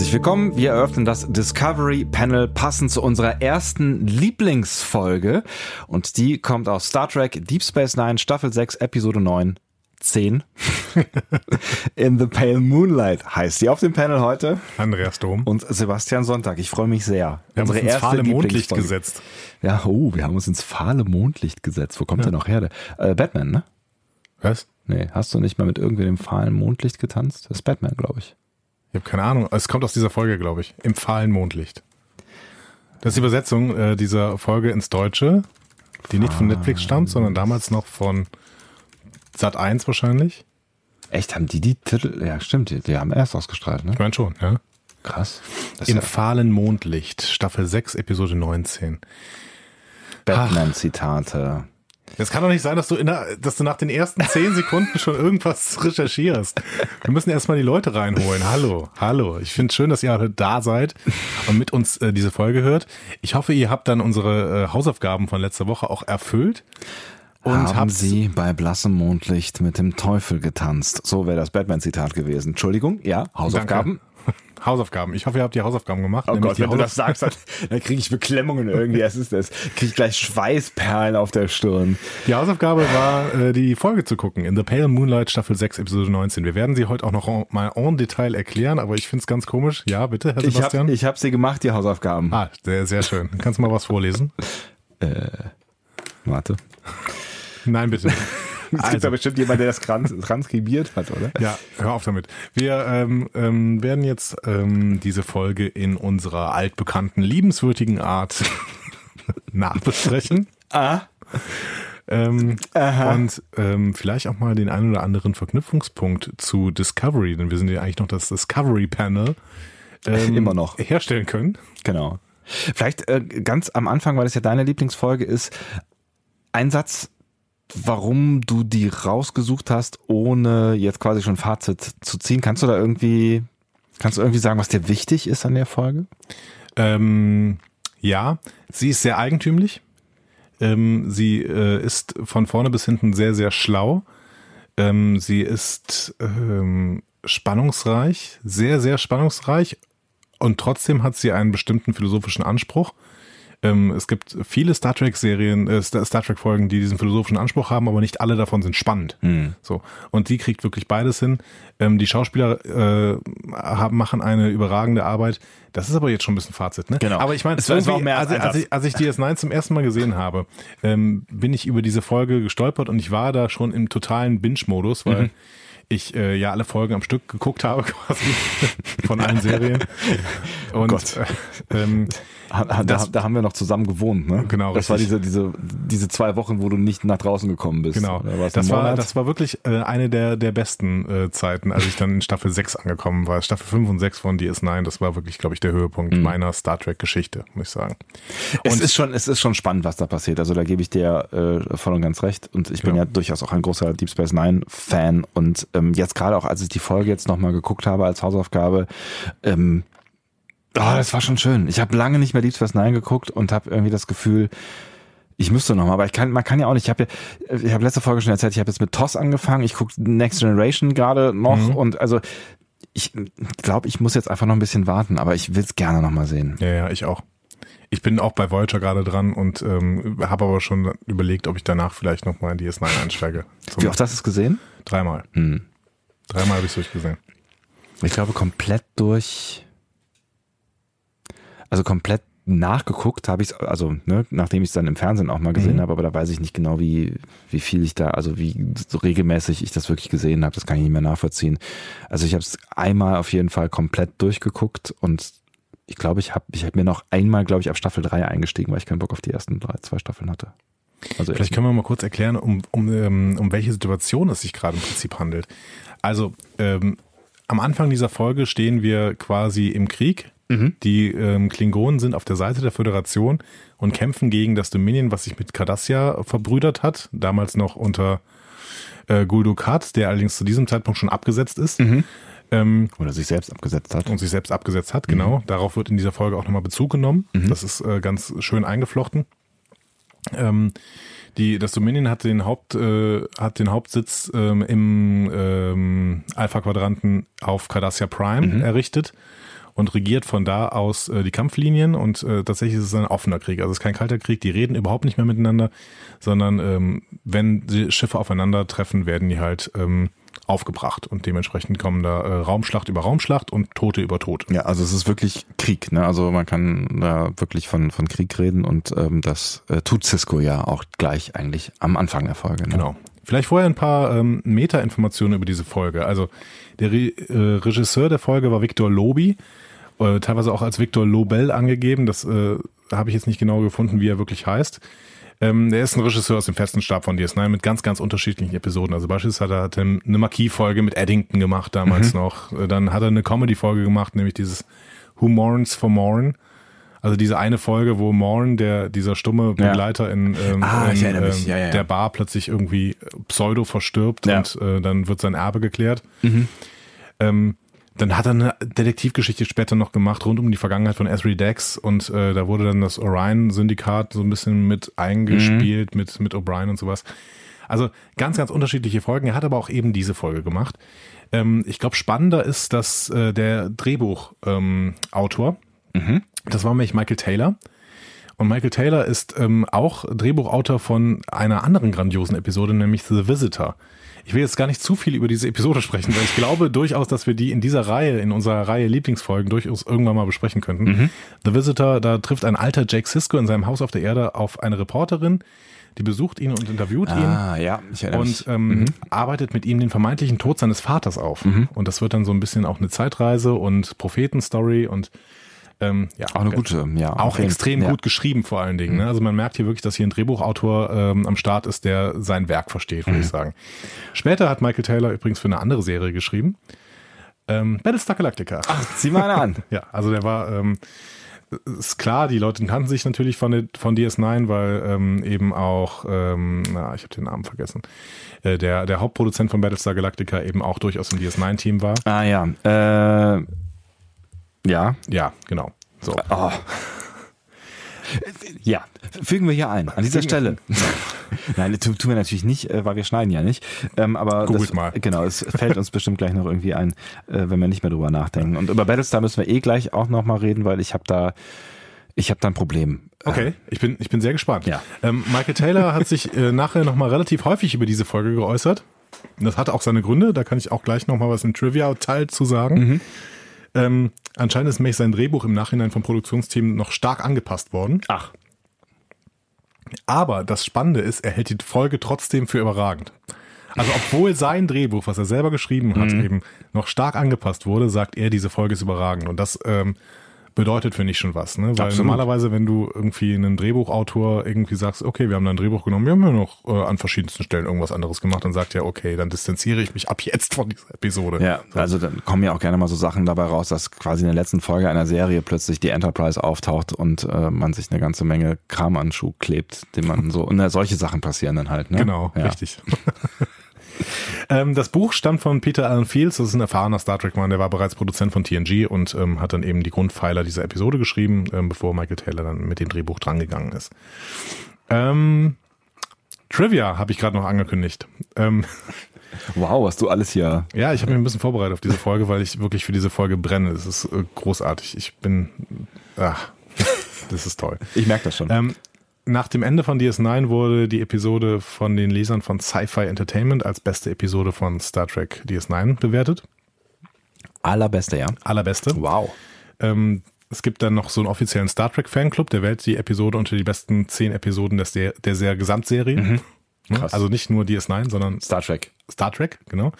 Herzlich willkommen. Wir eröffnen das Discovery Panel passend zu unserer ersten Lieblingsfolge. Und die kommt aus Star Trek Deep Space Nine, Staffel 6, Episode 9. 10 in the Pale Moonlight heißt die auf dem Panel heute. Andreas Dom. Und Sebastian Sonntag. Ich freue mich sehr. Wir haben uns ins fahle Mondlicht gesetzt. Ja, oh, wir haben uns ins fahle Mondlicht gesetzt. Wo kommt ja. der noch her? Äh, Batman, ne? Was? Nee, hast du nicht mal mit irgendwem im fahlen Mondlicht getanzt? Das ist Batman, glaube ich. Ich habe keine Ahnung. Es kommt aus dieser Folge, glaube ich. Im fahlen Mondlicht. Das ist die Übersetzung äh, dieser Folge ins Deutsche, die nicht von Netflix stammt, sondern damals noch von Sat 1 wahrscheinlich. Echt, haben die die Titel? Ja, stimmt, die, die haben erst ausgestrahlt, ne? Ich meine schon, ja. Krass. Im ja fahlen Mondlicht, Staffel 6, Episode 19. Batman-Zitate. Es kann doch nicht sein, dass du, der, dass du nach den ersten zehn Sekunden schon irgendwas recherchierst. Wir müssen erstmal die Leute reinholen. Hallo, hallo. Ich finde es schön, dass ihr alle da seid und mit uns äh, diese Folge hört. Ich hoffe, ihr habt dann unsere äh, Hausaufgaben von letzter Woche auch erfüllt. Und haben Sie bei blassem Mondlicht mit dem Teufel getanzt? So wäre das Batman-Zitat gewesen. Entschuldigung, ja, Hausaufgaben. Danke. Hausaufgaben. Ich hoffe, ihr habt die Hausaufgaben gemacht. Oh Gott, wenn du das sagst, dann, dann kriege ich Beklemmungen irgendwie. Es ist das. Kriege ich gleich Schweißperlen auf der Stirn. Die Hausaufgabe war, äh, die Folge zu gucken. In The Pale Moonlight Staffel 6, Episode 19. Wir werden sie heute auch noch mal en Detail erklären, aber ich finde es ganz komisch. Ja, bitte, Herr Sebastian. Ich habe hab sie gemacht, die Hausaufgaben. Ah, sehr, sehr schön. Kannst du mal was vorlesen? äh, warte. Nein, bitte. Es also. gibt da bestimmt jemand, der das transkribiert hat, oder? Ja, hör auf damit. Wir ähm, ähm, werden jetzt ähm, diese Folge in unserer altbekannten, liebenswürdigen Art nachbesprechen. Ah. Ähm, und ähm, vielleicht auch mal den einen oder anderen Verknüpfungspunkt zu Discovery, denn wir sind ja eigentlich noch das Discovery Panel. Ähm, Immer noch. Herstellen können. Genau. Vielleicht äh, ganz am Anfang, weil es ja deine Lieblingsfolge ist, ein Satz warum du die rausgesucht hast, ohne jetzt quasi schon Fazit zu ziehen. Kannst du da irgendwie, kannst du irgendwie sagen, was dir wichtig ist an der Folge? Ähm, ja, sie ist sehr eigentümlich. Ähm, sie äh, ist von vorne bis hinten sehr, sehr schlau. Ähm, sie ist ähm, spannungsreich, sehr, sehr spannungsreich. Und trotzdem hat sie einen bestimmten philosophischen Anspruch. Ähm, es gibt viele Star Trek-Serien, äh, Star Trek-Folgen, die diesen philosophischen Anspruch haben, aber nicht alle davon sind spannend. Mhm. So. Und die kriegt wirklich beides hin. Ähm, die Schauspieler äh, haben, machen eine überragende Arbeit. Das ist aber jetzt schon ein bisschen Fazit, ne? Genau. Aber ich meine, als, als, als, ich, als ich DS9 zum ersten Mal gesehen habe, ähm, bin ich über diese Folge gestolpert und ich war da schon im totalen Binge-Modus, weil mhm ich äh, ja alle Folgen am Stück geguckt habe, quasi von allen Serien. Und Gott. Äh, ähm, da, das, da, haben wir noch zusammen gewohnt, ne? Genau. Das richtig. war diese, diese, diese zwei Wochen, wo du nicht nach draußen gekommen bist. Genau. Das war, das war wirklich äh, eine der, der besten äh, Zeiten, als ich dann in Staffel 6 angekommen war. Staffel 5 und 6 von DS9, das war wirklich, glaube ich, der Höhepunkt mhm. meiner Star Trek-Geschichte, muss ich sagen. Und es ist schon, es ist schon spannend, was da passiert. Also da gebe ich dir äh, voll und ganz recht. Und ich bin ja, ja durchaus auch ein großer Deep Space Nine Fan und ähm, jetzt gerade auch, als ich die Folge jetzt nochmal geguckt habe als Hausaufgabe, ähm, oh, das war schon schön. Ich habe lange nicht mehr Deep Space Nine geguckt und habe irgendwie das Gefühl, ich müsste noch mal, aber ich kann, man kann ja auch nicht. Ich habe ja, ich habe letzte Folge schon erzählt, ich habe jetzt mit TOS angefangen. Ich gucke Next Generation gerade noch mhm. und also ich glaube, ich muss jetzt einfach noch ein bisschen warten, aber ich will es gerne noch mal sehen. Ja, ja, ich auch. Ich bin auch bei Voyager gerade dran und ähm, habe aber schon überlegt, ob ich danach vielleicht noch mal in DS9 einsteige. Wie oft hast du es gesehen? Dreimal. Hm. Dreimal habe ich es durchgesehen. Ich glaube, komplett durch. Also komplett nachgeguckt habe ich es, also ne, nachdem ich es dann im Fernsehen auch mal gesehen mhm. habe, aber da weiß ich nicht genau, wie, wie viel ich da, also wie so regelmäßig ich das wirklich gesehen habe, das kann ich nicht mehr nachvollziehen. Also ich habe es einmal auf jeden Fall komplett durchgeguckt und ich glaube, ich habe ich hab mir noch einmal, glaube ich, ab Staffel 3 eingestiegen, weil ich keinen Bock auf die ersten drei, zwei Staffeln hatte. Also Vielleicht können wir mal kurz erklären, um, um, ähm, um welche Situation es sich gerade im Prinzip handelt. Also ähm, am Anfang dieser Folge stehen wir quasi im Krieg. Mhm. Die ähm, Klingonen sind auf der Seite der Föderation und kämpfen gegen das Dominion, was sich mit Cardassia verbrüdert hat, damals noch unter äh, Guldukat, der allerdings zu diesem Zeitpunkt schon abgesetzt ist. Mhm. Ähm, Oder sich selbst abgesetzt hat. Und sich selbst abgesetzt hat, genau. Mhm. Darauf wird in dieser Folge auch nochmal Bezug genommen. Mhm. Das ist äh, ganz schön eingeflochten. Ähm, die, das Dominion hat den Haupt, äh, hat den Hauptsitz ähm, im ähm, Alpha-Quadranten auf Cardassia Prime mhm. errichtet. und regiert von da aus äh, die Kampflinien und äh, tatsächlich ist es ein offener Krieg. Also es ist kein kalter Krieg, die reden überhaupt nicht mehr miteinander, sondern ähm, wenn die Schiffe aufeinandertreffen, werden die halt ähm, aufgebracht und dementsprechend kommen da äh, Raumschlacht über Raumschlacht und Tote über Tote. Ja, also es ist wirklich Krieg, ne? Also man kann da wirklich von, von Krieg reden und ähm, das äh, tut Cisco ja auch gleich eigentlich am Anfang der Folge. Ne? Genau. Vielleicht vorher ein paar ähm, Meta-Informationen über diese Folge. Also der Re äh, Regisseur der Folge war Victor Lobi, äh, teilweise auch als Victor Lobel angegeben. Das äh, habe ich jetzt nicht genau gefunden, wie er wirklich heißt. Ähm, er ist ein Regisseur aus dem festen Stab von DS9 mit ganz, ganz unterschiedlichen Episoden. Also beispielsweise hat er eine Marquis-Folge mit Eddington gemacht damals mhm. noch. Äh, dann hat er eine Comedy-Folge gemacht, nämlich dieses Who Mourns for Morn. Also diese eine Folge, wo Morn, der dieser stumme Begleiter ja. in, ähm, ah, in ähm, ja, ja, der Bar plötzlich irgendwie pseudo verstirbt und äh, dann wird sein Erbe geklärt. Mhm. Ähm, dann hat er eine Detektivgeschichte später noch gemacht rund um die Vergangenheit von Esri Dex und äh, da wurde dann das Orion-Syndikat so ein bisschen mit eingespielt mhm. mit, mit O'Brien und sowas. Also ganz, ganz unterschiedliche Folgen. Er hat aber auch eben diese Folge gemacht. Ähm, ich glaube, spannender ist, dass äh, der Drehbuchautor, ähm, mhm. das war nämlich Michael Taylor. Und Michael Taylor ist ähm, auch Drehbuchautor von einer anderen grandiosen Episode, nämlich The Visitor. Ich will jetzt gar nicht zu viel über diese Episode sprechen, weil ich glaube durchaus, dass wir die in dieser Reihe, in unserer Reihe Lieblingsfolgen durchaus irgendwann mal besprechen könnten. Mhm. The Visitor, da trifft ein alter Jake Sisko in seinem Haus auf der Erde auf eine Reporterin, die besucht ihn und interviewt ah, ihn. Ah, ja, ich erinnere und mich. Ähm, mhm. arbeitet mit ihm den vermeintlichen Tod seines Vaters auf. Mhm. Und das wird dann so ein bisschen auch eine Zeitreise und Prophetenstory und ähm, ja, auch eine gute, ja. Auch extrem ja. gut geschrieben vor allen Dingen. Ne? Also man merkt hier wirklich, dass hier ein Drehbuchautor ähm, am Start ist, der sein Werk versteht, würde mhm. ich sagen. Später hat Michael Taylor übrigens für eine andere Serie geschrieben. Ähm, Battlestar Galactica. Ach, zieh mal an. ja, also der war, ähm, ist klar, die Leute kannten sich natürlich von, von DS9, weil ähm, eben auch, ähm, na, ich habe den Namen vergessen, äh, der, der Hauptproduzent von Battlestar Galactica eben auch durchaus im DS9-Team war. Ah ja, äh, ja. Ja, genau. So. Oh. Ja, fügen wir hier ein, an dieser Stelle. Nein, tun wir natürlich nicht, äh, weil wir schneiden ja nicht. Ähm, aber das, mal. genau, es fällt uns bestimmt gleich noch irgendwie ein, äh, wenn wir nicht mehr drüber nachdenken. Und über Battlestar müssen wir eh gleich auch nochmal reden, weil ich habe da, ich habe da ein Problem. Okay, ich bin, ich bin sehr gespannt. Ja. Ähm, Michael Taylor hat sich äh, nachher nochmal relativ häufig über diese Folge geäußert. Das hatte auch seine Gründe, da kann ich auch gleich nochmal was im Trivia-Teil zu sagen. Mhm. Ähm, anscheinend ist nämlich sein Drehbuch im Nachhinein vom Produktionsteam noch stark angepasst worden. Ach. Aber das Spannende ist, er hält die Folge trotzdem für überragend. Also obwohl sein Drehbuch, was er selber geschrieben hat, mhm. eben noch stark angepasst wurde, sagt er, diese Folge ist überragend. Und das ähm, bedeutet für mich schon was, ne? Weil Absolut. normalerweise, wenn du irgendwie einen Drehbuchautor irgendwie sagst, okay, wir haben da ein Drehbuch genommen, wir haben ja noch äh, an verschiedensten Stellen irgendwas anderes gemacht, dann sagt ja, okay, dann distanziere ich mich ab jetzt von dieser Episode. Ja, also dann kommen ja auch gerne mal so Sachen dabei raus, dass quasi in der letzten Folge einer Serie plötzlich die Enterprise auftaucht und äh, man sich eine ganze Menge Kram an Schuh klebt, den man so, und äh, solche Sachen passieren dann halt, ne? Genau, ja. richtig. ähm, das Buch stammt von Peter Allen Fields, das ist ein erfahrener Star Trek-Mann, der war bereits Produzent von TNG und ähm, hat dann eben die Grundpfeiler dieser Episode geschrieben, ähm, bevor Michael Taylor dann mit dem Drehbuch drangegangen ist. Ähm, Trivia habe ich gerade noch angekündigt. Ähm, wow, hast du alles hier. Ja, ich habe mich ein bisschen vorbereitet auf diese Folge, weil ich wirklich für diese Folge brenne. Das ist äh, großartig. Ich bin, ach, das ist toll. Ich merke das schon. Ähm, nach dem Ende von DS9 wurde die Episode von den Lesern von Sci-Fi Entertainment als beste Episode von Star Trek DS9 bewertet. Allerbeste, ja. Allerbeste. Wow. Ähm, es gibt dann noch so einen offiziellen Star Trek Fanclub, der wählt die Episode unter die besten zehn Episoden des der, der, Gesamtserie. Mhm. Krass. Also nicht nur DS9, sondern Star Trek. Star Trek, genau.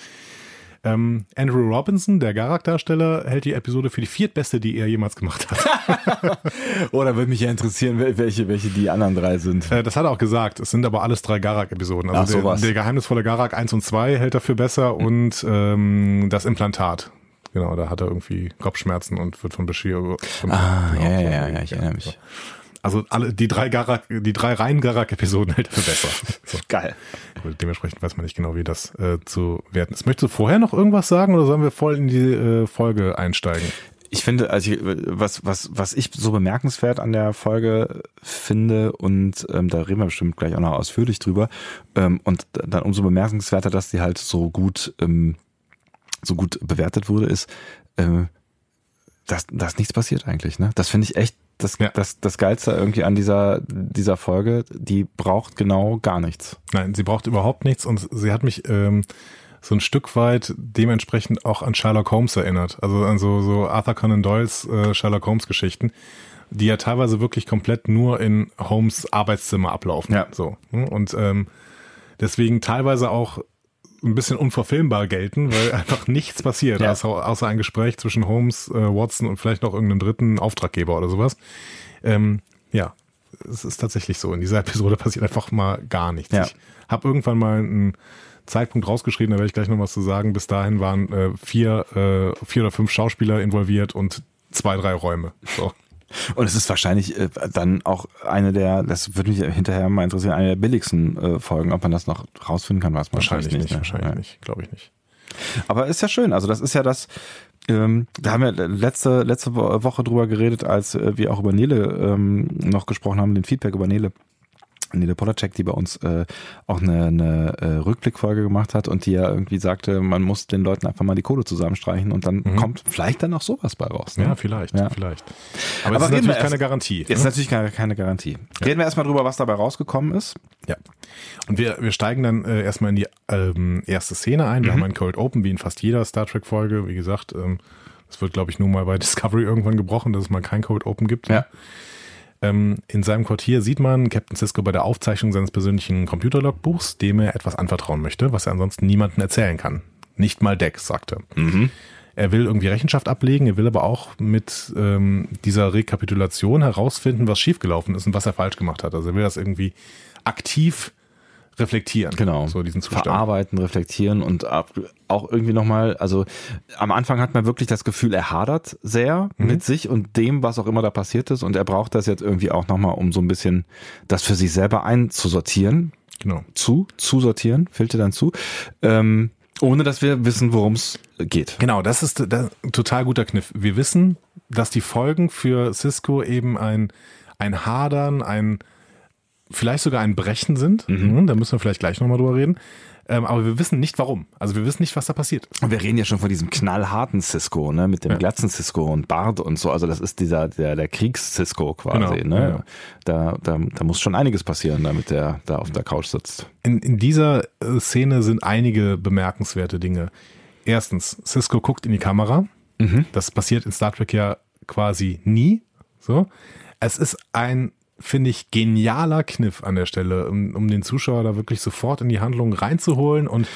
Ähm, Andrew Robinson, der Garak-Darsteller, hält die Episode für die viertbeste, die er jemals gemacht hat. Oder würde mich ja interessieren, welche, welche die anderen drei sind. Äh, das hat er auch gesagt. Es sind aber alles drei Garak-Episoden. Also Ach. Der, der geheimnisvolle Garak 1 und 2 hält dafür besser mhm. und ähm, das Implantat. Genau, da hat er irgendwie Kopfschmerzen und wird von Bashir. Von ah, ja, ja, ja, ja, ich erinnere mich. Also alle die drei Garak, die drei reinen Garak-Episoden hält er für besser. So. Geil. Dementsprechend weiß man nicht genau, wie das äh, zu werten ist. Möchtest du vorher noch irgendwas sagen oder sollen wir voll in die äh, Folge einsteigen? Ich finde, also ich, was, was, was ich so bemerkenswert an der Folge finde, und ähm, da reden wir bestimmt gleich auch noch ausführlich drüber, ähm, und dann umso bemerkenswerter, dass die halt so gut, ähm, so gut bewertet wurde, ist, ähm, dass, dass nichts passiert eigentlich. Ne? Das finde ich echt das, ja. das, das Geilste irgendwie an dieser, dieser Folge. Die braucht genau gar nichts. Nein, sie braucht überhaupt nichts und sie hat mich ähm, so ein Stück weit dementsprechend auch an Sherlock Holmes erinnert. Also an so, so Arthur Conan Doyles äh, Sherlock Holmes Geschichten, die ja teilweise wirklich komplett nur in Holmes Arbeitszimmer ablaufen. Ja. So. Ne? Und ähm, deswegen teilweise auch ein bisschen unverfilmbar gelten, weil einfach nichts passiert, ja. außer, außer ein Gespräch zwischen Holmes, äh, Watson und vielleicht noch irgendeinem dritten Auftraggeber oder sowas. Ähm, ja, es ist tatsächlich so. In dieser Episode passiert einfach mal gar nichts. Ja. Ich habe irgendwann mal einen Zeitpunkt rausgeschrieben, da werde ich gleich noch was zu sagen. Bis dahin waren äh, vier, äh, vier oder fünf Schauspieler involviert und zwei, drei Räume. So. Und es ist wahrscheinlich äh, dann auch eine der, das würde mich hinterher mal interessieren, eine der billigsten äh, Folgen, ob man das noch rausfinden kann, was man wahrscheinlich nicht. ne? Wahrscheinlich ja. nicht, glaube ich nicht. Aber ist ja schön. Also das ist ja das, ähm, da haben wir letzte, letzte Woche drüber geredet, als äh, wir auch über Nele ähm, noch gesprochen haben, den Feedback über Nele. Nele Polacek, die bei uns äh, auch eine, eine äh, Rückblickfolge gemacht hat und die ja irgendwie sagte, man muss den Leuten einfach mal die Kohle zusammenstreichen und dann mhm. kommt vielleicht dann auch sowas bei raus. Ne? Ja, vielleicht, ja. vielleicht. Aber, Aber es ist natürlich keine Garantie. Es ist ne? natürlich keine, keine Garantie. Ja. Reden wir erstmal drüber, was dabei rausgekommen ist. Ja. Und wir, wir steigen dann äh, erstmal in die ähm, erste Szene ein. Wir mhm. haben ein Cold Open, wie in fast jeder Star Trek-Folge. Wie gesagt, ähm, das wird, glaube ich, nur mal bei Discovery irgendwann gebrochen, dass es mal kein Cold Open gibt. Ja. Ähm, in seinem Quartier sieht man Captain Cisco bei der Aufzeichnung seines persönlichen Computerlogbuchs, dem er etwas anvertrauen möchte, was er ansonsten niemandem erzählen kann. Nicht mal Dex, sagt er. Mhm. Er will irgendwie Rechenschaft ablegen, er will aber auch mit ähm, dieser Rekapitulation herausfinden, was schiefgelaufen ist und was er falsch gemacht hat. Also er will das irgendwie aktiv reflektieren. Genau. So diesen Zustand. Verarbeiten, reflektieren und auch irgendwie nochmal, also am Anfang hat man wirklich das Gefühl, er hadert sehr mhm. mit sich und dem, was auch immer da passiert ist und er braucht das jetzt irgendwie auch nochmal, um so ein bisschen das für sich selber einzusortieren. Genau. Zu, zu sortieren, fehlte dann zu. Ähm, ohne dass wir wissen, worum es geht. Genau, das ist ein total guter Kniff. Wir wissen, dass die Folgen für Cisco eben ein, ein Hadern, ein vielleicht sogar ein Brechen sind. Mhm. mhm. Da müssen wir vielleicht gleich nochmal drüber reden. Ähm, aber wir wissen nicht warum. Also wir wissen nicht, was da passiert. Und wir reden ja schon von diesem knallharten Cisco, ne, mit dem ja. glatzen Cisco und Bart und so. Also das ist dieser der der Kriegs-Cisco quasi. Genau. Ne? Ja. Da, da da muss schon einiges passieren, damit der da auf der Couch sitzt. In, in dieser äh, Szene sind einige bemerkenswerte Dinge. Erstens, Cisco guckt in die Kamera. Mhm. Das passiert in Star Trek ja quasi nie. So, es ist ein finde ich, genialer Kniff an der Stelle, um, um den Zuschauer da wirklich sofort in die Handlung reinzuholen und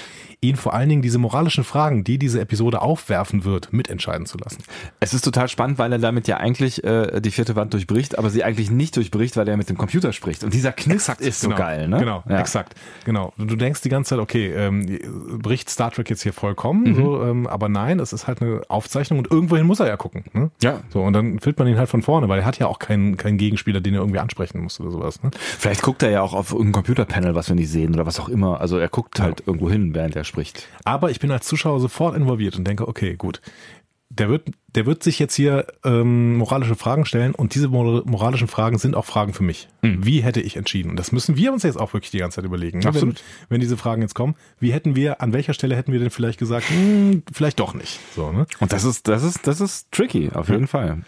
ihn vor allen Dingen diese moralischen Fragen, die diese Episode aufwerfen wird, mitentscheiden zu lassen. Es ist total spannend, weil er damit ja eigentlich äh, die vierte Wand durchbricht, aber sie eigentlich nicht durchbricht, weil er mit dem Computer spricht. Und dieser Kniff exakt, ist so genau, geil, ne? Genau, ja. exakt. Genau. Du denkst die ganze Zeit, okay, ähm, bricht Star Trek jetzt hier vollkommen, mhm. so, ähm, aber nein, es ist halt eine Aufzeichnung und irgendwohin muss er ja gucken. Ne? Ja. So, und dann filmt man ihn halt von vorne, weil er hat ja auch keinen, keinen Gegenspieler, den er irgendwie ansprechen muss oder sowas. Ne? Vielleicht guckt er ja auch auf irgendein Computerpanel, was wir nicht sehen oder was auch immer. Also er guckt halt ja. irgendwo hin, während er spricht. Aber ich bin als Zuschauer sofort involviert und denke, okay, gut. Der wird, der wird sich jetzt hier ähm, moralische Fragen stellen und diese moralischen Fragen sind auch Fragen für mich. Mhm. Wie hätte ich entschieden? Und das müssen wir uns jetzt auch wirklich die ganze Zeit überlegen. Ne? Absolut. Wenn, wenn diese Fragen jetzt kommen, wie hätten wir, an welcher Stelle hätten wir denn vielleicht gesagt, hm, vielleicht doch nicht. So, ne? Und das ist, das ist, das ist tricky, auf jeden ja. Fall.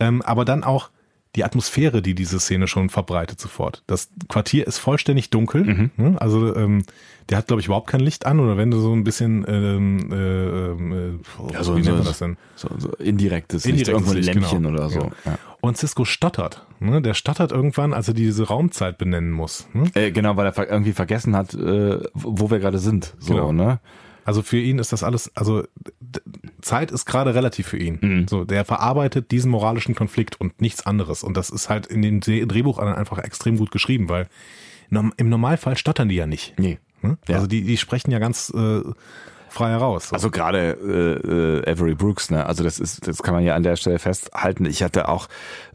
Ähm, aber dann auch, die Atmosphäre, die diese Szene schon verbreitet sofort. Das Quartier ist vollständig dunkel. Mhm. Ne? Also ähm, der hat, glaube ich, überhaupt kein Licht an oder wenn du so ein bisschen ähm, äh, äh, ja, so, wie nennt man das denn? So, so indirektes, indirektes irgendwo ein Lämpchen genau. oder so. Ja. Und Cisco stottert. Ne? Der stottert irgendwann, als er diese Raumzeit benennen muss. Ne? Äh, genau, weil er irgendwie vergessen hat, äh, wo wir gerade sind. So, genau. ne? Also für ihn ist das alles, also Zeit ist gerade relativ für ihn. Mhm. So, der verarbeitet diesen moralischen Konflikt und nichts anderes. Und das ist halt in dem Drehbuch einfach extrem gut geschrieben, weil im Normalfall stottern die ja nicht. Nee. Hm? Ja. Also die, die sprechen ja ganz äh, frei heraus. So. Also gerade äh, äh, Avery Brooks, ne? Also das ist, das kann man ja an der Stelle festhalten. Ich hatte auch,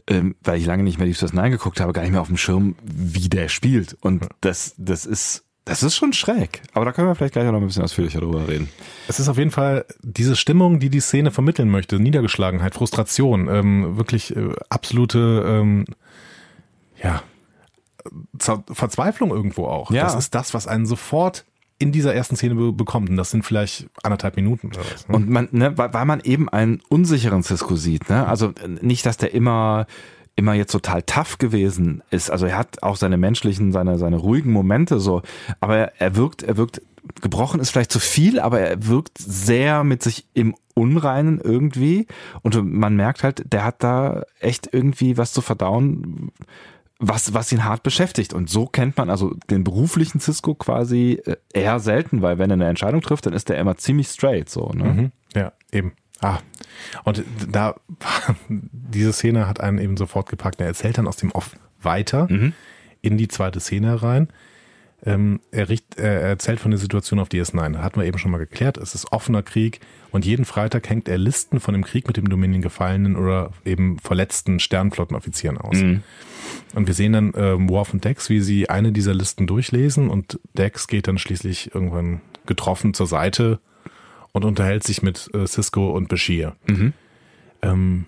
ähm, weil ich lange nicht mehr Deep Space Nine geguckt habe, gar nicht mehr auf dem Schirm, wie der spielt. Und das, das ist das ist schon schräg. Aber da können wir vielleicht gleich noch ein bisschen ausführlicher drüber reden. Es ist auf jeden Fall diese Stimmung, die die Szene vermitteln möchte. Niedergeschlagenheit, Frustration, ähm, wirklich äh, absolute, ähm, ja, Verzweiflung irgendwo auch. Ja. Das ist das, was einen sofort in dieser ersten Szene be bekommt. Und das sind vielleicht anderthalb Minuten. Oder was, ne? Und man, ne, weil man eben einen unsicheren Cisco sieht. Ne? Also nicht, dass der immer immer jetzt total tough gewesen ist. Also er hat auch seine menschlichen, seine, seine ruhigen Momente so, aber er wirkt, er wirkt gebrochen ist vielleicht zu viel, aber er wirkt sehr mit sich im Unreinen irgendwie. Und man merkt halt, der hat da echt irgendwie was zu verdauen, was, was ihn hart beschäftigt. Und so kennt man also den beruflichen Cisco quasi äh, eher selten, weil wenn er eine Entscheidung trifft, dann ist der immer ziemlich straight, so, ne? Mhm. Ja, eben. Ah. Und da, diese Szene hat einen eben sofort gepackt. Er erzählt dann aus dem Off weiter mhm. in die zweite Szene rein. Ähm, er, richt, er erzählt von der Situation auf DS9. Hatten wir eben schon mal geklärt. Es ist offener Krieg und jeden Freitag hängt er Listen von dem Krieg mit dem Dominion gefallenen oder eben verletzten Sternflottenoffizieren aus. Mhm. Und wir sehen dann ähm, Worf und Dex, wie sie eine dieser Listen durchlesen und Dex geht dann schließlich irgendwann getroffen zur Seite und unterhält sich mit äh, Cisco und Bashir. Mhm. Ähm,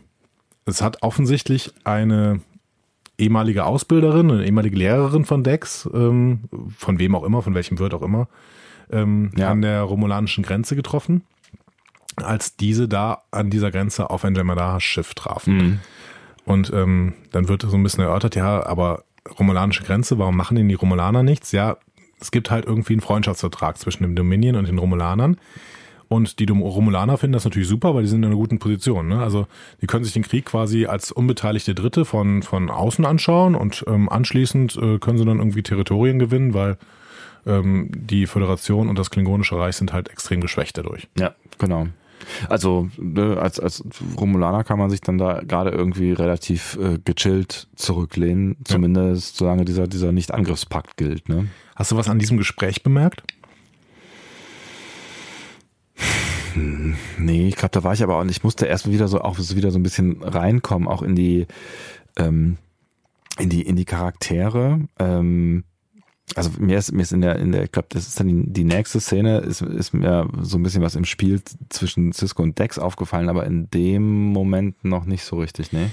es hat offensichtlich eine ehemalige Ausbilderin, eine ehemalige Lehrerin von Dex, ähm, von wem auch immer, von welchem Wirt auch immer, ähm, ja. an der romulanischen Grenze getroffen, als diese da an dieser Grenze auf ein Jem'Hadar-Schiff trafen. Mhm. Und ähm, dann wird so ein bisschen erörtert, ja, aber romulanische Grenze, warum machen denn die Romulaner nichts? Ja, es gibt halt irgendwie einen Freundschaftsvertrag zwischen dem Dominion und den Romulanern. Und die Romulaner finden das natürlich super, weil die sind in einer guten Position. Ne? Also die können sich den Krieg quasi als unbeteiligte Dritte von, von außen anschauen und ähm, anschließend äh, können sie dann irgendwie Territorien gewinnen, weil ähm, die Föderation und das Klingonische Reich sind halt extrem geschwächt dadurch. Ja, genau. Also ne, als, als Romulaner kann man sich dann da gerade irgendwie relativ äh, gechillt zurücklehnen, zumindest ja. solange dieser, dieser Nicht-Angriffspakt gilt. Ne? Hast du was an diesem Gespräch bemerkt? Hm, nee, ich glaube, da war ich aber auch, ich musste erst wieder so auch wieder so ein bisschen reinkommen, auch in die, ähm, in die, in die Charaktere. Ähm, also mir ist, mir ist in der, in der, ich glaube, das ist dann die, die nächste Szene, ist, ist mir so ein bisschen was im Spiel zwischen Cisco und Dex aufgefallen, aber in dem Moment noch nicht so richtig, ne?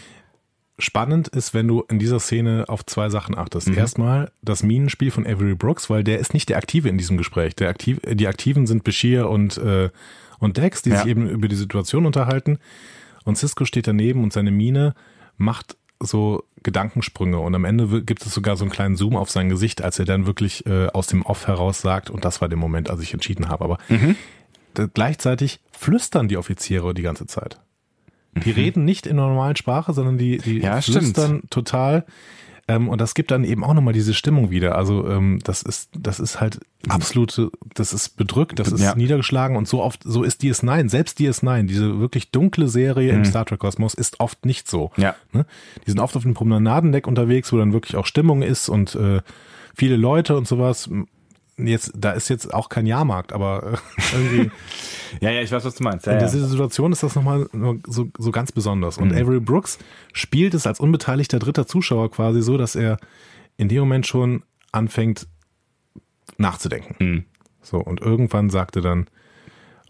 Spannend ist, wenn du in dieser Szene auf zwei Sachen achtest. Mhm. Erstmal das Minenspiel von Avery Brooks, weil der ist nicht der Aktive in diesem Gespräch. Der Aktiv, die Aktiven sind Bashir und, äh, und Dex, die ja. sich eben über die Situation unterhalten. Und Cisco steht daneben und seine Mine macht so Gedankensprünge und am Ende gibt es sogar so einen kleinen Zoom auf sein Gesicht, als er dann wirklich äh, aus dem Off heraus sagt, und das war der Moment, als ich entschieden habe. Aber mhm. gleichzeitig flüstern die Offiziere die ganze Zeit. Die mhm. reden nicht in normalen Sprache, sondern die, die ja, flüstern stimmt. total. Ähm, und das gibt dann eben auch nochmal diese Stimmung wieder. Also ähm, das ist, das ist halt absolute, das ist bedrückt, das ist ja. niedergeschlagen und so oft, so ist DS9, selbst DS9, diese wirklich dunkle Serie mhm. im Star Trek Kosmos ist oft nicht so. Ja. Ne? Die sind oft auf dem Promenadendeck unterwegs, wo dann wirklich auch Stimmung ist und äh, viele Leute und sowas jetzt, da ist jetzt auch kein Jahrmarkt, aber äh, irgendwie. ja, ja, ich weiß, was du meinst. Ja, in dieser Situation ist das nochmal so, so ganz besonders. Und mhm. Avery Brooks spielt es als unbeteiligter dritter Zuschauer quasi so, dass er in dem Moment schon anfängt nachzudenken. Mhm. So, und irgendwann sagte dann,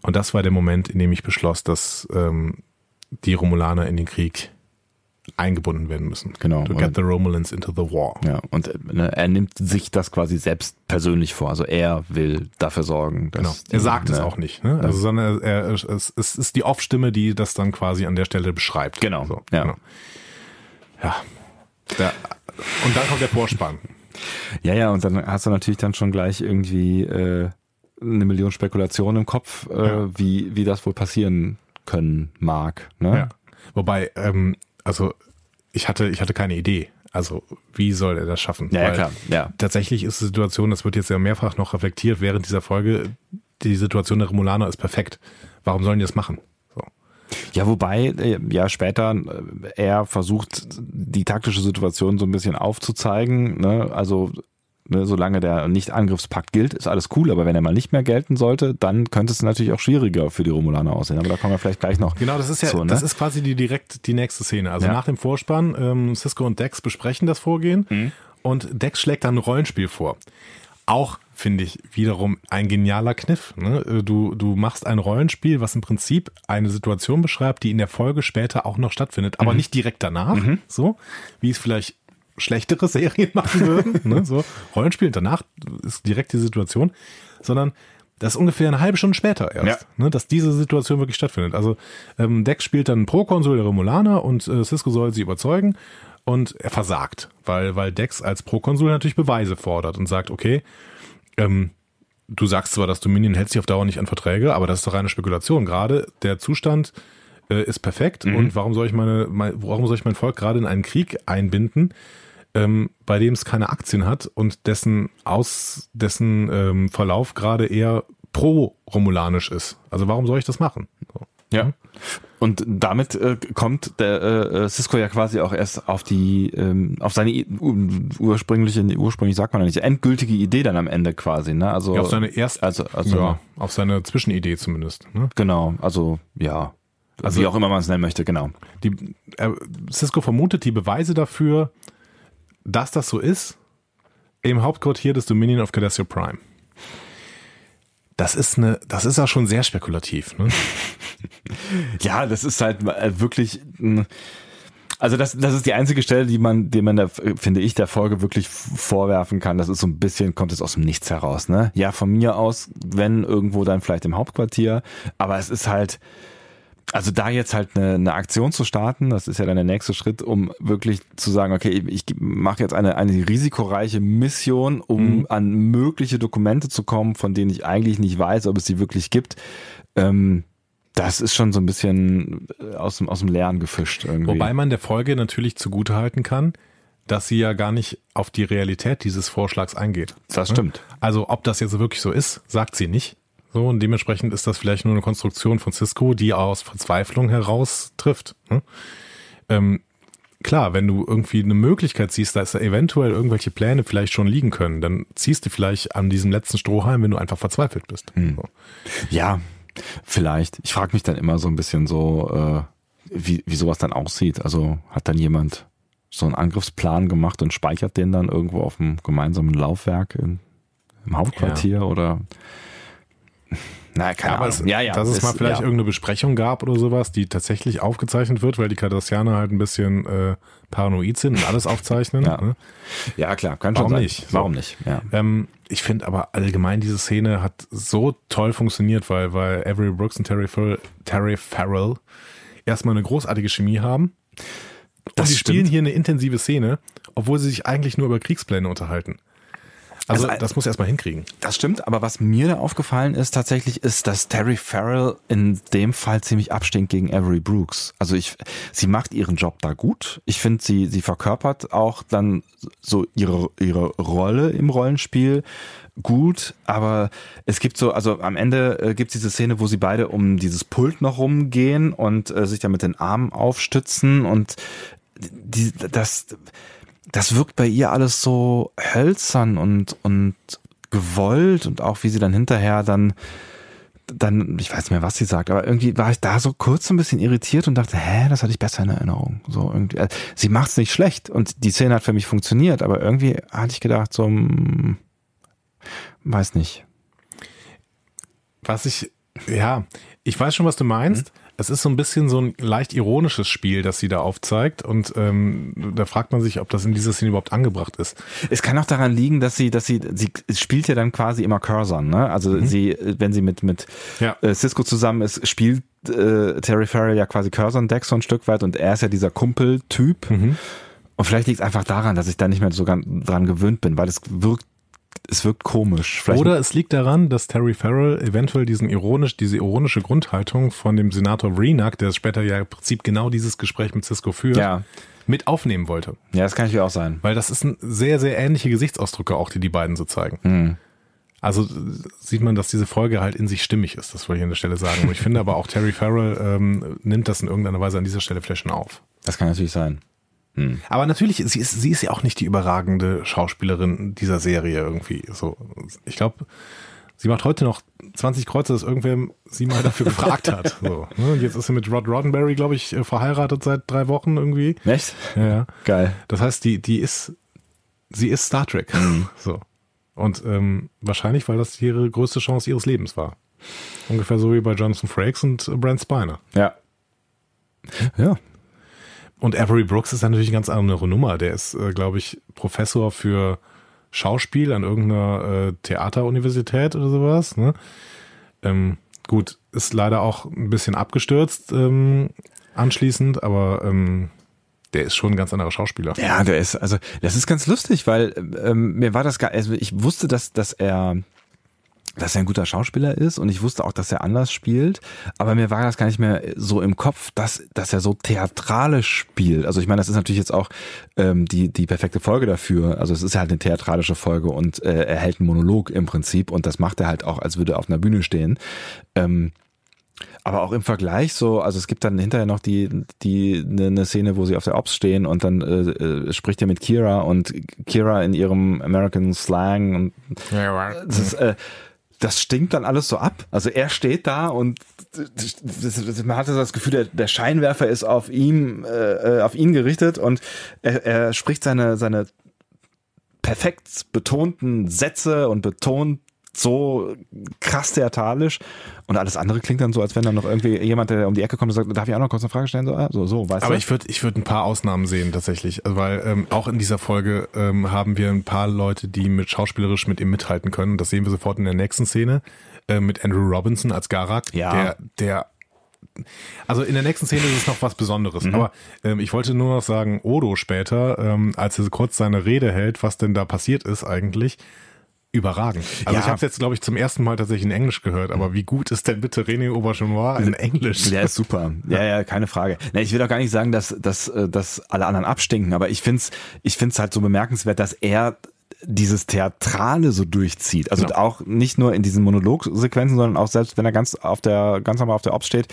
und das war der Moment, in dem ich beschloss, dass ähm, die Romulaner in den Krieg eingebunden werden müssen. Genau. To get the Romulans into the war. Ja, und ne, er nimmt sich das quasi selbst persönlich vor. Also er will dafür sorgen. Dass genau. Er sagt ne, es auch nicht, ne? Also, sondern er, er, es, es ist die Off-Stimme, die das dann quasi an der Stelle beschreibt. Genau. So, ja. Genau. Ja. Der, und dann kommt der Vorspann. Ja, ja, und dann hast du natürlich dann schon gleich irgendwie äh, eine Million Spekulationen im Kopf, äh, ja. wie, wie das wohl passieren können mag. Ne? Ja. Wobei, ähm, also ich hatte, ich hatte keine Idee. Also wie soll er das schaffen? Ja, ja klar. Ja. Tatsächlich ist die Situation, das wird jetzt ja mehrfach noch reflektiert während dieser Folge, die Situation der Romulaner ist perfekt. Warum sollen die das machen? So. Ja, wobei äh, ja später äh, er versucht, die taktische Situation so ein bisschen aufzuzeigen. Ne? Also Ne, solange der Nicht-Angriffspakt gilt, ist alles cool, aber wenn er mal nicht mehr gelten sollte, dann könnte es natürlich auch schwieriger für die Romulaner aussehen. Aber da kommen wir vielleicht gleich noch. Genau, das ist ja, zu, ne? das ist quasi die direkt die nächste Szene. Also ja. nach dem Vorspann, ähm, Cisco und Dex besprechen das Vorgehen mhm. und Dex schlägt dann ein Rollenspiel vor. Auch finde ich wiederum ein genialer Kniff. Ne? Äh, du, du machst ein Rollenspiel, was im Prinzip eine Situation beschreibt, die in der Folge später auch noch stattfindet, aber mhm. nicht direkt danach, mhm. so wie es vielleicht schlechtere Serien machen würden, ne, so Rollenspiel danach ist direkt die Situation, sondern das ist ungefähr eine halbe Stunde später erst, ja. ne, dass diese Situation wirklich stattfindet. Also ähm, Dex spielt dann Pro-Konsul der Romulaner und äh, Cisco soll sie überzeugen und er versagt, weil, weil Dex als Pro-Konsul natürlich Beweise fordert und sagt, okay, ähm, du sagst zwar, dass Dominion hält sich auf Dauer nicht an Verträge, aber das ist doch reine Spekulation. Gerade der Zustand äh, ist perfekt mhm. und warum soll ich meine, mein, warum soll ich mein Volk gerade in einen Krieg einbinden, ähm, bei dem es keine Aktien hat und dessen aus dessen ähm, Verlauf gerade eher pro-romulanisch ist. Also warum soll ich das machen? So. Ja. Und damit äh, kommt der äh, Cisco ja quasi auch erst auf die ähm, auf seine ursprüngliche ursprünglich sagt man ja nicht endgültige Idee dann am Ende quasi, ne? Also ja, auf seine erste also, also ja, auf seine Zwischenidee zumindest, ne? Genau, also ja. Also, wie auch immer man es nennen möchte, genau. Die, äh, Cisco vermutet die Beweise dafür, dass das so ist, im Hauptquartier des Dominion of Cardassia Prime. Das ist eine, das ist auch schon sehr spekulativ. Ne? ja, das ist halt äh, wirklich. Also das, das ist die einzige Stelle, die man, die man da, finde ich, der Folge wirklich vorwerfen kann. Das ist so ein bisschen, kommt es aus dem Nichts heraus, ne? Ja, von mir aus, wenn irgendwo dann vielleicht im Hauptquartier, aber es ist halt, also da jetzt halt eine, eine Aktion zu starten, das ist ja dann der nächste Schritt, um wirklich zu sagen, okay, ich mache jetzt eine, eine risikoreiche Mission, um mhm. an mögliche Dokumente zu kommen, von denen ich eigentlich nicht weiß, ob es sie wirklich gibt. Ähm, das ist schon so ein bisschen äh, aus dem, aus dem Leeren gefischt irgendwie. Wobei man der Folge natürlich zugutehalten kann, dass sie ja gar nicht auf die Realität dieses Vorschlags eingeht. Das stimmt. Also ob das jetzt wirklich so ist, sagt sie nicht. So, und dementsprechend ist das vielleicht nur eine Konstruktion von Cisco, die aus Verzweiflung heraus trifft. Hm? Ähm, klar, wenn du irgendwie eine Möglichkeit siehst, dass da eventuell irgendwelche Pläne vielleicht schon liegen können, dann ziehst du vielleicht an diesem letzten Strohhalm, wenn du einfach verzweifelt bist. Hm. So. Ja, vielleicht. Ich frage mich dann immer so ein bisschen so, äh, wie, wie sowas dann aussieht. Also hat dann jemand so einen Angriffsplan gemacht und speichert den dann irgendwo auf dem gemeinsamen Laufwerk in, im Hauptquartier ja. oder na, keine aber Ahnung. Es, ja, ja, dass es ist, mal vielleicht ja. irgendeine Besprechung gab oder sowas, die tatsächlich aufgezeichnet wird, weil die Kardassianer halt ein bisschen äh, paranoid sind und alles aufzeichnen. ja. Ne? ja, klar, kann Warum schon sein. nicht? Warum nicht? Ja. Ähm, ich finde aber allgemein diese Szene hat so toll funktioniert, weil, weil Avery Brooks und Terry, Farrell, Terry Farrell erstmal eine großartige Chemie haben. Das und die spielen hier eine intensive Szene, obwohl sie sich eigentlich nur über Kriegspläne unterhalten. Also, also das muss erstmal hinkriegen. Das stimmt, aber was mir da aufgefallen ist tatsächlich, ist, dass Terry Farrell in dem Fall ziemlich abstinkt gegen Avery Brooks. Also ich, sie macht ihren Job da gut. Ich finde, sie, sie verkörpert auch dann so ihre, ihre Rolle im Rollenspiel gut, aber es gibt so, also am Ende äh, gibt es diese Szene, wo sie beide um dieses Pult noch rumgehen und äh, sich da mit den Armen aufstützen und die, das, das wirkt bei ihr alles so hölzern und, und gewollt und auch wie sie dann hinterher dann, dann, ich weiß nicht mehr, was sie sagt, aber irgendwie war ich da so kurz ein bisschen irritiert und dachte, hä, das hatte ich besser in Erinnerung. So irgendwie, also, sie macht's nicht schlecht und die Szene hat für mich funktioniert, aber irgendwie hatte ich gedacht, so, hm, weiß nicht. Was ich, ja, ich weiß schon, was du meinst. Mhm. Es ist so ein bisschen so ein leicht ironisches Spiel, das sie da aufzeigt. Und ähm, da fragt man sich, ob das in dieser Szene überhaupt angebracht ist. Es kann auch daran liegen, dass sie, dass sie, sie spielt ja dann quasi immer Cursor, ne? Also mhm. sie, wenn sie mit, mit ja. äh, Cisco zusammen ist, spielt äh, Terry Farrell ja quasi Cursor Deck so ein Stück weit und er ist ja dieser Kumpeltyp. Mhm. Und vielleicht liegt es einfach daran, dass ich da nicht mehr so dran gewöhnt bin, weil es wirkt es wirkt komisch. Vielleicht Oder es liegt daran, dass Terry Farrell eventuell diesen ironisch, diese ironische Grundhaltung von dem Senator Reenack, der später ja im Prinzip genau dieses Gespräch mit Cisco führt, ja. mit aufnehmen wollte. Ja, das kann ich auch sein. Weil das ist ein sehr, sehr ähnliche Gesichtsausdrücke auch, die die beiden so zeigen. Mhm. Also sieht man, dass diese Folge halt in sich stimmig ist, das wollte ich an der Stelle sagen. Und ich finde aber auch Terry Farrell ähm, nimmt das in irgendeiner Weise an dieser Stelle schon auf. Das kann natürlich sein. Hm. Aber natürlich, sie ist, sie ist ja auch nicht die überragende Schauspielerin dieser Serie irgendwie. So, ich glaube, sie macht heute noch 20 Kreuze, dass irgendwer sie mal dafür gefragt hat. So, ne? Und jetzt ist sie mit Rod Roddenberry, glaube ich, äh, verheiratet seit drei Wochen irgendwie. Echt? Ja, ja. Geil. Das heißt, die, die ist, sie ist Star Trek. Mhm. So. Und ähm, wahrscheinlich, weil das ihre größte Chance ihres Lebens war. Ungefähr so wie bei Jonathan Frakes und Brent Spiner. Ja. Ja, und Avery Brooks ist natürlich eine ganz andere Nummer. Der ist, äh, glaube ich, Professor für Schauspiel an irgendeiner äh, Theateruniversität oder sowas. Ne? Ähm, gut, ist leider auch ein bisschen abgestürzt ähm, anschließend, aber ähm, der ist schon ein ganz anderer Schauspieler. Ja, der ist, also das ist ganz lustig, weil ähm, mir war das gar, also ich wusste, dass, dass er dass er ein guter Schauspieler ist und ich wusste auch, dass er anders spielt, aber mir war das gar nicht mehr so im Kopf, dass, dass er so theatralisch spielt. Also ich meine, das ist natürlich jetzt auch ähm, die, die perfekte Folge dafür. Also es ist halt eine theatralische Folge und äh, er hält einen Monolog im Prinzip und das macht er halt auch, als würde er auf einer Bühne stehen. Ähm, aber auch im Vergleich so, also es gibt dann hinterher noch die, die eine ne Szene, wo sie auf der Ops stehen und dann äh, äh, spricht er mit Kira und Kira in ihrem American Slang und das ist, äh, das stinkt dann alles so ab. Also er steht da und man hatte das Gefühl, der, der Scheinwerfer ist auf ihm, äh, auf ihn gerichtet und er, er spricht seine, seine perfekt betonten Sätze und betont so krass theatralisch und alles andere klingt dann so, als wenn dann noch irgendwie jemand, der um die Ecke kommt und sagt, darf ich auch noch kurz eine Frage stellen? So, ah, so, so weißt Aber du? ich würde ich würd ein paar Ausnahmen sehen tatsächlich, also weil ähm, auch in dieser Folge ähm, haben wir ein paar Leute, die mit schauspielerisch mit ihm mithalten können. Das sehen wir sofort in der nächsten Szene äh, mit Andrew Robinson als Garak, Ja. der, der also in der nächsten Szene ist es noch was Besonderes. Mhm. Aber ähm, ich wollte nur noch sagen, Odo später, ähm, als er kurz seine Rede hält, was denn da passiert ist eigentlich, überragend. Also Ja. ich habe es jetzt, glaube ich, zum ersten Mal tatsächlich in Englisch gehört, aber wie gut ist denn bitte René Aubergenois in Englisch? Der ist super. Ja, ja, keine Frage. Na, ich will auch gar nicht sagen, dass, dass, äh, dass alle anderen abstinken, aber ich find's, ich find's halt so bemerkenswert, dass er dieses Theatrale so durchzieht. Also Genau. auch nicht nur in diesen Monologsequenzen, sondern auch selbst wenn er ganz auf der, ganz normal auf der Ops steht,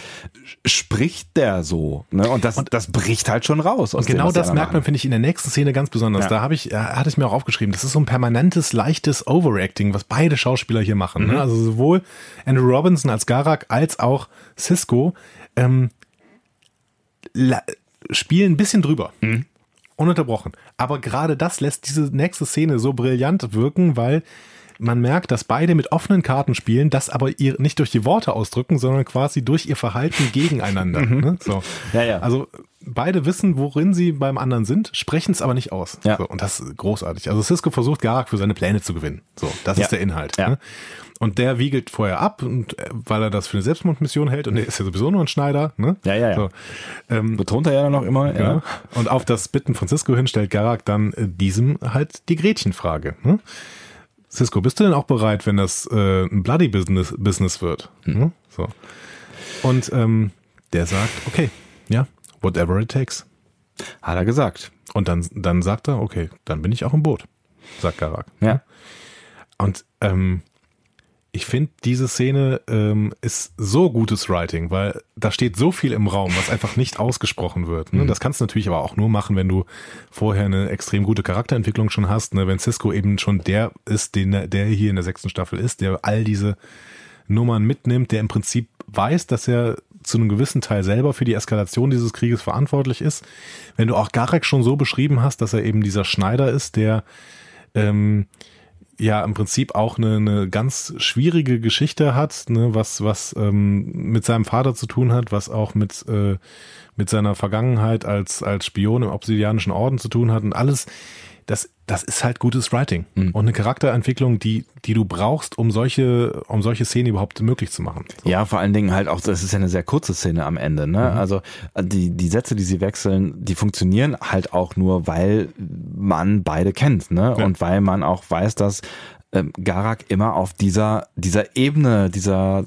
spricht der so. Ne? Und das, das bricht halt schon raus. Aus dem, Genau die das merkt man, finde ich, in der nächsten Szene ganz besonders. Ja. Da habe ich, äh, hatte ich mir auch aufgeschrieben, das ist so ein permanentes, leichtes Overacting, was beide Schauspieler hier machen. Mhm. Ne? Also sowohl Andrew Robinson als Garak als auch Cisco ähm, spielen ein bisschen drüber. Mhm. Ununterbrochen. Aber gerade das lässt diese nächste Szene so brillant wirken, weil man merkt, dass beide mit offenen Karten spielen, das aber ihr nicht durch die Worte ausdrücken, sondern quasi durch ihr Verhalten gegeneinander. Ne? So. Mhm. Ja, ja. Also beide wissen, worin sie beim anderen sind, sprechen es aber nicht aus. Ja. So, und das ist großartig. Also Cisco versucht Garak für seine Pläne zu gewinnen. So, das ist der Inhalt. Ja. Ne? Und der wiegelt vorher ab, und, äh, weil er das für eine Selbstmordmission hält und er ist ja sowieso nur ein Schneider. Ne? Ja, ja, ja. So, ähm, Betont er ja dann noch immer. ja. Ja. Und auf das Bitten von Cisco hin stellt Garak dann äh, diesem halt die Gretchenfrage. Ne? Cisco, bist du denn auch bereit, wenn das äh, ein Bloody Business, Business wird? Ne? So. Und ähm, der sagt, okay, ja, whatever it takes. Hat er gesagt. Und dann, dann sagt er, okay, dann bin ich auch im Boot, sagt Garak. Ja. Und ähm, ich finde, diese Szene ähm, ist so gutes Writing, weil da steht so viel im Raum, was einfach nicht ausgesprochen wird. Ne? Das kannst du natürlich aber auch nur machen, wenn du vorher eine extrem gute Charakterentwicklung schon hast. Ne? Wenn Cisco eben schon der ist, den, er- der hier in der sechsten Staffel ist, der all diese Nummern mitnimmt, der im Prinzip weiß, dass er zu einem gewissen Teil selber für die Eskalation dieses Krieges verantwortlich ist. Wenn du auch Garak schon so beschrieben hast, dass er eben dieser Schneider ist, der ähm, ja im Prinzip auch eine, eine ganz schwierige Geschichte hat, ne, was, was ähm, mit seinem Vater zu tun hat, was auch mit, äh, mit seiner Vergangenheit als, als Spion im Obsidianischen Orden zu tun hat und alles, das, das ist halt gutes Writing und eine Charakterentwicklung, die, die du brauchst, um solche, um solche Szenen überhaupt möglich zu machen. Ja, vor allen Dingen halt auch, das ist ja eine sehr kurze Szene am Ende, ne? Also die, die Sätze, die sie wechseln, die funktionieren halt auch nur, weil man beide kennt, ne? Ja. Und weil man auch weiß, dass ähm, Garak immer auf dieser, dieser Ebene, dieser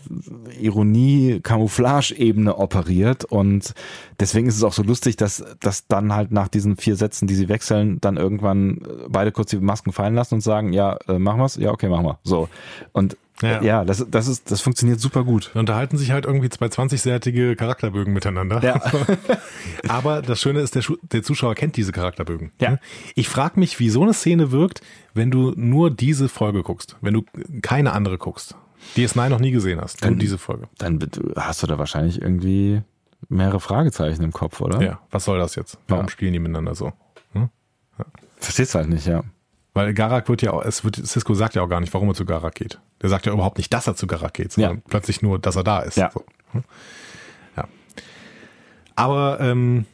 Ironie-Camouflage-Ebene operiert und deswegen ist es auch so lustig, dass, dass dann halt nach diesen vier Sätzen, die sie wechseln, dann irgendwann äh, beide kurz die Masken fallen lassen und sagen, ja, äh, machen wir's? Ja, okay, machen wir. So. Und Ja. ja, ja das, das ist, das funktioniert super gut. Da unterhalten sich halt irgendwie zwei 20-seitige Charakterbögen miteinander. Ja. Aber das Schöne ist, der, der Zuschauer kennt diese Charakterbögen. Ja. ne? Ich frage mich, wie so eine Szene wirkt, wenn du nur diese Folge guckst, wenn du keine andere guckst, die es nein noch nie gesehen hast, nur Dann- diese Folge. Dann hast du da wahrscheinlich irgendwie mehrere Fragezeichen im Kopf, oder? Ja, was soll das jetzt? Warum Ja. spielen die miteinander so? Hm? Verstehst halt nicht, ja. Weil Garak wird ja auch, es wird, Cisco sagt ja auch gar nicht, warum er zu Garak geht. Der sagt ja überhaupt nicht, dass er zu Garak geht, sondern Ja. plötzlich nur, dass er da ist. Ja. So. Hm? ja. Aber ähm,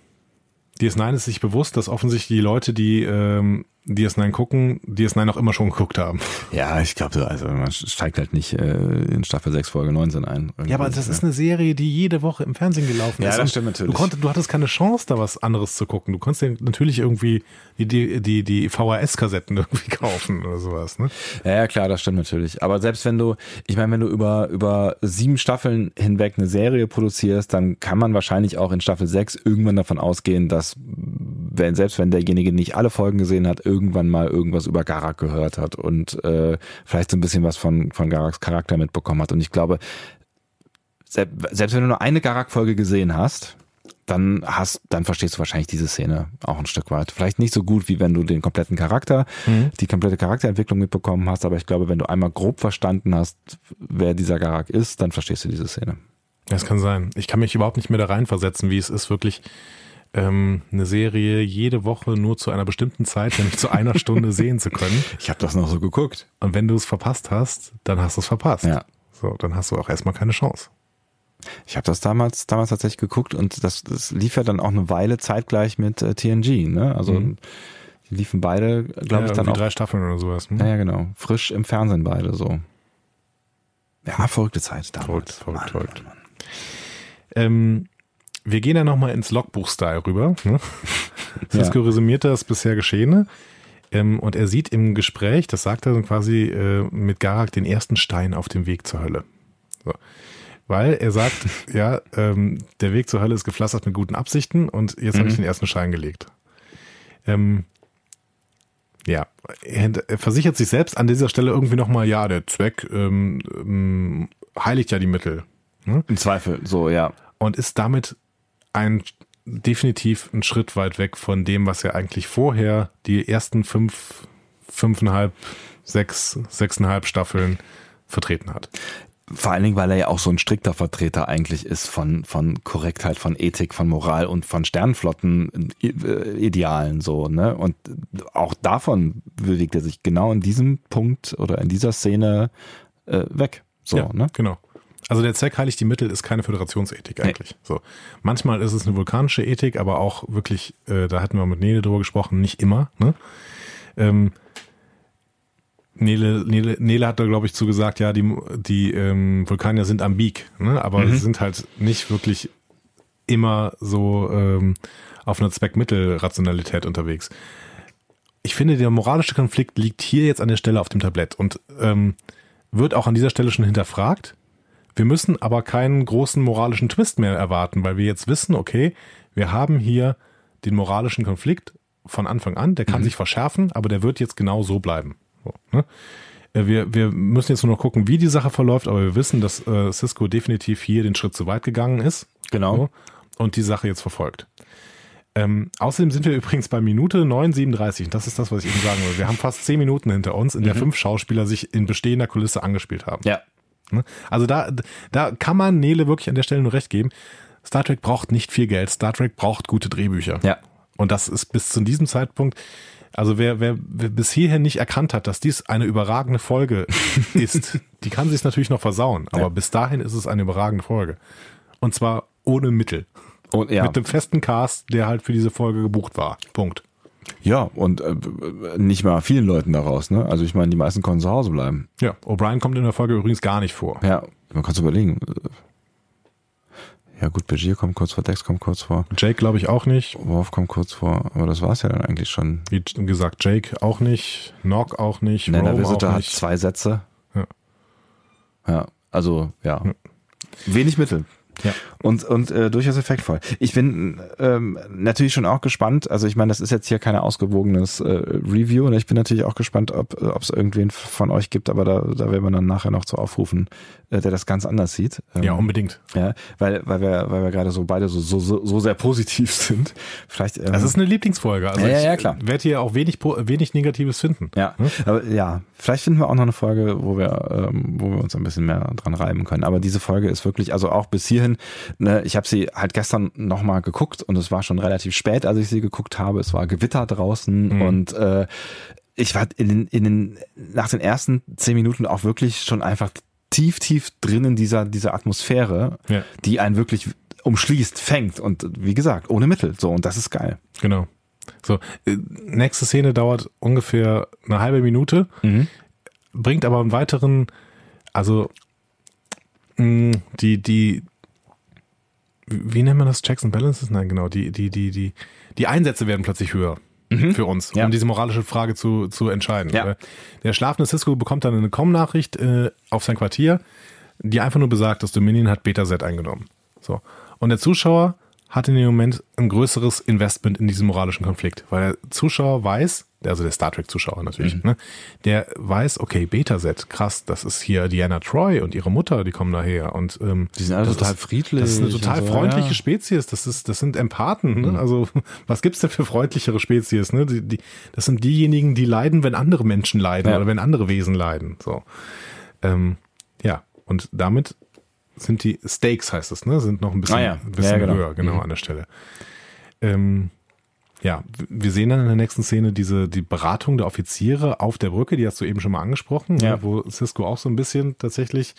DS9 ist sich bewusst, dass offensichtlich die Leute, die ähm, DS9 gucken, DS9 auch immer schon geguckt haben. Ja, ich glaube, also man steigt halt nicht äh, in Staffel 6, Folge 19 ein. Ja, aber das ist eine Serie, die jede Woche im Fernsehen gelaufen Ja, ist. das Und stimmt natürlich. Du, konntest, du hattest keine Chance, da was anderes zu gucken. Du konntest dir natürlich irgendwie die, die, die, die VHS-Kassetten irgendwie kaufen oder sowas. Ne? Ja, ja, klar, das stimmt natürlich. Aber selbst wenn du, ich meine, wenn du über, über sieben Staffeln hinweg eine Serie produzierst, dann kann man wahrscheinlich auch in Staffel 6 irgendwann davon ausgehen, dass, wenn, selbst wenn derjenige nicht alle Folgen gesehen hat, irgendwann mal irgendwas über Garak gehört hat und äh, vielleicht so ein bisschen was von, von Garaks Charakter mitbekommen hat. Und ich glaube, selbst, selbst wenn du nur eine Garak-Folge gesehen hast, dann hast, dann verstehst du wahrscheinlich diese Szene auch ein Stück weit. Vielleicht nicht so gut, wie wenn du den kompletten Charakter, die komplette Charakterentwicklung mitbekommen hast, aber ich glaube, wenn du einmal grob verstanden hast, wer dieser Garak ist, dann verstehst du diese Szene. Das kann sein. Ich kann mich überhaupt nicht mehr da reinversetzen, wie es ist, wirklich ähm, eine Serie jede Woche nur zu einer bestimmten Zeit, nämlich zu einer Stunde sehen zu können. Ich habe das noch so geguckt. Und wenn du es verpasst hast, dann hast du es verpasst. Ja. So, dann hast du auch erstmal keine Chance. Ich habe das damals, damals tatsächlich geguckt und das, das lief ja dann auch eine Weile zeitgleich mit äh, TNG. Ne? Also Mhm. die liefen beide, glaube ja, ich, dann auch. drei Staffeln oder sowas. Ne? Ja, ja, genau. Frisch im Fernsehen beide so. Ja, verrückte Zeit damals. Verrückt, verrückt, verrückt. Ähm, wir gehen ja nochmal ins Logbuch-Style rüber. Ne? Cisco resümiert das bisher Geschehene. Ähm, und er sieht im Gespräch, das sagt er dann quasi äh, mit Garak, den ersten Stein auf dem Weg zur Hölle. So. Weil er sagt, ja, ähm, der Weg zur Hölle ist gepflastert mit guten Absichten und jetzt habe ich den ersten Stein gelegt. Ähm, ja, er, er versichert sich selbst an dieser Stelle irgendwie nochmal, ja, der Zweck ähm, ähm, heiligt ja die Mittel. Ne? Im Zweifel, so, ja. und ist damit ein definitiv ein Schritt weit weg von dem, was er eigentlich vorher die ersten fünf, fünfeinhalb, sechs, sechseinhalb Staffeln vertreten hat. Vor allen Dingen, weil er ja auch so ein strikter Vertreter eigentlich ist von, von Korrektheit, von Ethik, von Moral und von Sternflotten-Idealen so, ne? Und auch davon bewegt er sich genau in diesem Punkt oder in dieser Szene äh, weg. So, ja, ne? genau. Also der Zweck heiligt die Mittel ist keine Föderationsethik eigentlich. So. Manchmal ist es eine vulkanische Ethik, aber auch wirklich, äh, da hatten wir mit Nele drüber gesprochen, nicht immer. Ne? Ähm, Nele, Nele, Nele hat da, glaube ich, zugesagt, ja, die, die ähm, Vulkanier sind ambig, ne? aber sie sind halt nicht wirklich immer so ähm, auf einer Zweckmittelrationalität unterwegs. Ich finde, der moralische Konflikt liegt hier jetzt an der Stelle auf dem Tablett und ähm, wird auch an dieser Stelle schon hinterfragt. Wir müssen aber keinen großen moralischen Twist mehr erwarten, weil wir jetzt wissen, okay, wir haben hier den moralischen Konflikt von Anfang an, der kann sich verschärfen, aber der wird jetzt genau so bleiben. So, ne? Äh, wir, wir müssen jetzt nur noch gucken, wie die Sache verläuft, aber wir wissen, dass äh, Cisco definitiv hier den Schritt zu weit gegangen ist. Genau. So, und die Sache jetzt verfolgt. Ähm, außerdem sind wir übrigens bei Minute 9,37. Und das ist das, was ich eben sagen will. Wir haben fast zehn Minuten hinter uns, in der fünf Schauspieler sich in bestehender Kulisse angespielt haben. Ja. Ne? Also da, da kann man Nele wirklich an der Stelle nur recht geben. Star Trek braucht nicht viel Geld. Star Trek braucht gute Drehbücher. Ja. Und das ist bis zu diesem Zeitpunkt, also wer, wer, wer bis hierher nicht erkannt hat, dass dies eine überragende Folge ist, die kann sich natürlich noch versauen. Aber Ja. bis dahin ist es eine überragende Folge. Und zwar ohne Mittel. Und ja. Mit dem festen Cast, der halt für diese Folge gebucht war. Punkt. Ja, und äh, nicht mal vielen Leuten daraus, ne? Also ich meine, die meisten konnten zu Hause bleiben. Ja, O'Brien kommt in der Folge übrigens gar nicht vor. Ja, man kann es überlegen. Ja gut, Begier kommt kurz vor, Dex kommt kurz vor, Jake glaube ich auch nicht. Worf kommt kurz vor, aber das war's ja dann eigentlich schon. Wie gesagt, Jake auch nicht. Nock auch nicht. Rome Visitor hat zwei Sätze. Ja. Ja, also ja. Wenig Mittel. Ja. Und, und äh, durchaus effektvoll. Ich bin ähm, natürlich schon auch gespannt, also ich meine, das ist jetzt hier kein ausgewogenes äh, Review und ich bin natürlich auch gespannt, ob es irgendwen von euch gibt, aber da, da werden wir dann nachher noch zu aufrufen, äh, der das ganz anders sieht. Ähm, Ja, unbedingt. ja, weil, weil wir, weil wir gerade so beide so, so, so, so sehr positiv sind. Vielleicht. Ähm, Das ist eine Lieblingsfolge. Also Ja, ja, ich ja, klar. werde hier auch wenig, wenig Negatives finden. Ja, aber ja, vielleicht finden wir auch noch eine Folge, wo wir, ähm, wo wir uns ein bisschen mehr dran reiben können. Aber diese Folge ist wirklich, also auch bis hierhin, ne, ich habe sie halt gestern nochmal geguckt und es war schon relativ spät, als ich sie geguckt habe. Es war Gewitter draußen Mhm. und äh, ich war in den, in den, nach den ersten zehn Minuten auch wirklich schon einfach tief, tief drin in dieser, dieser Atmosphäre, Ja. die einen wirklich umschließt, fängt und wie gesagt, ohne Mittel. So, und das ist geil. Genau. So, äh, nächste Szene dauert ungefähr eine halbe Minute, mhm. bringt aber einen weiteren, also mh, die, die, wie nennt man das? Checks and Balances? Nein, genau. Die, die, die, die, die Einsätze werden plötzlich höher mhm. für uns, um ja. diese moralische Frage zu, zu entscheiden. Ja. Der schlafende Cisco bekommt dann eine Com-Nachricht äh, auf sein Quartier, die einfach nur besagt, dass Dominion hat Beta-Z eingenommen. So. Und der Zuschauer hat in dem Moment ein größeres Investment in diesen moralischen Konflikt, weil der Zuschauer weiß, also der Star Trek-Zuschauer natürlich, mhm. ne, der weiß, okay, Beta-Set, krass, das ist hier Diana Troy und ihre Mutter, die kommen daher und ähm, die sind alle total ist, friedlich. Das ist eine total so, freundliche ja. Spezies, das ist, das sind Empathen, ne? Mhm. also was gibt's denn für freundlichere Spezies, ne? Die, die, das sind diejenigen, die leiden, wenn andere Menschen leiden ja. oder wenn andere Wesen leiden, so. Ähm, ja, und damit sind die Stakes, heißt es, ne? Sind noch ein bisschen, ah, ja. ein bisschen ja, genau. höher, genau, mhm. an der Stelle. Ähm, ja, wir sehen dann in der nächsten Szene diese, die Beratung der Offiziere auf der Brücke, die hast du eben schon mal angesprochen, ne? ja. ne, wo Cisco auch so ein bisschen tatsächlich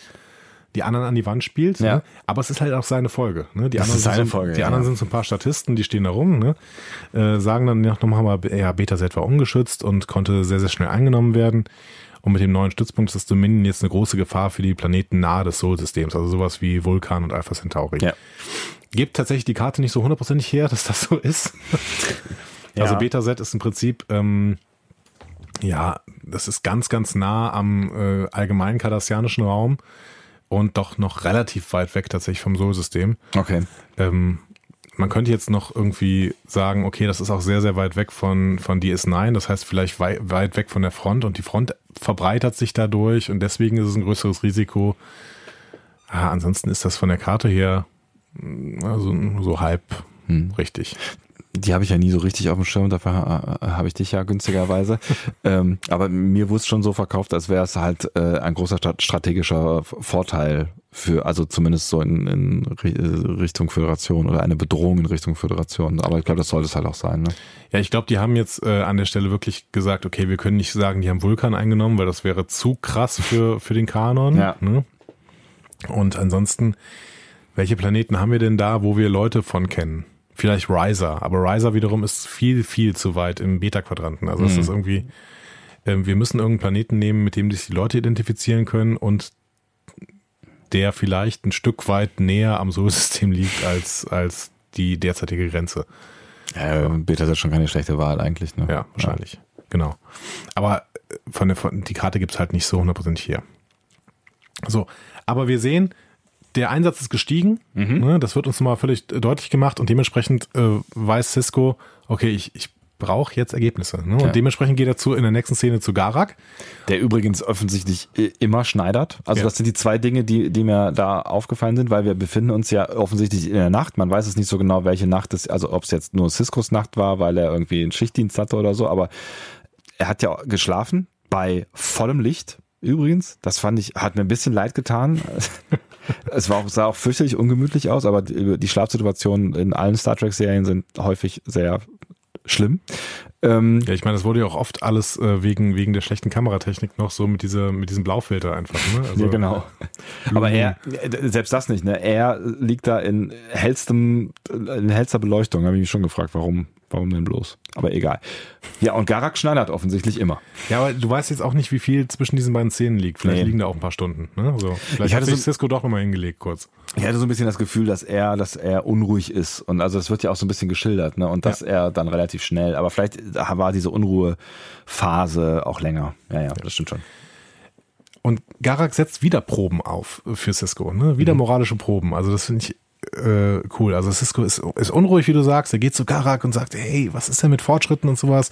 die anderen an die Wand spielt. Ja. Ne? Aber es ist halt auch seine Folge. Ne? Die, das anderen, ist seine sind, Folge, die ja. anderen sind so ein paar Statisten, die stehen da rum, ne? äh, sagen dann nochmal, ja, Beta-Set war ungeschützt und konnte sehr, sehr schnell eingenommen werden. Und mit dem neuen Stützpunkt ist Dominion jetzt eine große Gefahr für die Planeten nahe des Sol-Systems, also sowas wie Vulkan und Alpha Centauri. Ja. Gibt tatsächlich die Karte nicht so hundertprozentig her, dass das so ist. ja. Also Beta-Set ist im Prinzip, ähm, ja, das ist ganz, ganz nah am äh, allgemeinen kardassianischen Raum und doch noch relativ weit weg tatsächlich vom Sol-System. Okay. Ähm, man könnte jetzt noch irgendwie sagen, okay, das ist auch sehr, sehr weit weg von, von DS9, das heißt vielleicht weit, weit weg von der Front und die Front verbreitert sich dadurch und deswegen ist es ein größeres Risiko. Ah, ansonsten ist das von der Karte her also so halb hm. richtig. Die habe ich ja nie so richtig auf dem Schirm, dafür äh, habe ich dich ja günstigerweise. ähm, aber mir wurde es schon so verkauft, als wäre es halt äh, ein großer strategischer Vorteil für, also zumindest so in, in Richtung Föderation oder eine Bedrohung in Richtung Föderation. Aber ich glaube, das sollte es halt auch sein. Ne? Ja, ich glaube, die haben jetzt äh, an der Stelle wirklich gesagt, okay, wir können nicht sagen, die haben Vulkan eingenommen, weil das wäre zu krass für, für den Kanon. Ja. Ne? Und ansonsten, welche Planeten haben wir denn da, wo wir Leute von kennen? Vielleicht Riser, aber Riser wiederum ist viel, viel zu weit im Beta-Quadranten. Also es mhm. ist irgendwie, äh, wir müssen irgendeinen Planeten nehmen, mit dem sich die Leute identifizieren können und der vielleicht ein Stück weit näher am Sol-System liegt als, als die derzeitige Grenze. Ja, Beta ist schon keine schlechte Wahl eigentlich. Ne? Ja, wahrscheinlich. Ja. Genau. Aber äh, von der, von, die Karte gibt es halt nicht so hundertprozentig hier. So, aber wir sehen, der Einsatz ist gestiegen. Mhm. Ne, das wird uns mal völlig deutlich gemacht und dementsprechend äh, weiß Cisco, okay, ich, ich brauche jetzt Ergebnisse. Ne? Und ja. dementsprechend geht er zu, in der nächsten Szene zu Garak. Der übrigens offensichtlich immer schneidert. Also ja. das sind die zwei Dinge, die, die mir da aufgefallen sind, weil wir befinden uns ja offensichtlich in der Nacht. Man weiß es nicht so genau, welche Nacht es, also ob es jetzt nur Ciscos Nacht war, weil er irgendwie einen Schichtdienst hatte oder so, aber er hat ja geschlafen bei vollem Licht. Übrigens, das fand ich, hat mir ein bisschen leid getan. es war auch, sah auch fürchterlich ungemütlich aus, aber die, die Schlafsituationen in allen Star Trek Serien sind häufig sehr schlimm. Ähm, ja, ich meine, das wurde ja auch oft alles äh, wegen, wegen der schlechten Kameratechnik noch so mit, dieser, mit diesem Blaufilter einfach. Ne? Also, ja, genau. Aber er, selbst das nicht, ne? Er liegt da in hellstem, in hellster Beleuchtung. Habe ich mich schon gefragt, warum, Warum denn bloß? Aber egal. Ja, und Garak schneidert offensichtlich immer. Ja, aber du weißt jetzt auch nicht, wie viel zwischen diesen beiden Szenen liegt. Vielleicht nee. liegen da auch ein paar Stunden. Ne? So, vielleicht ich hatte hat sich so, Cisco doch nochmal hingelegt, kurz. Ich hatte so ein bisschen das Gefühl, dass er, dass er unruhig ist. Und also es wird ja auch so ein bisschen geschildert, ne? Und dass ja. er dann relativ schnell, aber vielleicht war diese Unruhephase auch länger. Ja, ja, das stimmt schon. Und Garak setzt wieder Proben auf für Cisco, ne? Wieder mhm. moralische Proben. Also das finde ich äh, cool. Also Cisco ist, ist unruhig, wie du sagst. Er geht zu Garak und sagt, hey, was ist denn mit Fortschritten und sowas?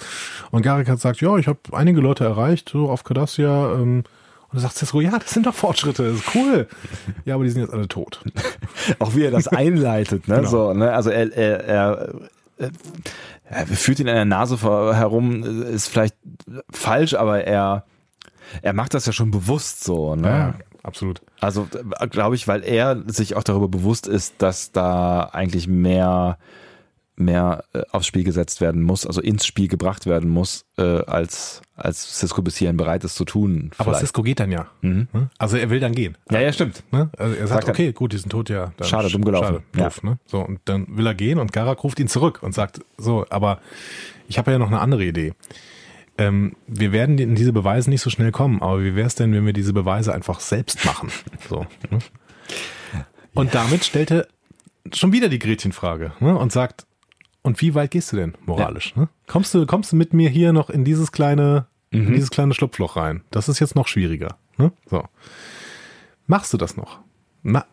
Und Garak hat gesagt, ja, ich habe einige Leute erreicht, so auf Cardassia. Ähm, und dann sagt Cisco, ja, das sind doch Fortschritte, das ist cool. Ja, aber die sind jetzt alle tot. Auch wie er das einleitet, ne? Genau. So, ne? Also er, er, er, er führt ihn an der Nase herum, ist vielleicht falsch, aber er, er macht das ja schon bewusst so, ne? Ja, absolut. Also glaube ich, weil er sich auch darüber bewusst ist, dass da eigentlich mehr mehr äh, aufs Spiel gesetzt werden muss, also ins Spiel gebracht werden muss, äh, als, als Cisco bis hierhin bereit ist zu tun. Aber vielleicht. Cisco geht dann ja. Mhm. Ne? Also er will dann gehen. Ja, ja, stimmt. Ne? Also er sagt, sagt okay, gut, die sind tot, ja. schade, dumm gelaufen. Schade, doof, ja. ne? So, und dann will er gehen und Garak ruft ihn zurück und sagt, so, aber ich habe ja noch eine andere Idee. Ähm, wir werden in diese Beweise nicht so schnell kommen, aber wie wäre es denn, wenn wir diese Beweise einfach selbst machen? So, ne? Und damit stellt er schon wieder die Gretchenfrage ne? und sagt, und wie weit gehst du denn moralisch? Ja. Ne? Kommst, du, kommst du mit mir hier noch in dieses kleine, mhm. in dieses kleine Schlupfloch rein? Das ist jetzt noch schwieriger. Ne? So. Machst du das noch? Ma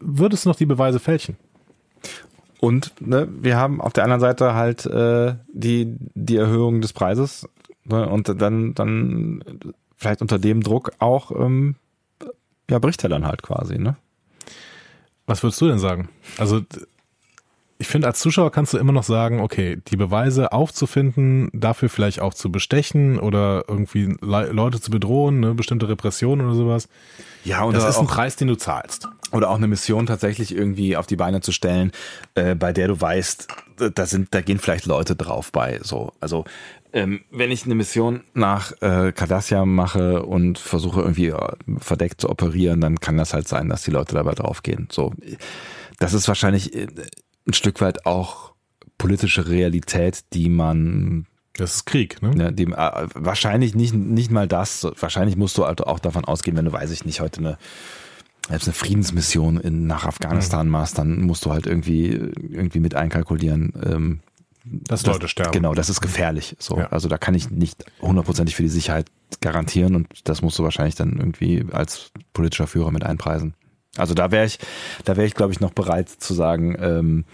würdest du noch die Beweise fälschen? Und ne, wir haben auf der anderen Seite halt äh, die, die Erhöhung des Preises ne, und dann, dann vielleicht unter dem Druck auch ähm, ja, bricht er dann halt quasi, ne? Was würdest du denn sagen? Also ich finde, als Zuschauer kannst du immer noch sagen, okay, die Beweise aufzufinden, dafür vielleicht auch zu bestechen oder irgendwie Le Leute zu bedrohen, ne, bestimmte Repressionen oder sowas. Ja, und das ist ein Preis, den du zahlst. Oder auch eine Mission tatsächlich irgendwie auf die Beine zu stellen, äh, bei der du weißt, da sind, da gehen vielleicht Leute drauf bei. So, also ähm, wenn ich eine Mission nach äh, Cardassia mache und versuche irgendwie äh, verdeckt zu operieren, dann kann das halt sein, dass die Leute dabei draufgehen. So, das ist wahrscheinlich äh, ein Stück weit auch politische Realität, die man das ist Krieg, ne? Ja, dem, äh, wahrscheinlich nicht, nicht mal das. Wahrscheinlich musst du halt auch davon ausgehen, wenn du, weiß ich nicht, heute eine, selbst eine Friedensmission in, nach Afghanistan mhm. machst, dann musst du halt irgendwie, irgendwie mit einkalkulieren. Ähm, dass das, Leute sterben. Genau, das ist gefährlich. So. Ja. Also da kann ich nicht hundertprozentig für die Sicherheit garantieren und das musst du wahrscheinlich dann irgendwie als politischer Führer mit einpreisen. Also da wäre ich, da wäre ich, glaube ich, noch bereit zu sagen, ähm,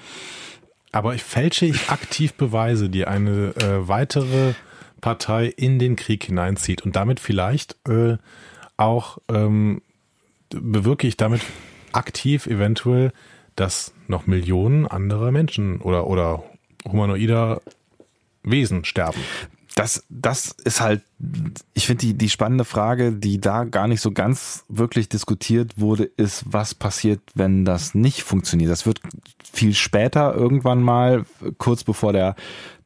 aber ich fälsche ich aktiv Beweise, die eine äh, weitere Partei in den Krieg hineinzieht. Und damit vielleicht äh, auch ähm, bewirke ich damit aktiv eventuell, dass noch Millionen anderer Menschen oder, oder humanoider Wesen sterben das, das ist halt, ich finde die, die spannende Frage, die da gar nicht so ganz wirklich diskutiert wurde, ist, was passiert, wenn das nicht funktioniert. Das wird viel später irgendwann mal, kurz bevor der,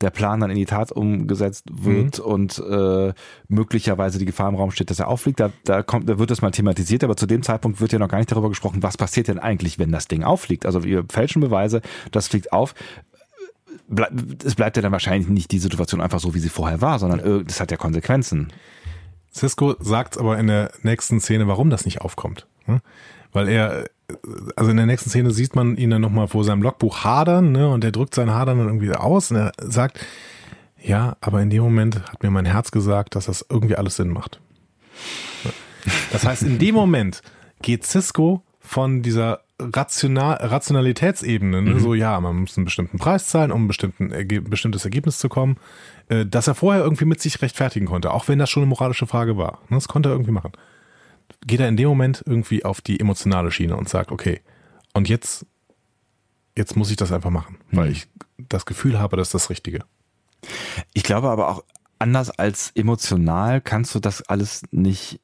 der Plan dann in die Tat umgesetzt wird mhm. und äh, möglicherweise die Gefahr im Raum steht, dass er auffliegt. Da, da kommt, da wird das mal thematisiert, aber zu dem Zeitpunkt wird ja noch gar nicht darüber gesprochen, was passiert denn eigentlich, wenn das Ding auffliegt. Also wir fälschen Beweise, das fliegt auf es bleibt ja dann wahrscheinlich nicht die Situation einfach so, wie sie vorher war, sondern das hat ja Konsequenzen. Cisco sagt aber in der nächsten Szene, warum das nicht aufkommt. Ne? Weil er, also in der nächsten Szene sieht man ihn dann nochmal vor seinem Logbuch hadern, ne? Und er drückt sein Hadern dann irgendwie aus und er sagt, ja, aber in dem Moment hat mir mein Herz gesagt, dass das irgendwie alles Sinn macht. Das heißt, in dem Moment geht Cisco von dieser Rational, Rationalitätsebene, ne? mhm. so ja, man muss einen bestimmten Preis zahlen, um ein Erge bestimmtes Ergebnis zu kommen, äh, dass er vorher irgendwie mit sich rechtfertigen konnte, auch wenn das schon eine moralische Frage war. Ne? Das konnte er irgendwie machen. Geht er in dem Moment irgendwie auf die emotionale Schiene und sagt, okay, und jetzt, jetzt muss ich das einfach machen, mhm. weil ich das Gefühl habe, das ist das Richtige. Ich glaube aber auch, anders als emotional kannst du das alles nicht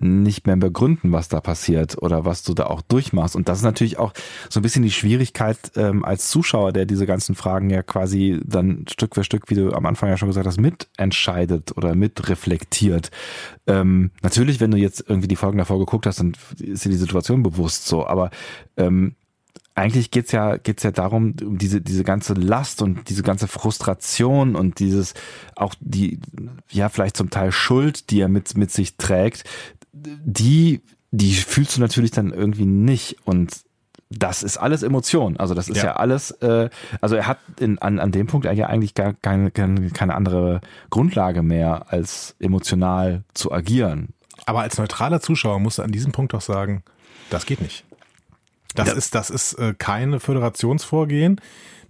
nicht mehr begründen, was da passiert oder was du da auch durchmachst. Und das ist natürlich auch so ein bisschen die Schwierigkeit ähm, als Zuschauer, der diese ganzen Fragen ja quasi dann Stück für Stück, wie du am Anfang ja schon gesagt hast, mitentscheidet oder mitreflektiert. Ähm, natürlich, wenn du jetzt irgendwie die Folgen davor geguckt hast, dann ist dir die Situation bewusst so. Aber ähm, eigentlich geht's ja, geht's ja darum, um diese, diese ganze Last und diese ganze Frustration und dieses, auch die, ja, vielleicht zum Teil Schuld, die er mit, mit sich trägt, die, die fühlst du natürlich dann irgendwie nicht und das ist alles Emotion. Also das ist ja, ja alles, äh, also er hat in, an, an dem Punkt ja eigentlich gar keine, keine andere Grundlage mehr, als emotional zu agieren. Aber als neutraler Zuschauer musst du an diesem Punkt doch sagen, das geht nicht. Das ja. ist, das ist äh, keine Föderationsvorgehen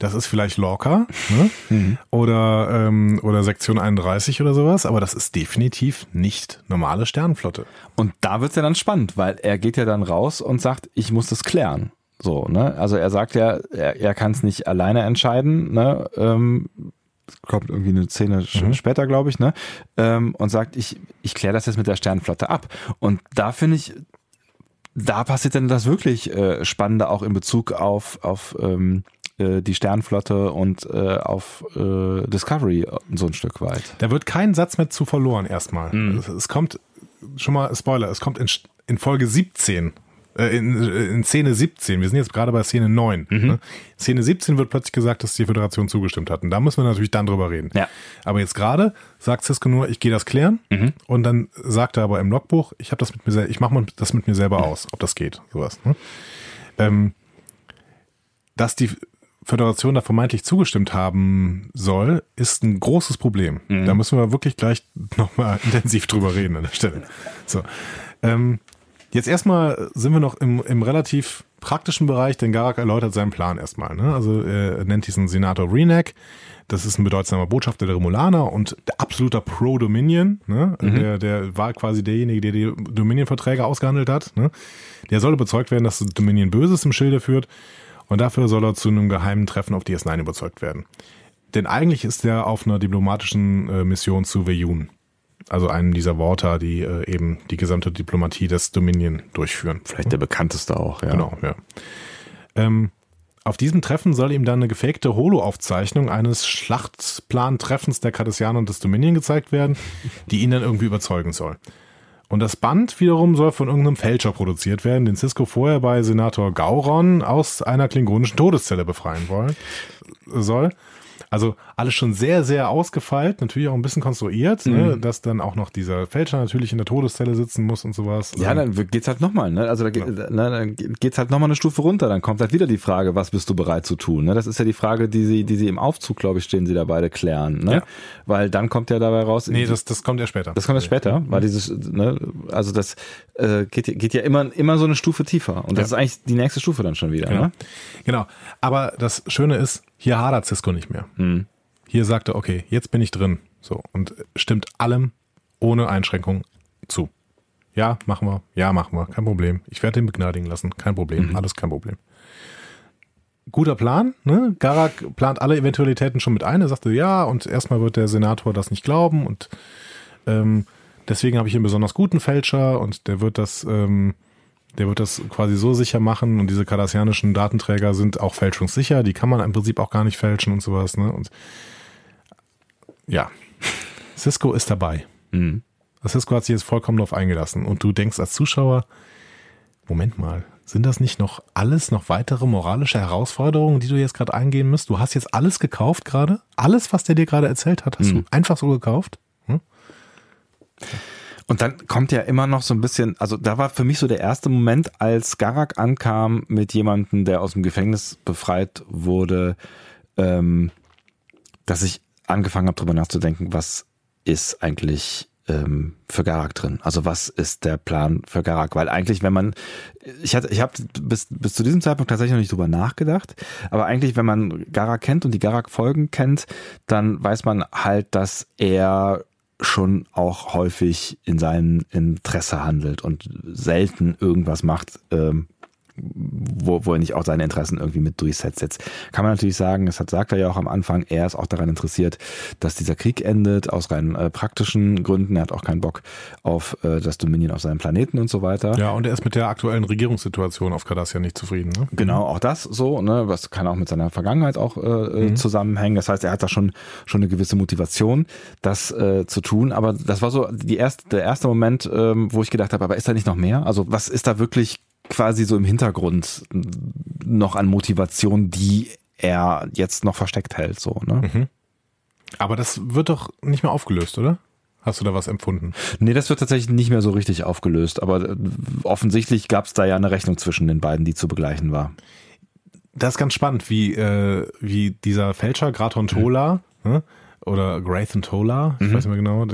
das ist vielleicht Lorca ne? mhm. oder, ähm, oder Sektion 31 oder sowas, aber das ist definitiv nicht normale Sternenflotte. Und da wird's ja dann spannend, weil er geht ja dann raus und sagt, ich muss das klären. So, ne? Also er sagt ja, er, er kann es nicht alleine entscheiden, ne? Ähm, kommt irgendwie eine Szene mhm. später, glaube ich, ne? Ähm, und sagt, ich, ich kläre das jetzt mit der Sternenflotte ab. Und da finde ich, da passiert dann das wirklich äh, Spannende auch in Bezug auf, auf ähm, äh, die Sternflotte und äh, auf äh, Discovery so ein Stück weit. Da wird kein Satz mehr zu verloren erstmal. Mhm. Es, es, kommt, schon mal Spoiler, es kommt in, in Folge 17 äh, in, in Szene 17, wir sind jetzt gerade bei Szene 9. Mhm. Ne? Szene 17 wird plötzlich gesagt, dass die Föderation zugestimmt hat. Und da müssen wir natürlich dann drüber reden. Ja. Aber jetzt gerade sagt Cisco nur, ich gehe das klären. Mhm. Und dann sagt er aber im Logbuch, ich habe das mit mir, ich mache das mit mir selber aus, ob das geht. Sowas. Ne? Ähm, dass die Föderation da vermeintlich zugestimmt haben soll, ist ein großes Problem. Mhm. Da müssen wir wirklich gleich nochmal intensiv drüber reden an der Stelle. So. Ähm, Jetzt erstmal sind wir noch im, im relativ praktischen Bereich, denn Garak erläutert seinen Plan erstmal. Ne? Also er nennt diesen Senator Renek. Das ist ein bedeutsamer Botschafter der Remulaner und der absoluter Pro-Dominion. Ne? Mhm. Der, der war quasi derjenige, der die Dominion-Verträge ausgehandelt hat. Ne? Der soll überzeugt werden, dass Dominion Böses im Schilde führt und dafür soll er zu einem geheimen Treffen auf DS9 überzeugt werden. Denn eigentlich ist er auf einer diplomatischen äh, Mission zu Veyun also einem dieser Worte, die äh, eben die gesamte Diplomatie des Dominion durchführen. Vielleicht der bekannteste auch, ja. Genau, ja. Ähm, auf diesem Treffen soll ihm dann eine gefakte Holo-Aufzeichnung eines Schlachtplan-Treffens der Cardassianer und des Dominion gezeigt werden, die ihn dann irgendwie überzeugen soll. Und das Band wiederum soll von irgendeinem Fälscher produziert werden, den Cisco vorher bei Senator Gauron aus einer klingonischen Todeszelle befreien wollen, soll. Also alles schon sehr, sehr ausgefeilt, natürlich auch ein bisschen konstruiert, ne, mhm. ne, dass dann auch noch dieser Fälscher natürlich in der Todeszelle sitzen muss und sowas. Ja, dann geht's halt nochmal, ne? Also da geht, ja. ne, dann geht's halt nochmal eine Stufe runter. Dann kommt halt wieder die Frage, was bist du bereit zu tun? Ne? Das ist ja die Frage, die sie, die sie im Aufzug, glaube ich, stehen sie da beide klären. Ne? Ja. Weil dann kommt ja dabei raus. Nee, das, das kommt ja später. Das kommt ja später, weil dieses, ne, also das äh, geht, geht ja immer, immer so eine Stufe tiefer. Und das ja. ist eigentlich die nächste Stufe dann schon wieder. Genau. Ne? genau. Aber das Schöne ist, hier hadert Cisco nicht mehr. Mhm. Hier sagt er, okay, jetzt bin ich drin. So. Und stimmt allem ohne Einschränkung zu. Ja, machen wir. Ja, machen wir. Kein Problem. Ich werde den begnadigen lassen. Kein Problem. Mhm. Alles kein Problem. Guter Plan, ne? Garak plant alle Eventualitäten schon mit ein. Er sagte, ja, und erstmal wird der Senator das nicht glauben und ähm, deswegen habe ich einen besonders guten Fälscher und der wird das, ähm, der wird das quasi so sicher machen und diese kardassianischen Datenträger sind auch fälschungssicher, die kann man im Prinzip auch gar nicht fälschen und sowas, ne? Und ja, Cisco ist dabei. Mhm. Cisco hat sich jetzt vollkommen darauf eingelassen. Und du denkst als Zuschauer, Moment mal, sind das nicht noch alles noch weitere moralische Herausforderungen, die du jetzt gerade eingehen musst? Du hast jetzt alles gekauft gerade? Alles, was der dir gerade erzählt hat, hast mhm. du einfach so gekauft? Hm? Und dann kommt ja immer noch so ein bisschen, also da war für mich so der erste Moment, als Garak ankam mit jemandem, der aus dem Gefängnis befreit wurde, ähm, dass ich angefangen habe, darüber nachzudenken, was ist eigentlich ähm, für Garak drin? Also was ist der Plan für Garak? Weil eigentlich, wenn man, ich hatte, ich habe bis, bis zu diesem Zeitpunkt tatsächlich noch nicht drüber nachgedacht, aber eigentlich, wenn man Garak kennt und die Garak-Folgen kennt, dann weiß man halt, dass er schon auch häufig in seinem Interesse handelt und selten irgendwas macht, ähm, wo, wo er nicht auch seine Interessen irgendwie mit durchsetzt. Jetzt kann man natürlich sagen, das hat, sagt er ja auch am Anfang, er ist auch daran interessiert, dass dieser Krieg endet, aus rein äh, praktischen Gründen. Er hat auch keinen Bock auf äh, das Dominion auf seinem Planeten und so weiter. Ja, und er ist mit der aktuellen Regierungssituation auf Cardassia nicht zufrieden. Ne? Genau, auch das so, ne, was kann auch mit seiner Vergangenheit auch äh, äh, mhm. zusammenhängen. Das heißt, er hat da schon, schon eine gewisse Motivation, das äh, zu tun. Aber das war so die erste, der erste Moment, ähm, wo ich gedacht habe, aber ist da nicht noch mehr? Also was ist da wirklich quasi so im Hintergrund noch an Motivation, die er jetzt noch versteckt hält, so, ne? Mhm. Aber das wird doch nicht mehr aufgelöst, oder? Hast du da was empfunden? Nee, das wird tatsächlich nicht mehr so richtig aufgelöst, aber äh, offensichtlich gab es da ja eine Rechnung zwischen den beiden, die zu begleichen war. Das ist ganz spannend, wie, äh, wie dieser Fälscher, Graton Tola, mhm. ne? oder Grayson Tola, ich mhm. weiß nicht mehr genau,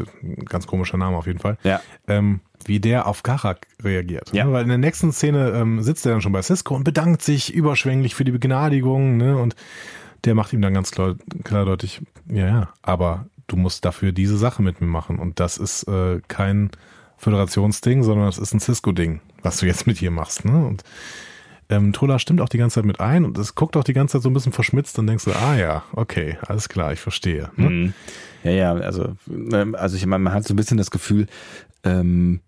ganz komischer Name auf jeden Fall, ja. ähm, wie der auf Garak reagiert. Ja. Ne? Weil in der nächsten Szene ähm, sitzt er dann schon bei Cisco und bedankt sich überschwänglich für die Begnadigung, ne? Und der macht ihm dann ganz klar, klar deutlich, ja, ja, aber du musst dafür diese Sache mit mir machen. Und das ist äh, kein Föderationsding, sondern das ist ein Cisco-Ding, was du jetzt mit hier machst. Ne? Und ähm, Tola stimmt auch die ganze Zeit mit ein und es guckt auch die ganze Zeit so ein bisschen verschmitzt und denkst du, ah ja, okay, alles klar, ich verstehe. Ne? Mhm. Ja, ja, also, ähm, also ich meine, man hat so ein bisschen das Gefühl, ähm,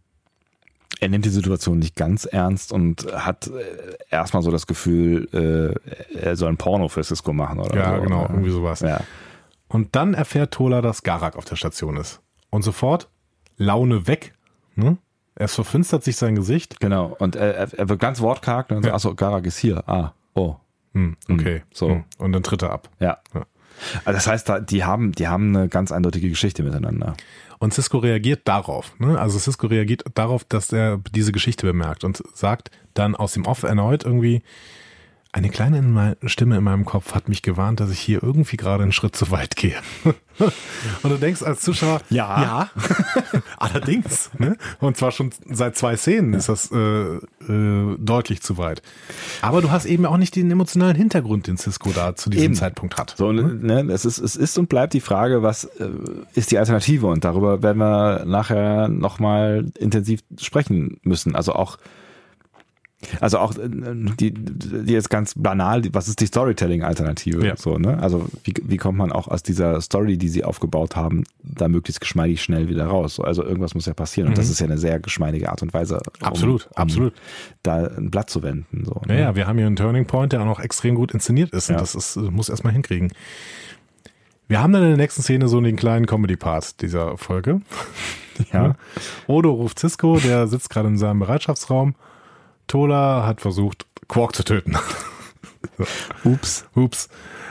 er nimmt die Situation nicht ganz ernst und hat äh, erstmal so das Gefühl, äh, er soll ein Porno für Cisco machen oder Ja, so. genau, Ja. irgendwie sowas. Ja. Und dann erfährt Tola, dass Garak auf der Station ist. Und sofort Laune weg. Ne? Es verfinstert sich sein Gesicht. Genau. Und er, er- wird ganz wortkarg und dann so, achso, Garak ist hier. Ah, oh. Hm, okay. so. Hm. Und dann tritt er ab. Ja. Ja. Also das heißt, die haben, die haben eine ganz eindeutige Geschichte miteinander. Und Cisco reagiert darauf. Ne? Also Cisco reagiert darauf, dass er diese Geschichte bemerkt und sagt dann aus dem Off erneut irgendwie, eine kleine Stimme in meinem Kopf hat mich gewarnt, dass ich hier irgendwie gerade einen Schritt zu weit gehe. und du denkst als Zuschauer, Ja. ja allerdings. Ne? Und zwar schon seit zwei Szenen ist das äh, äh, deutlich zu weit. Aber du hast eben auch nicht den emotionalen Hintergrund, den Cisco da zu diesem Eben. Zeitpunkt hat. So, ne, es, ist, es ist und bleibt die Frage, was äh, ist die Alternative? Und darüber werden wir nachher nochmal intensiv sprechen müssen. Also auch, also auch äh, die, die jetzt ganz banal, was ist die Storytelling-Alternative? Ja. So, ne? Also wie, wie kommt man auch aus dieser Story, die sie aufgebaut haben, da möglichst geschmeidig schnell wieder raus? So, Also irgendwas muss ja passieren. Und das ist ja eine sehr geschmeidige Art und Weise, um, Absolut, um absolut. da ein Blatt zu wenden. So, Ja, ne? ja, wir haben hier einen Turning Point, der auch noch extrem gut inszeniert ist. Und Ja. das ist, muss erstmal hinkriegen. Wir haben dann in der nächsten Szene so den kleinen Comedy-Part dieser Folge. ja. Odo ruft Cisco, der sitzt gerade in seinem Bereitschaftsraum. Tola hat versucht, Quark zu töten. Ups. Ups.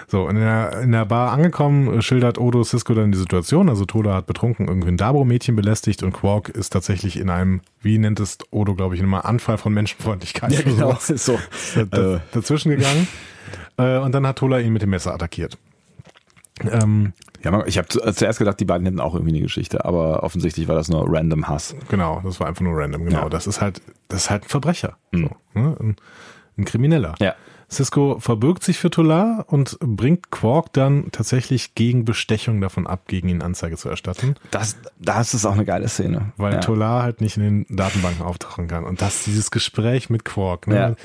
So, in der, in der Bar angekommen, schildert Odo Cisco dann die Situation. Also Tola hat betrunken irgendwie ein Dabo-Mädchen belästigt und Quark ist tatsächlich in einem, wie nennt es Odo, glaube ich, immer Anfall von Menschenfreundlichkeit. Ja, genau. so. da, Äh, dazwischen gegangen. äh, und dann hat Tola ihn mit dem Messer attackiert. Ähm, Ja, ich habe zuerst gedacht, die beiden hätten auch irgendwie eine Geschichte, aber offensichtlich war das nur random Hass. genau, das war einfach nur random. Genau, Ja. das ist halt, das ist halt ein Verbrecher. So, ne? ein, ein Krimineller. Ja. Cisco verbirgt sich für Tolar und bringt Quark dann tatsächlich gegen Bestechung davon ab, gegen ihn Anzeige zu erstatten, Das, das ist auch eine geile Szene. weil ja. Tolar halt nicht in den Datenbanken auftauchen kann. Und das, dieses Gespräch mit Quark, ne? Ja.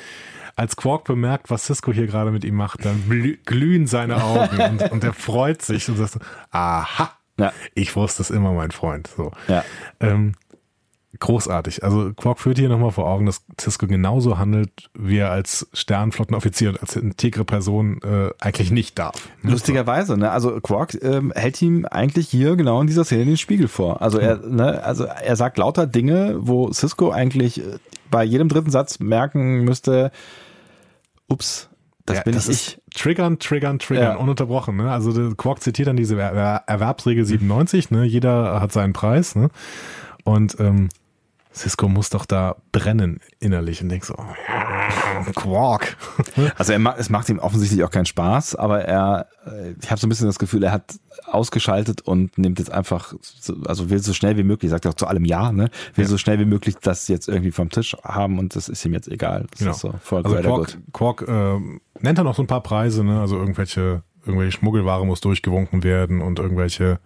Als Quark bemerkt, was Cisco hier gerade mit ihm macht, dann glühen seine Augen und, und er freut sich und sagt aha, Ja. ich wusste es immer, mein Freund. So. Ja. Ähm, großartig. Also Quark führt hier nochmal vor Augen, dass Cisco genauso handelt, wie er als Sternflottenoffizier und als integre Person äh, eigentlich nicht darf. Lustigerweise, ne? Also Quark ähm, hält ihm eigentlich hier genau in dieser Szene den Spiegel vor. Also er, ne, also er sagt lauter Dinge, wo Cisco eigentlich äh, bei jedem dritten Satz merken müsste, ups, das Ja, bin das ich. Triggern, triggern, triggern, Ja. ununterbrochen. Ne? Also der Quark zitiert dann diese er Erwerbsregel 97, ne? jeder hat seinen Preis. Ne? Und ähm, Cisco muss doch da brennen innerlich und denkt so, oh, Quark. Also er es macht ihm offensichtlich auch keinen Spaß, aber er, äh, ich habe so ein bisschen das Gefühl, er hat ausgeschaltet und nimmt jetzt einfach, so, also will so schnell wie möglich, sagt auch zu allem Ja, ne? Will Ja. so schnell wie möglich das jetzt irgendwie vom Tisch haben und das ist ihm jetzt egal. Das Genau. ist so voll Also Quark. Quark ähm, nennt dann auch so ein paar Preise, ne? also irgendwelche, irgendwelche Schmuggelware muss durchgewunken werden und irgendwelche,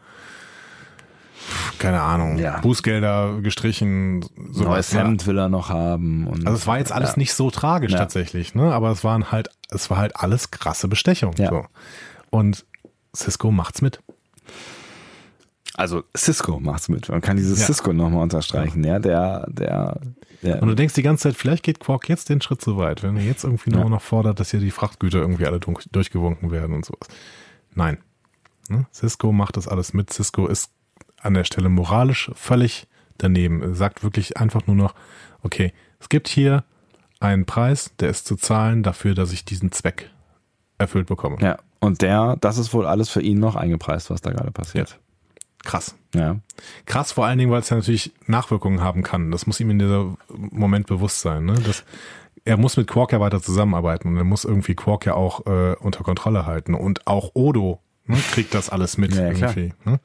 keine Ahnung, Ja. Bußgelder gestrichen. sowas, Neues ne? Hemd will er noch haben. Also es war jetzt alles ja. nicht so tragisch Ja. tatsächlich, ne? Aber es waren halt, es war halt alles krasse Bestechung. So. Und Cisco macht's mit. Also Cisco macht's mit. Man kann dieses Ja. Cisco nochmal unterstreichen, ja, der, der, der Und du denkst die ganze Zeit, vielleicht geht Quark jetzt den Schritt zu weit, wenn er jetzt irgendwie Ja. nur noch fordert, dass hier die Frachtgüter irgendwie alle durch- durchgewunken werden und sowas. Nein. Ne? Cisco macht das alles mit. Cisco ist an der Stelle moralisch völlig daneben. Er sagt wirklich einfach nur noch, okay, es gibt hier einen Preis, der ist zu zahlen dafür, dass ich diesen Zweck erfüllt bekomme. ja. Und der, das ist wohl alles für ihn noch eingepreist, was da gerade passiert. Krass. Ja. Krass vor allen Dingen, weil es ja natürlich Nachwirkungen haben kann. Das muss ihm in dieser Moment bewusst sein. Ne? Das, er muss mit Quark ja weiter zusammenarbeiten und er muss irgendwie Quark ja auch äh, unter Kontrolle halten. Und auch Odo ne, kriegt das alles mit Ja, ja, irgendwie. Ne?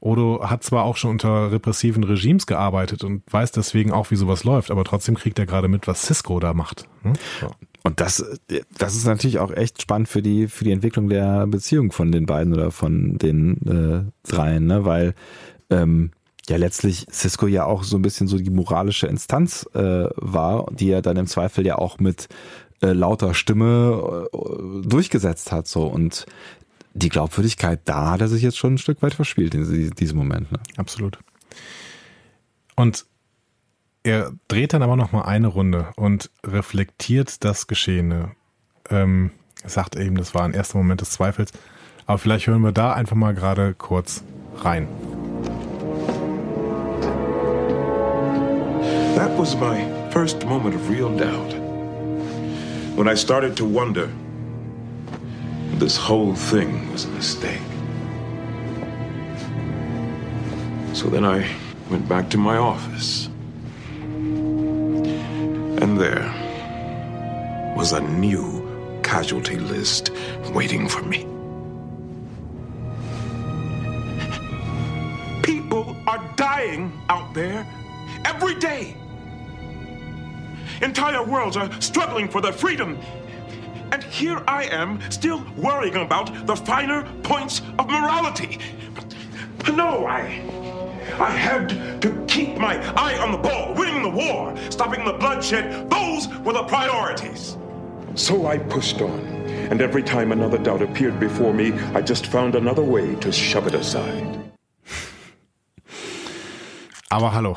Odo hat zwar auch schon unter repressiven Regimes gearbeitet und weiß deswegen auch, wie sowas läuft, aber trotzdem kriegt er gerade mit, was Cisco da macht. Ne? So. Und das, das ist natürlich auch echt spannend für die, für die Entwicklung der Beziehung von den beiden oder von den äh, dreien, ne? Weil ähm, ja letztlich Cisco ja auch so ein bisschen so die moralische Instanz äh, war, die er dann im Zweifel ja auch mit äh, lauter Stimme äh, durchgesetzt hat. So und die Glaubwürdigkeit, da hat er sich jetzt schon ein Stück weit verspielt in diesem Moment. Ne? Absolut. Und er dreht dann aber noch mal eine Runde und reflektiert das Geschehene. Ähm, sagt eben, das war ein erster Moment des Zweifels. Aber vielleicht hören wir da einfach mal gerade kurz rein. That was my first moment of real doubt. When I started to wonder this whole thing was a mistake. So then I went back to my office. And there was a new casualty list waiting for me. People are dying out there every day. Entire worlds are struggling for their freedom. And here I am, still worrying about the finer points of morality. But no, I. I had to keep my eye on the ball, winning the war, stopping the bloodshed. Those were the priorities. So I pushed on, and every time another doubt appeared before me, I just found another way to shove it aside. Aber hallo.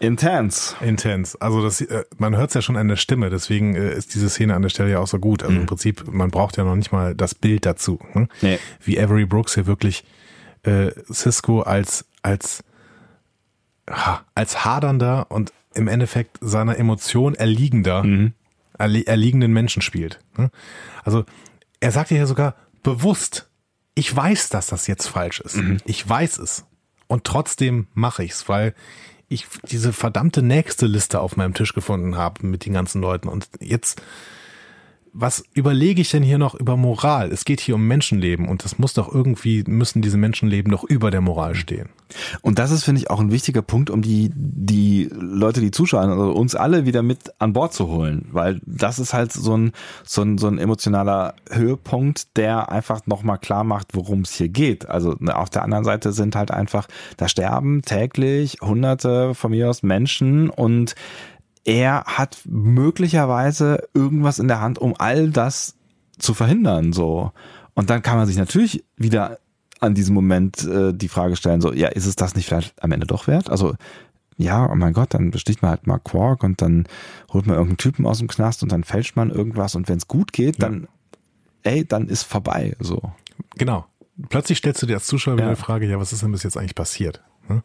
Intens. Intens. Also das, äh, man hört es ja schon an der Stimme, deswegen äh, ist diese Szene an der Stelle ja auch so gut. Also mhm. im Prinzip, man braucht ja noch nicht mal das Bild dazu. Ne? Nee. Wie Avery Brooks hier wirklich äh, Cisco als, als, als hadernder und im Endeffekt seiner Emotion erliegender, mhm. erliegenden Menschen spielt. Ne? Also er sagt ja sogar bewusst, ich weiß, dass das jetzt falsch ist. Mhm. Ich weiß es. Und trotzdem mache ich's, weil ich diese verdammte nächste Liste auf meinem Tisch gefunden habe mit den ganzen Leuten. Und jetzt was überlege ich denn hier noch über Moral? Es geht hier um Menschenleben und das muss doch irgendwie, müssen diese Menschenleben doch über der Moral stehen. Und das ist, finde ich, auch ein wichtiger Punkt, um die, die Leute, die zuschauen, also uns alle wieder mit an Bord zu holen, weil das ist halt so ein, so ein, so ein emotionaler Höhepunkt, der einfach nochmal klar macht, worum es hier geht. Also ne, auf der anderen Seite sind halt einfach, da sterben täglich hunderte von mir aus Menschen und er hat möglicherweise irgendwas in der Hand, um all das zu verhindern, so. Und dann kann man sich natürlich wieder an diesem Moment äh, die Frage stellen, so, ja, ist es das nicht vielleicht am Ende doch wert? Also, ja, oh mein Gott, dann besticht man halt mal Quark und dann holt man irgendeinen Typen aus dem Knast und dann fälscht man irgendwas und wenn es gut geht, ja. dann, ey, dann ist vorbei, so. Genau. Plötzlich stellst du dir als Zuschauer ja. die Frage, ja, was ist denn bis jetzt eigentlich passiert? Hm?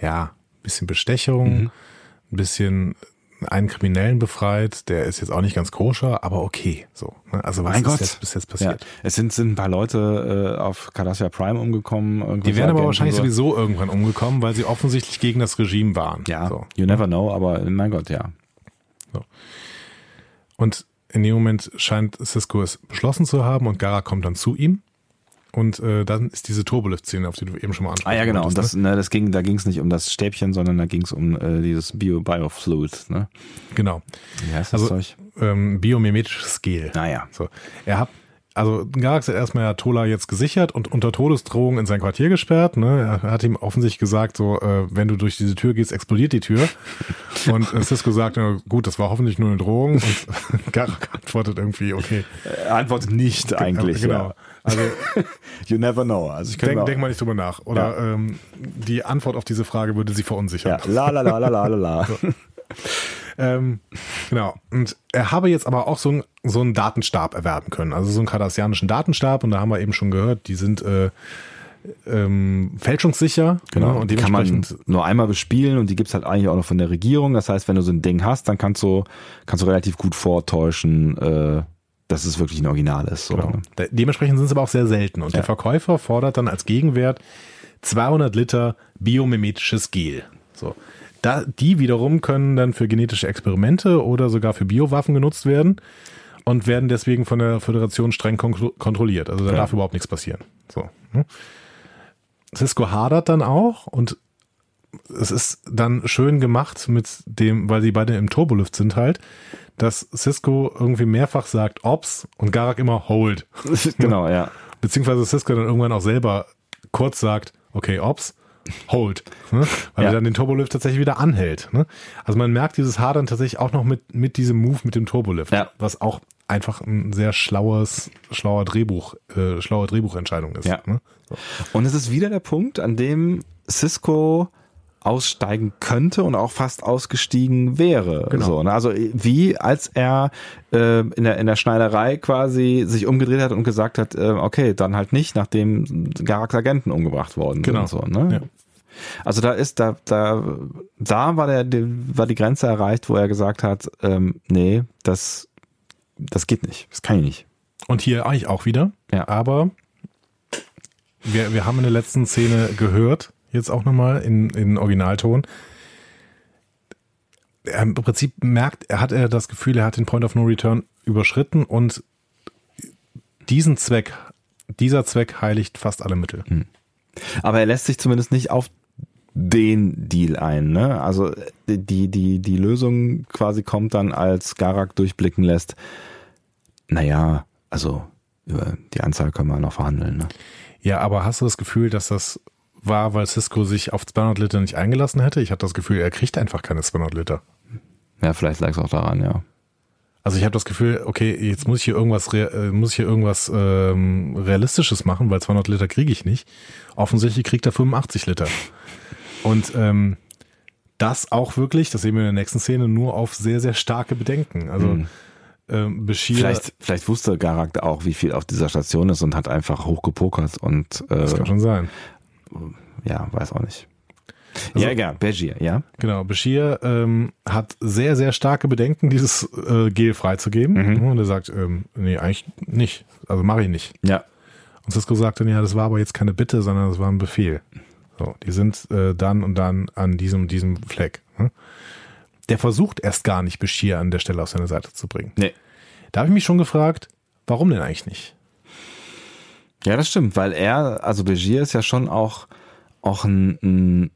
Ja, bisschen Bestechung, mhm. ein bisschen einen Kriminellen befreit, der ist jetzt auch nicht ganz koscher, aber okay. So, ne? Also was mein ist Gott. Jetzt, bis jetzt passiert? Ja. Es sind, sind ein paar Leute äh, auf Cardassia Prime umgekommen. Die werden aber wahrscheinlich so. sowieso irgendwann umgekommen, weil sie offensichtlich gegen das Regime waren. Ja, so. you never know, aber mein Gott, ja. So. Und in dem Moment scheint Cisco es beschlossen zu haben und Gara kommt dann zu ihm und äh, dann ist diese Turbolift-Szene, auf die du eben schon mal ansprachst. Ah ja, genau. Und das, ne? ne, das ging, da ging es nicht um das Stäbchen, sondern da ging es um äh, dieses Bio Biofluid. Ne? Genau. Wie heißt das also, Zeug? Ähm, biomimetisches Gel. Naja. Ah, so. Er hat also Garax hat erstmal ja Tola jetzt gesichert und unter Todesdrohung in sein Quartier gesperrt. Ne? Er hat ihm offensichtlich gesagt, so, äh, wenn du durch diese Tür gehst, explodiert die Tür. Und äh, Cisco sagt, äh, gut, das war hoffentlich nur eine Drohung. Und Garak antwortet irgendwie, okay. Er antwortet nicht eigentlich. Genau. Ja. Also, you never know. Also ich denk, denk mal nicht drüber nach. Oder ja. ähm, die Antwort auf diese Frage würde sie verunsichern. Ja, la la la la la la. so. ähm, genau. Und er habe jetzt aber auch so, ein, so einen Datenstab erwerben können. Also so einen kardassianischen Datenstab. Und da haben wir eben schon gehört, die sind äh, ähm, fälschungssicher. Genau. Ne? Und dementsprechend kann man nur einmal bespielen und die gibt's halt eigentlich auch noch von der Regierung. Das heißt, wenn du so ein Ding hast, dann kannst du, kannst du relativ gut vortäuschen, äh, dass es wirklich ein Original ist. So. Genau. Ne? Dementsprechend sind es aber auch sehr selten. Und ja. der Verkäufer fordert dann als Gegenwert 200 Liter biomimetisches Gel. So. Da, die wiederum können dann für genetische Experimente oder sogar für Biowaffen genutzt werden und werden deswegen von der Föderation streng kontrolliert. Also da ja. darf überhaupt nichts passieren. So. Ne? Cisco hadert dann auch und es ist dann schön gemacht mit dem, weil sie beide im Turbolift sind halt, dass Cisco irgendwie mehrfach sagt Ops und Garak immer Hold. genau, ja. Beziehungsweise Cisco dann irgendwann auch selber kurz sagt, okay, Ops, Hold. Ne? Weil ja. er dann den Turbolift tatsächlich wieder anhält. Ne? Also man merkt dieses Hadern tatsächlich auch noch mit, mit diesem Move mit dem Turbolift, ja. was auch einfach ein sehr schlaues, schlauer Drehbuch, äh, schlaue Drehbuchentscheidung ist. Ja. Ne? So. Und es ist wieder der Punkt, an dem Cisco aussteigen könnte und auch fast ausgestiegen wäre. Genau. So, ne? Also wie als er äh, in, der, in der Schneiderei quasi sich umgedreht hat und gesagt hat, äh, okay, dann halt nicht, nachdem Garaks Agenten umgebracht worden Genau. sind. So, ne? Ja. Also da ist, da, da, da war der, die, war die Grenze erreicht, wo er gesagt hat, ähm, nee, das, das geht nicht. Das kann ich nicht. Und hier eigentlich auch wieder. Ja. Aber wir, wir haben in der letzten Szene gehört, jetzt auch nochmal in, in Originalton. Er Im Prinzip merkt, er hat er das Gefühl, er hat den Point of No Return überschritten und diesen Zweck, dieser Zweck heiligt fast alle Mittel. Aber er lässt sich zumindest nicht auf den Deal ein, ne? Also die, die, die Lösung quasi kommt dann, als Garak durchblicken lässt, naja, also über die Anzahl können wir noch verhandeln, ne? Ja, aber hast du das Gefühl, dass das war, weil Cisco sich auf 200 Liter nicht eingelassen hätte? Ich hatte das Gefühl, er kriegt einfach keine 200 Liter. Ja, vielleicht lag es auch daran, ja. Also ich habe das Gefühl, okay, jetzt muss ich hier irgendwas, äh, muss ich hier irgendwas ähm, Realistisches machen, weil 200 Liter kriege ich nicht. Offensichtlich kriegt er 85 Liter. Und ähm, das auch wirklich, das sehen wir in der nächsten Szene, nur auf sehr, sehr starke Bedenken. Also Mhm. ähm, Bashir, Vielleicht, vielleicht wusste Garak auch, wie viel auf dieser Station ist und hat einfach hochgepokert und äh, das kann schon sein. Ja, weiß auch nicht. Also- ja, egal, Begier, ja. Genau, Bashir ähm, hat sehr, sehr starke Bedenken, dieses äh, Gel freizugeben. Und er sagt, ähm, nee, eigentlich nicht. Also mache ich nicht. Ja. Und Cisco sagt dann, ja, das war aber jetzt keine Bitte, sondern das war ein Befehl. So, die sind äh, dann und dann an diesem, diesem Fleck. Ne? Der versucht erst gar nicht, Bashir an der Stelle auf seine Seite zu bringen. Nee. Da habe ich mich schon gefragt, warum denn eigentlich nicht? Ja, das stimmt, weil er, also Begier ist ja schon auch, auch ein, ein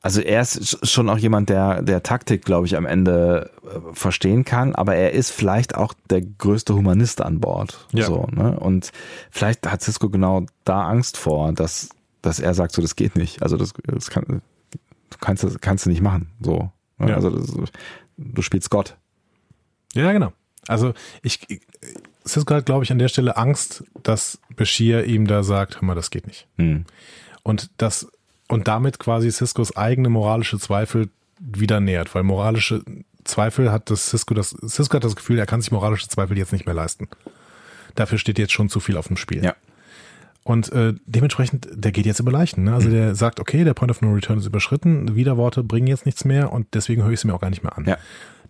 also er ist schon auch jemand, der, der Taktik, glaube ich, am Ende äh, verstehen kann, aber er ist vielleicht auch der größte Humanist an Bord. Ja. So, ne? Und vielleicht hat Cisco genau da Angst vor, dass, dass er sagt, so, das geht nicht. Also das, das kann, du kannst, das kannst du nicht machen. So. Ne? Ja. Also das, du spielst Gott. Ja, genau. Also ich, ich Cisco hat, glaube ich, an der Stelle Angst, dass Bashir ihm da sagt, hör mal, das geht nicht. Hm. Und das und damit quasi Ciscos eigene moralische Zweifel wieder nährt, weil moralische Zweifel hat das Cisco das Cisco hat das Gefühl, er kann sich moralische Zweifel jetzt nicht mehr leisten. Dafür steht jetzt schon zu viel auf dem Spiel. Ja. Und äh, dementsprechend, der geht jetzt über Leichen. Ne? Also der sagt, okay, der Point of No Return ist überschritten, Widerworte bringen jetzt nichts mehr und deswegen höre ich sie mir auch gar nicht mehr an. Ja.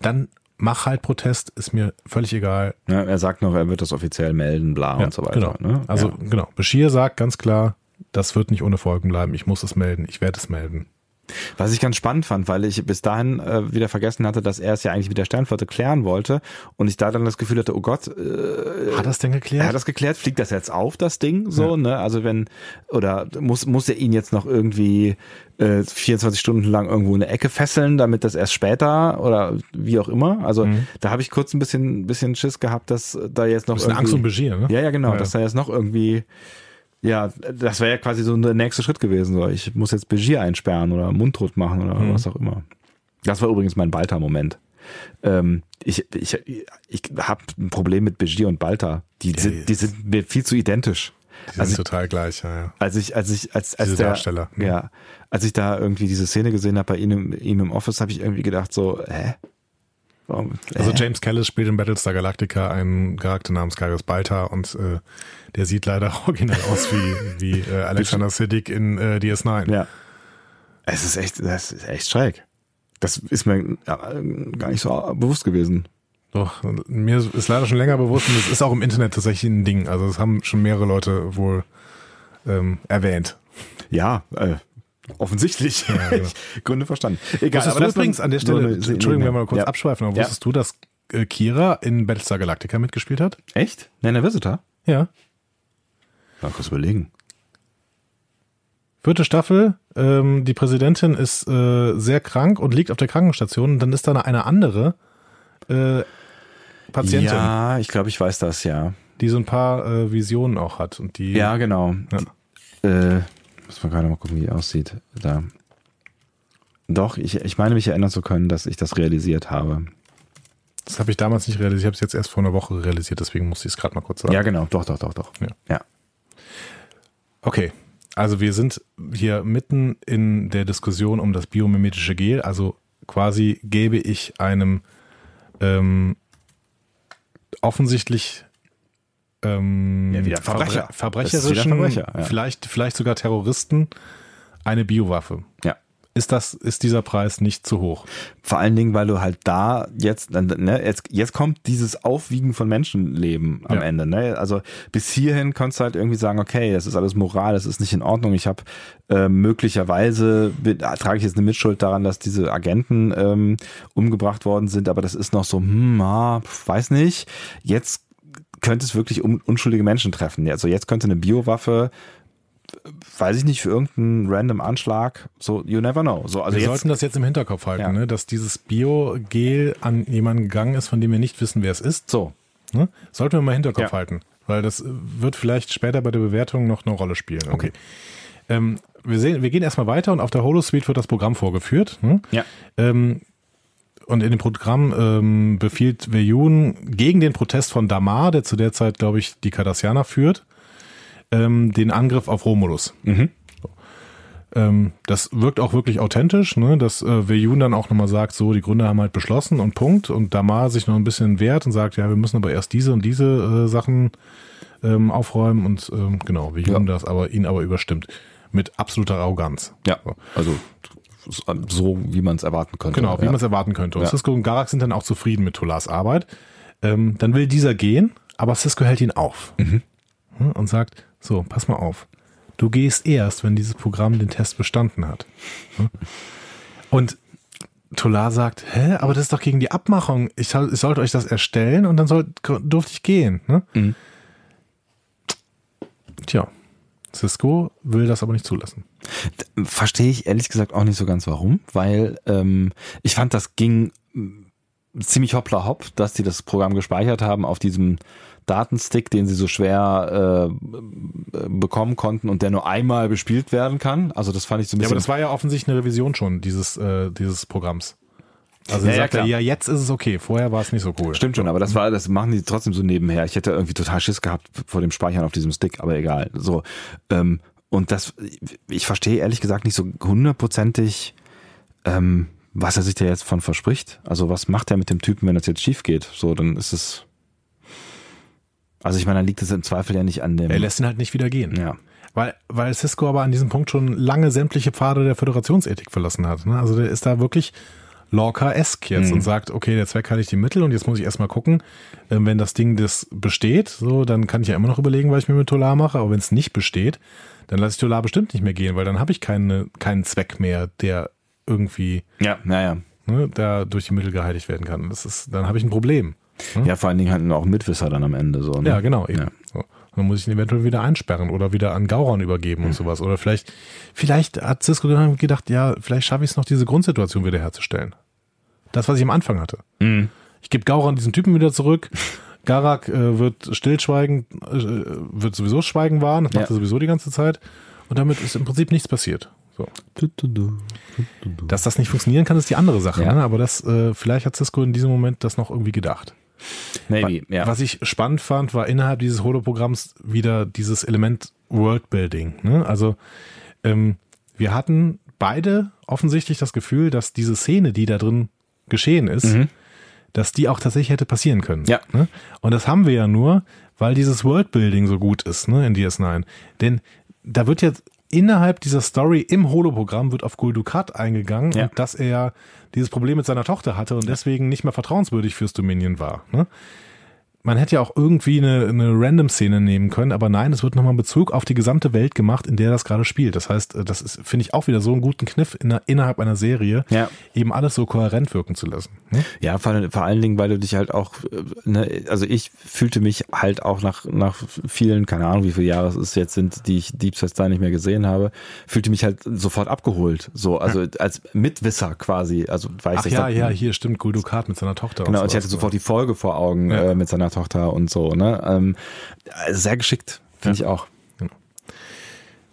Dann mach halt Protest, ist mir völlig egal. Ja, er sagt noch, er wird das offiziell melden, bla Ja, und so weiter. Genau. Ne? Also ja. genau, Bashir sagt ganz klar, das wird nicht ohne Folgen bleiben. Ich muss es melden, ich werde es melden. Was ich ganz spannend fand, weil ich bis dahin äh, wieder vergessen hatte, dass er es ja eigentlich mit der Sternflotte klären wollte und ich da dann das Gefühl hatte, oh Gott, äh, Hat das denn geklärt? er hat das geklärt, fliegt das jetzt auf, das Ding, so, Ja. ne? Also wenn, oder muss, muss er ihn jetzt noch irgendwie äh, 24 Stunden lang irgendwo in eine Ecke fesseln, damit das erst später oder wie auch immer. Also Mhm. da habe ich kurz ein bisschen, bisschen Schiss gehabt, dass da jetzt noch Das ist eine Angst um Bashir, ne? ja, ja, genau, Ja. dass da jetzt noch irgendwie, ja, das wäre ja quasi so der nächste Schritt gewesen. So. Ich muss jetzt Begier einsperren oder mundtot machen oder Mhm. was auch immer. Das war übrigens mein Balta-Moment. Ähm, ich ich, ich habe ein Problem mit Begier und Balta. Die, sind, die sind mir viel zu identisch. Die Also sind total gleich, ja, ja. als ich, als ich, als, als Diese der, Darsteller, ne? ja, als ich da irgendwie diese Szene gesehen habe bei ihm, im- ihm im Office, habe ich irgendwie gedacht so, hä? Also hä? James Callis spielt in Battlestar Galactica einen Charakter namens Kairos Balta und äh, der sieht leider original aus wie, wie äh, Alexander Siddig in äh, DS9. Ja. Es ist echt, das ist echt schräg. Das ist mir ja, gar nicht so bewusst gewesen. Doch, mir ist leider schon länger bewusst und es ist auch im Internet tatsächlich ein Ding. Also es haben schon mehrere Leute wohl ähm, erwähnt. Ja, äh, offensichtlich. Ja, genau. Gründe verstanden. Egal, Wusstest aber du übrigens an der Stelle, eine- Entschuldigung, wenn wir mal kurz ja. abschweifen, aber Ja. wusstest du, dass äh, Kira in Battlestar Galactica mitgespielt hat? Echt? Nein, der Visitor? Ja. Mal kurz überlegen. Vierte Staffel, ähm, die Präsidentin ist äh, sehr krank und liegt auf der Krankenstation und dann ist da eine andere äh, Patientin, Ja, ich glaube, ich weiß das, ja. die so ein paar äh, Visionen auch hat und die Ja, genau. Ja. Die, äh, muss man gerade mal gucken, wie die aussieht. Da. Doch, ich, ich meine mich erinnern zu können, dass ich das realisiert habe. das habe ich damals nicht realisiert, ich habe es jetzt erst vor einer Woche realisiert, deswegen musste ich es gerade mal kurz sagen. Ja, genau. Doch, doch, doch, doch. Ja. ja. Okay, Also wir sind hier mitten in der Diskussion um das biomimetische Gel. Also quasi gebe ich einem ähm, offensichtlich ähm, Ja, wieder Verbrecher. Verbre ist wieder verbrecherischen, Verbrecher, ja. vielleicht, vielleicht sogar Terroristen eine Biowaffe. Ja. Ist das, ist dieser Preis nicht zu hoch? Vor allen Dingen, weil du halt da jetzt, ne, jetzt, jetzt kommt dieses Aufwiegen von Menschenleben am Ja. Ende. Ne? Also bis hierhin konntest du halt irgendwie sagen, okay, das ist alles Moral, das ist nicht in Ordnung. Ich habe äh, möglicherweise trage ich jetzt eine Mitschuld daran, dass diese Agenten ähm, umgebracht worden sind, aber das ist noch so, hm, ah, weiß nicht. Jetzt könnte es wirklich un unschuldige Menschen treffen. Also jetzt könnte eine Biowaffe weiß ich nicht, für irgendeinen random Anschlag, so, you never know. So, also wir jetzt, sollten das jetzt im Hinterkopf halten, Ja. ne? dass dieses Biogel an jemanden gegangen ist, von dem wir nicht wissen, wer es ist. so, Ne? Sollten wir mal im Hinterkopf Ja. halten, weil das wird vielleicht später bei der Bewertung noch eine Rolle spielen. Okay. Ähm, wir, sehen, wir gehen erstmal weiter und auf der Holosuite wird das Programm vorgeführt. Ne? Ja. Ähm, und in dem Programm ähm, befiehlt Veyun gegen den Protest von Damar, der zu der Zeit, glaube ich, die Cardassianer führt, ähm, den Angriff auf Romulus. So. Ähm, das wirkt auch wirklich authentisch, ne? dass äh, Veyun dann auch nochmal sagt, so, die Gründer haben halt beschlossen und Punkt. Und Damar sich noch ein bisschen wehrt und sagt, ja, wir müssen aber erst diese und diese äh, Sachen ähm, aufräumen. Und ähm, genau, Veyun Ja. das aber ihn aber überstimmt. Mit absoluter Arroganz. Ja, So. also so, wie man es erwarten könnte. Genau, wie ja. man es erwarten könnte. Und Ja. Cisco und Garak sind dann auch zufrieden mit Tolas Arbeit. Ähm, dann will dieser gehen, aber Cisco hält ihn auf Mhm. Und sagt, so, pass mal auf. Du gehst erst, wenn dieses Programm den Test bestanden hat. Und Tolar sagt, hä, aber das ist doch gegen die Abmachung. Ich, soll, ich sollte euch das erstellen und dann soll, durfte ich gehen. Ne? Mhm. Tja, Cisco will das aber nicht zulassen. Verstehe ich ehrlich gesagt auch nicht so ganz warum, weil ähm, ich fand, das ging mm, ziemlich hoppla hopp, dass die das Programm gespeichert haben auf diesem Datenstick, den sie so schwer äh, bekommen konnten und der nur einmal bespielt werden kann. Also das fand ich so ein Ja, aber bisschen. das war ja offensichtlich eine Revision schon dieses, äh, dieses Programms. Also Ja, er ja, ja, jetzt ist es okay. Vorher war es nicht so cool. Stimmt schon, aber das war, das machen die trotzdem so nebenher. Ich hätte irgendwie total Schiss gehabt vor dem Speichern auf diesem Stick, aber egal. So, ähm, und das, ich verstehe ehrlich gesagt nicht so hundertprozentig, ähm, was er sich da jetzt von verspricht. Also was macht er mit dem Typen, wenn das jetzt schief geht? So, dann ist es. Also ich meine, dann liegt es im Zweifel ja nicht an dem. Er lässt ihn halt nicht wieder gehen. ja. Weil, weil Cisco aber an diesem Punkt schon lange sämtliche Pfade der Föderationsethik verlassen hat. Ne? Also der ist da wirklich Lorca-esque jetzt und sagt, okay, der Zweck heiligt die Mittel und jetzt muss ich erstmal gucken, äh, wenn das Ding das besteht, so, dann kann ich ja immer noch überlegen, was ich mir mit Tolar mache, aber wenn es nicht besteht, dann lasse ich Tolar bestimmt nicht mehr gehen, weil dann habe ich keine, keinen Zweck mehr, der irgendwie Ja, naja. ne, da durch die Mittel geheiligt werden kann. Das ist, dann habe ich ein Problem. Ja, vor allen Dingen halt auch ein Mitwisser dann am Ende. So, ne? Ja, genau. Eben. Ja. So. Und Dann muss ich ihn eventuell wieder einsperren oder wieder an Gauron übergeben und sowas. Oder vielleicht, vielleicht hat Cisco gedacht, ja, vielleicht schaffe ich es noch, diese Grundsituation wiederherzustellen. Das, was ich am Anfang hatte. Mhm. Ich gebe Gauron diesen Typen wieder zurück. Garak äh, wird stillschweigen, äh, wird sowieso schweigen wahren. Das macht Ja. er sowieso die ganze Zeit. Und damit ist im Prinzip nichts passiert. So. Dass das nicht funktionieren kann, ist die andere Sache. Ja. Ne? Aber das, äh, vielleicht hat Cisco in diesem Moment das noch irgendwie gedacht. Maybe, ja. Was ich spannend fand, war innerhalb dieses Holo-Programms wieder dieses Element Worldbuilding. Ne? Also ähm, wir hatten beide offensichtlich das Gefühl, dass diese Szene, die da drin geschehen ist, dass die auch tatsächlich hätte passieren können. Mhm. Ja. Ne? Und das haben wir ja nur, weil dieses Worldbuilding so gut ist ne, in DS9. Denn da wird jetzt innerhalb dieser Story im Holo-Programm wird auf Gul Dukat eingegangen Ja. und dass er dieses Problem mit seiner Tochter hatte und deswegen nicht mehr vertrauenswürdig fürs Dominion war. Ne? Man hätte ja auch irgendwie eine, eine Random-Szene nehmen können, aber nein, es wird nochmal Bezug auf die gesamte Welt gemacht, in der das gerade spielt. Das heißt, das ist, finde ich, auch wieder so einen guten Kniff in, innerhalb einer Serie, Ja. eben alles so kohärent wirken zu lassen. Ne? Ja, vor, vor allen Dingen, weil du dich halt auch, äh, ne, also ich fühlte mich halt auch nach, nach vielen, keine Ahnung, wie viele Jahre es jetzt sind, die ich Deep Space Nine nicht mehr gesehen habe, fühlte mich halt sofort abgeholt. So, also als Mitwisser quasi. Also weiß Ach ich ja, ja, hier stimmt, Gul Dukat mit seiner Tochter. Genau, und ich sowas. hatte sofort die Folge vor Augen Ja. äh, mit seiner Tochter und so, ne? Ähm, sehr geschickt, finde ich auch.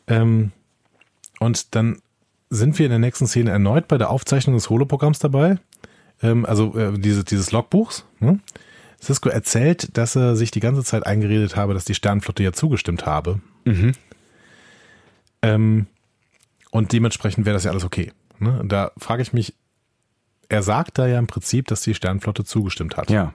Ähm, und dann sind wir in der nächsten Szene erneut bei der Aufzeichnung des Holoprogramms dabei. Ähm, also äh, diese, dieses Logbuchs. Ne? Cisco erzählt, dass er sich die ganze Zeit eingeredet habe, dass die Sternflotte ja zugestimmt habe. Ähm, und dementsprechend wäre das ja alles okay. Ne? Da frage ich mich, er sagt da ja im Prinzip, dass die Sternflotte zugestimmt hat. Ja.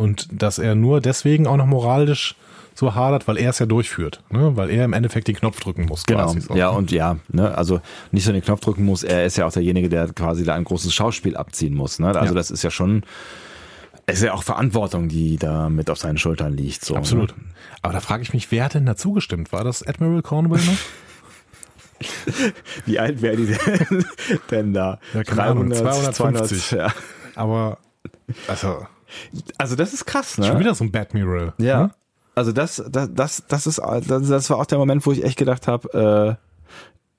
Und dass er nur deswegen auch noch moralisch so hadert, weil er es ja durchführt, ne? weil er im Endeffekt den Knopf drücken muss. Genau. so. Ja, und ja, ne, also nicht so den Knopf drücken muss, er ist ja auch derjenige, der quasi da ein großes Schauspiel abziehen muss. Ne? Also Ja. das ist ja schon, es ist ja auch Verantwortung, die da mit auf seinen Schultern liegt. So, Absolut. Ne? Aber da frage ich mich, wer hat denn da zugestimmt? War das Admiral Cornwall noch? Wie alt wäre die denn, denn da? Ja, keine Ahnung, 250. 200, ja. Aber, also, Also das ist krass, ne? schon wieder so ein Badmiral. Ja. Ne? Also das, das, das, das ist, das, das war auch der Moment, wo ich echt gedacht habe, äh,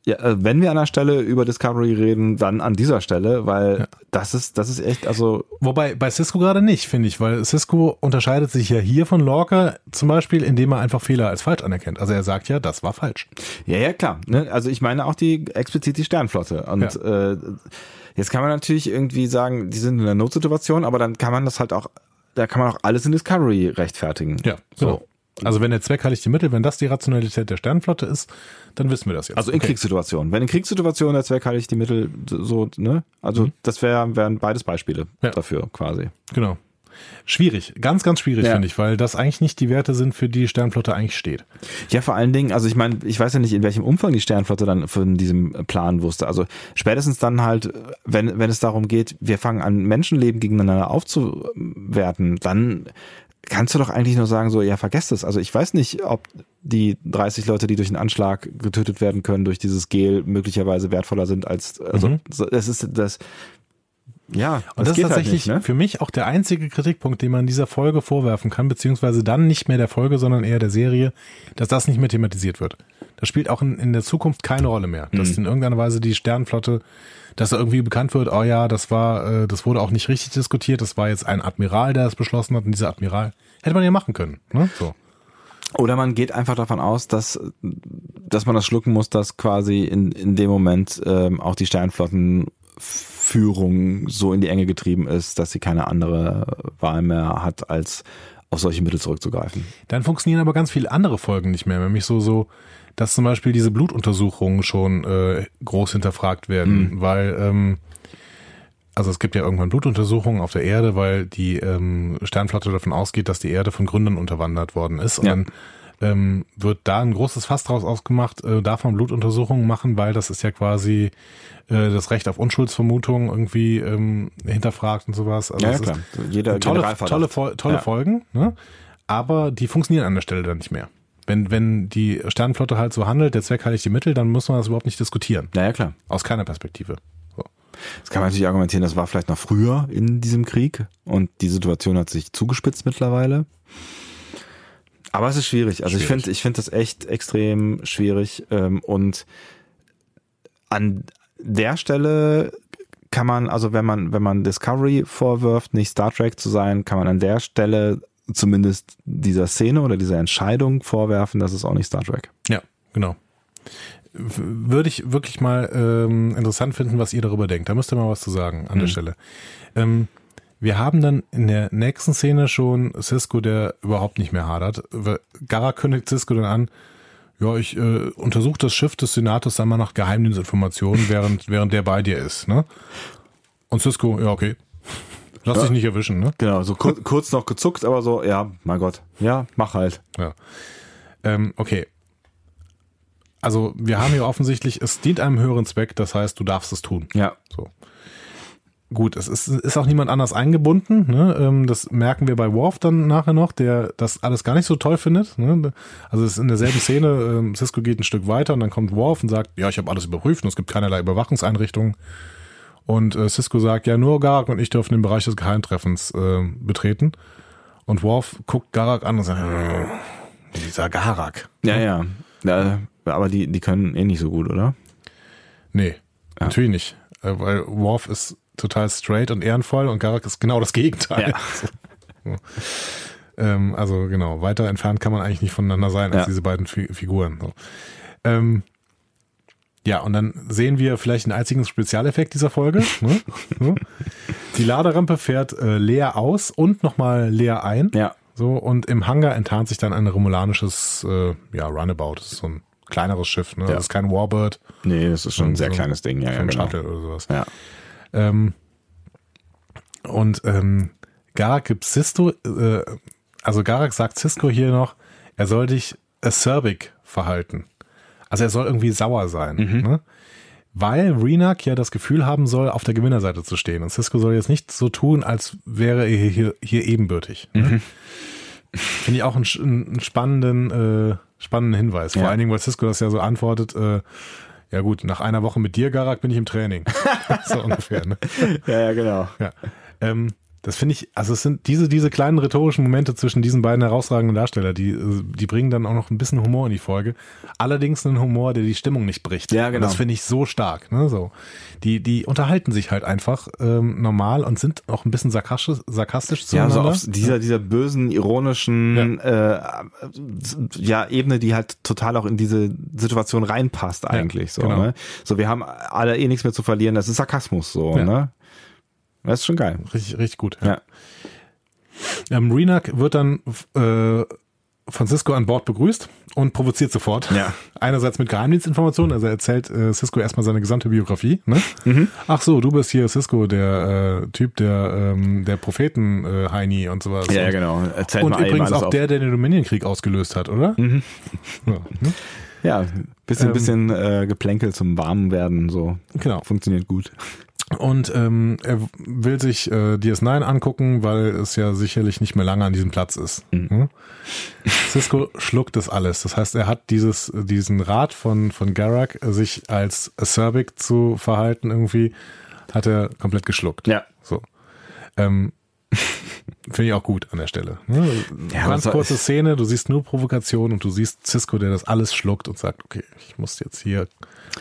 ja, äh, wenn wir an einer Stelle über Discovery reden, dann an dieser Stelle, weil das ist, das ist echt, also Wobei bei Cisco gerade nicht, finde ich, weil Cisco unterscheidet sich ja hier von Lorca zum Beispiel, indem er einfach Fehler als falsch anerkennt. Also er sagt ja, das war falsch. Ja, ja, klar. Ne? Also ich meine auch die explizit die Sternflotte. Und äh, jetzt kann man natürlich irgendwie sagen, die sind in einer Notsituation, aber dann kann man das halt auch, da kann man auch alles in Discovery rechtfertigen. Ja, so. Also wenn der Zweck heiligt die Mittel, wenn das die Rationalität der Sternflotte ist, dann wissen wir das jetzt. Also in Okay. Kriegssituationen. Wenn in Kriegssituationen der Zweck heiligt die Mittel so, ne? Also das wär, wären beides Beispiele Mhm. Ja. dafür quasi. Genau. Schwierig, ganz, ganz schwierig, Ja. finde ich, weil das eigentlich nicht die Werte sind, für die Sternflotte eigentlich steht. Ja, vor allen Dingen, also ich meine, ich weiß ja nicht, in welchem Umfang die Sternflotte dann von diesem Plan wusste. Also spätestens dann halt, wenn, wenn es darum geht, wir fangen an, Menschenleben gegeneinander aufzuwerten, dann kannst du doch eigentlich nur sagen, so, ja, vergesst es. Also ich weiß nicht, ob die 30 Leute, die durch einen Anschlag getötet werden können, durch dieses Gel möglicherweise wertvoller sind als, also Mhm. das ist das, ja, Und das, ist geht halt tatsächlich nicht, ne? für mich auch der einzige Kritikpunkt, den man dieser Folge vorwerfen kann, beziehungsweise dann nicht mehr der Folge, sondern eher der Serie, dass das nicht mehr thematisiert wird. Das spielt auch in, in der Zukunft keine Rolle mehr. Mhm. Dass in irgendeiner Weise die Sternflotte, dass da irgendwie bekannt wird, oh ja, das war, äh, das wurde auch nicht richtig diskutiert, das war jetzt ein Admiral, der das beschlossen hat, und dieser Admiral hätte man ja machen können. Ne? So. Oder man geht einfach davon aus, dass, dass man das schlucken muss, dass quasi in, in dem Moment ähm, auch die Sternflottenführung so in die Enge getrieben ist, dass sie keine andere Wahl mehr hat, als auf solche Mittel zurückzugreifen. Dann funktionieren aber ganz viele andere Folgen nicht mehr, nämlich so, so, dass zum Beispiel diese Blutuntersuchungen schon äh, groß hinterfragt werden, weil, ähm, also es gibt ja irgendwann Blutuntersuchungen auf der Erde, weil die ähm, Sternflotte davon ausgeht, dass die Erde von Gründern unterwandert worden ist. Und Ja. dann ähm, wird da ein großes Fass draus ausgemacht, äh, darf man Blutuntersuchungen machen, weil das ist ja quasi äh, das Recht auf Unschuldsvermutung irgendwie ähm, hinterfragt und sowas. Also Ja, ja, klar. Jeder tolle, tolle, tolle Ja. Folgen, ne? aber die funktionieren an der Stelle dann nicht mehr. Wenn, wenn die Sternenflotte halt so handelt, der Zweck heiligt die Mittel, dann muss man das überhaupt nicht diskutieren. Naja, klar. Aus keiner Perspektive. So. Das kann man natürlich argumentieren, das war vielleicht noch früher in diesem Krieg und die Situation hat sich zugespitzt mittlerweile. Aber es ist schwierig. Also ich Schwierig. finde, ich finde das echt extrem schwierig. ähm, Und an der Stelle kann man, also wenn man, wenn man Discovery vorwirft, nicht Star Trek zu sein, kann man an der Stelle zumindest dieser Szene oder dieser Entscheidung vorwerfen, dass es auch nicht Star Trek. Ja, genau. Würde ich wirklich mal ähm, interessant finden, was ihr darüber denkt. Da müsst ihr mal was zu sagen an der Stelle. Ähm, wir haben dann in der nächsten Szene schon Cisco, der überhaupt nicht mehr hadert. Gara kündigt Cisco dann an, ja, ich äh, untersuche das Schiff des Senators einmal nach Geheimdienstinformationen, während, während der bei dir ist. Ne? Und Cisco, ja, okay. Lass dich nicht erwischen, ne? Genau, so kur kurz noch gezuckt, aber so, ja, mein Gott, ja, mach halt. Ja. Ähm, okay. Also wir haben hier offensichtlich, es dient einem höheren Zweck, das heißt, du darfst es tun. Ja, So. Gut, es ist, ist auch niemand anders eingebunden. Ne? Ähm, das merken wir bei Worf dann nachher noch, der das alles gar nicht so toll findet. Ne? Also es ist in derselben Szene, ähm, Cisco geht ein Stück weiter und dann kommt Worf und sagt, ja, ich habe alles überprüft und es gibt keinerlei Überwachungseinrichtungen. Und äh, Cisco sagt, ja, nur Garak und ich dürfen den Bereich des Geheimtreffens äh, betreten. Und Worf guckt Garak an und sagt, äh, dieser Garak. ja, ja. ja aber die, die können eh nicht so gut, oder? Nee, natürlich nicht. Äh, weil Worf ist total straight und ehrenvoll und Garak ist genau das Gegenteil. Ja. Ähm, also genau, weiter entfernt kann man eigentlich nicht voneinander sein als Ja. diese beiden Fi Figuren. So. Ähm, ja, und dann sehen wir vielleicht einen einzigen Spezialeffekt dieser Folge. ne? so. Die Laderampe fährt äh, leer aus und nochmal leer ein. Ja. So, und im Hangar enttarnt sich dann ein romulanisches äh, ja, Runabout. Das ist so ein kleineres Schiff, ne? Ja. Das ist kein Warbird. Nee, das ist schon ein sehr so kleines Ding, ja, so ja ein genau. Shuttle oder sowas. Ja. Ähm, und ähm, Garak gibt Cisco, äh, also Garak sagt Cisco hier noch, er soll dich acerbic verhalten. Also er soll irgendwie sauer sein. Ne? Weil Renak ja das Gefühl haben soll, auf der Gewinnerseite zu stehen. Und Cisco soll jetzt nicht so tun, als wäre er hier, hier ebenbürtig. Ne? Finde ich auch einen, einen spannenden, äh, spannenden Hinweis. Vor Ja. allen Dingen, weil Cisco das ja so antwortet, äh, ja gut, nach einer Woche mit dir, Garak, bin ich im Training. so ungefähr. Ne? ja, ja, genau. Ja. Ähm, das finde ich, also es sind diese, diese kleinen rhetorischen Momente zwischen diesen beiden herausragenden Darsteller, die, äh, die bringen dann auch noch ein bisschen Humor in die Folge. Allerdings einen Humor, der die Stimmung nicht bricht. Ja, Und genau. das finde ich so stark. Ne? So. Die, die unterhalten sich halt einfach ähm, normal und sind auch ein bisschen sarkastisch, sarkastisch Ja, so zueinander. auf dieser, dieser bösen, ironischen äh, ja, Ebene, die halt total auch in diese Situation reinpasst eigentlich. so, genau. ne? so, wir haben alle eh nichts mehr zu verlieren, das ist Sarkasmus so, Ja. ne? Das ist schon geil. Richtig, richtig gut. Ja. Ähm, Renak wird dann äh, von Cisco an Bord begrüßt und provoziert sofort. Ja. Einerseits mit Geheimdienstinformationen, also er erzählt äh, Cisco erstmal seine gesamte Biografie. Ne? Mhm. Ach so, du bist hier Cisco, der äh, Typ, der ähm, der Propheten äh, Heini und sowas. Ja, ja, und, genau. Erzählt Und übrigens auch auf. der, der den Dominion-Krieg ausgelöst hat, oder? Ja, ne? Ja, bisschen, Ähm, bisschen äh, Geplänkel zum Warmwerden, so. Genau. Funktioniert gut. Und ähm, er will sich äh, DS9 angucken, weil es ja sicherlich nicht mehr lange an diesem Platz ist. Mhm. Cisco schluckt das alles. Das heißt, er hat dieses, diesen Rat von, von Garak, äh, sich als acerbic zu verhalten irgendwie, hat er komplett geschluckt. Ja. So. Ähm, Finde ich auch gut an der Stelle. Ne? Ja, Ganz was- kurze Szene, du siehst nur Provokation und du siehst Cisco, der das alles schluckt und sagt, okay, ich muss jetzt hier